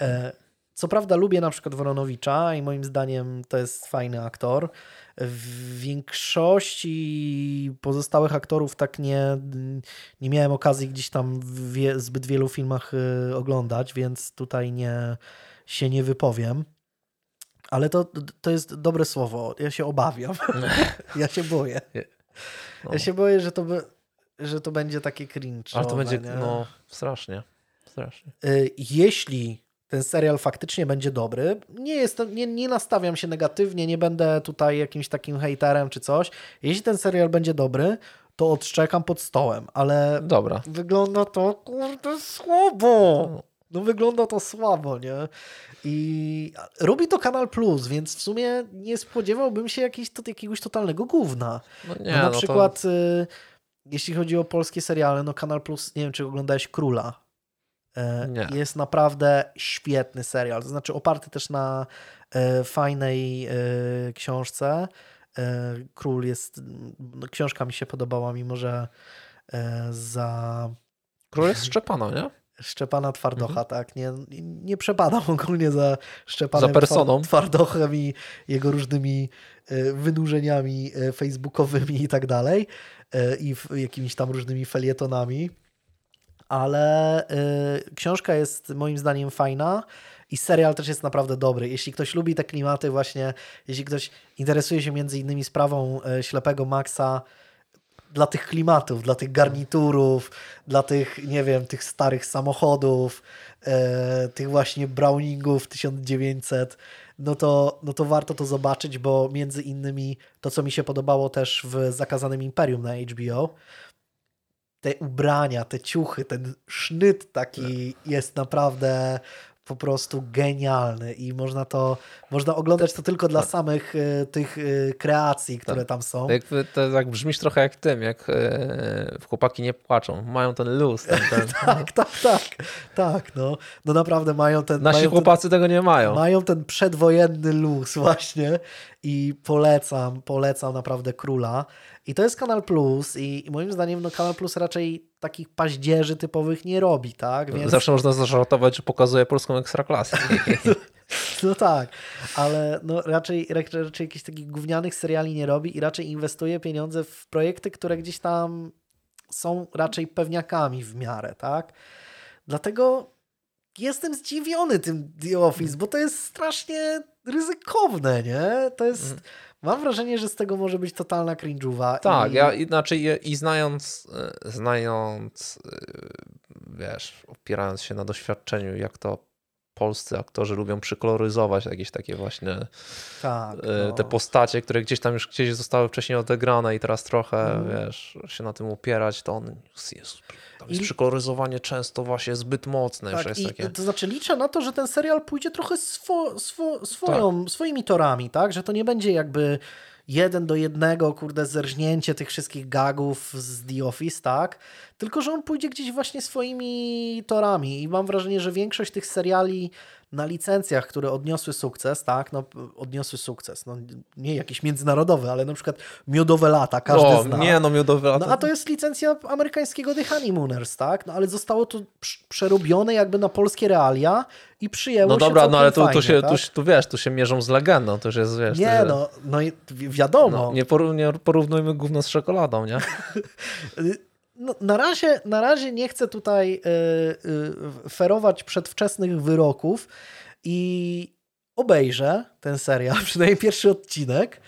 E, co prawda lubię na przykład Woronowicza i moim zdaniem to jest fajny aktor, w większości pozostałych aktorów tak nie, nie miałem okazji gdzieś tam w wie, zbyt wielu filmach y, oglądać, więc tutaj nie, się nie wypowiem. Ale to, to jest dobre słowo. Ja się obawiam. ja się boję. Ja się boję, że to, by, że to będzie takie cringe. Ale to będzie, nie? no, strasznie. strasznie. Jeśli ten serial faktycznie będzie dobry. Nie, jestem, nie, nie nastawiam się negatywnie, nie będę tutaj jakimś takim hejterem czy coś. Jeśli ten serial będzie dobry, to odszczekam pod stołem, ale Dobra. wygląda to kurde słabo. No wygląda to słabo, nie? I robi to Kanal Plus, więc w sumie nie spodziewałbym się jakiegoś, to, jakiegoś totalnego gówna. No nie, no na no przykład to... y, jeśli chodzi o polskie seriale, no Kanal Plus, nie wiem czy oglądałeś Króla. E, nie. Jest naprawdę świetny serial. To znaczy oparty też na e, fajnej e, książce. Król jest. No, książka mi się podobała, mimo że za. Król jest Szczepana, nie? Szczepana Twardocha, mhm. tak. Nie, nie przepadam ogólnie za Szczepanem za personą. Twardochem i jego różnymi wynurzeniami facebookowymi i tak dalej. I jakimiś tam różnymi felietonami ale y, książka jest moim zdaniem fajna. I serial też jest naprawdę dobry. Jeśli ktoś lubi te klimaty, właśnie, jeśli ktoś interesuje się między innymi sprawą y, ślepego Maxa, dla tych klimatów, dla tych garniturów, dla tych, nie wiem, tych starych samochodów, y, tych właśnie Browningów 1900, no to, no to warto to zobaczyć, bo między innymi to, co mi się podobało też w Zakazanym Imperium na HBO, te ubrania, te ciuchy, ten sznyt taki tak. jest naprawdę po prostu genialny i można to, można oglądać to tylko dla tak. samych y, tych y, kreacji, które tak. tam są. Jakby to tak brzmisz trochę jak tym, jak y, chłopaki nie płaczą, mają ten luz. Ten, ten... tak, tak, tak, tak, no. no naprawdę mają ten... Nasi mają chłopacy ten, tego nie mają. Mają ten przedwojenny luz właśnie i polecam, polecam naprawdę Króla. I to jest Kanal Plus i, moim zdaniem no, Kanal Plus raczej takich paździerzy typowych nie robi, tak? Więc... Zawsze można zażartować, że pokazuje polską ekstraklasę. no tak, ale no raczej, raczej, raczej jakichś takich gównianych seriali nie robi i raczej inwestuje pieniądze w projekty, które gdzieś tam są raczej pewniakami w miarę, tak? Dlatego jestem zdziwiony tym The Office, bo to jest strasznie ryzykowne, nie? To jest... Mam wrażenie, że z tego może być totalna cringe'uwa. Tak, i... ja inaczej i znając, e, znając, e, wiesz, opierając się na doświadczeniu, jak to polscy aktorzy lubią przykoloryzować jakieś takie właśnie tak, e, no. te postacie, które gdzieś tam już gdzieś zostały wcześniej odegrane i teraz trochę, mm. wiesz, się na tym upierać, to on jest, tam jest I... przykoloryzowanie często właśnie zbyt mocne. Tak, jest takie... To znaczy liczę na to, że ten serial pójdzie trochę swo, swo, swoją, tak. swoimi torami, tak, że to nie będzie jakby jeden do jednego, kurde, zerżnięcie tych wszystkich gagów z The Office, tak? Tylko, że on pójdzie gdzieś właśnie swoimi torami i mam wrażenie, że większość tych seriali na licencjach, które odniosły sukces, tak, no odniosły sukces, no nie jakiś międzynarodowy, ale na przykład Miodowe Lata, każdy o, zna. nie, no Miodowe Lata. No a to jest licencja amerykańskiego The Honeymooners, tak, no ale zostało to przerobione jakby na polskie realia i przyjęło no się dobra, no ale tu, tu, się, tak? tu, tu, wiesz, tu się mierzą z legendą, to już jest, wiesz. Nie, no, no wiadomo. No, nie, poró nie porównujmy gówno z czekoladą, nie? No, na, razie, na razie nie chcę tutaj y, y, ferować przedwczesnych wyroków i obejrzę ten serial, przynajmniej pierwszy odcinek.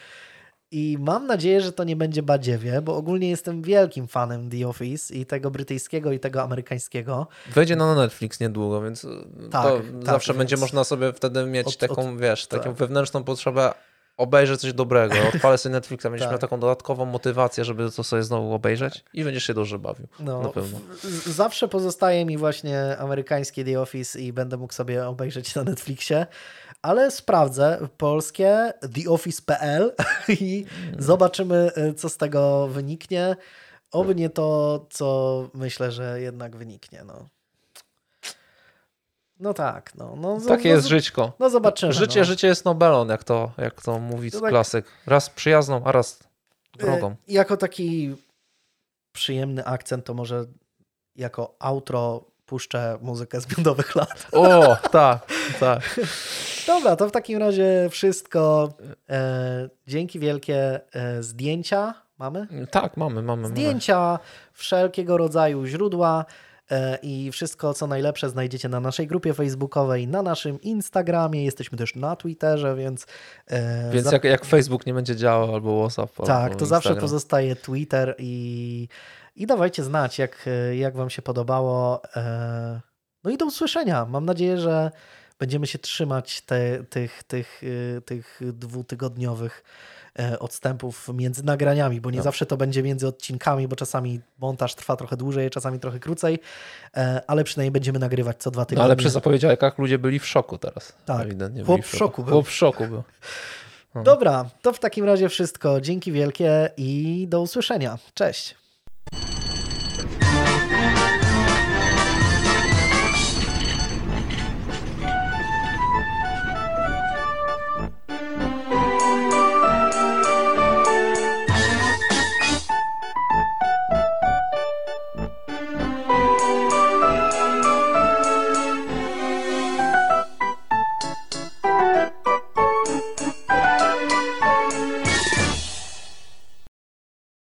I mam nadzieję, że to nie będzie badziewie, bo ogólnie jestem wielkim fanem The Office i tego brytyjskiego, i tego amerykańskiego. Wejdzie na Netflix niedługo, więc tak, to tak, zawsze więc... będzie można sobie wtedy mieć od, taką, od, wiesz, taką tak. wewnętrzną potrzebę obejrzę coś dobrego, odpalę sobie Netflixa, będziesz tak. miał taką dodatkową motywację, żeby to sobie znowu obejrzeć i będziesz się dobrze bawił. No, na pewno. Zawsze pozostaje mi właśnie amerykańskie The Office i będę mógł sobie obejrzeć na Netflixie, ale sprawdzę polskie theoffice.pl i hmm. zobaczymy, e, co z tego wyniknie. Oby nie to, co myślę, że jednak wyniknie. No. No tak, no. no Takie no, jest żyćko. No zobaczymy. Życie, no. życie jest Nobelon, jak to, jak to mówi to tak, klasyk. Raz przyjazną, a raz drogą. Y, jako taki przyjemny akcent, to może jako outro puszczę muzykę z miodowych lat. O, tak, tak. Dobra, to w takim razie wszystko. E, dzięki wielkie. E, zdjęcia mamy? Tak, mamy, mamy. Zdjęcia mamy. wszelkiego rodzaju źródła. E, I wszystko, co najlepsze, znajdziecie na naszej grupie facebookowej, na naszym Instagramie. Jesteśmy też na Twitterze, więc. E, więc jak, jak Facebook nie będzie działał, albo WhatsApp. Tak, albo to Instagram. zawsze pozostaje Twitter i, i dawajcie znać, jak, jak Wam się podobało. E, No i do usłyszenia. Mam nadzieję, że będziemy się trzymać te, tych, tych, y, tych dwutygodniowych odstępów między nagraniami, bo nie no. zawsze to będzie między odcinkami, bo czasami montaż trwa trochę dłużej, czasami trochę krócej, e, ale przynajmniej będziemy nagrywać co dwa tygodnie. No ale przy zapowiedziach ludzie byli w szoku teraz. Tak, chłop w szoku był. Chłop w szoku był. Dobra, to w takim razie wszystko. Dzięki wielkie i do usłyszenia. Cześć.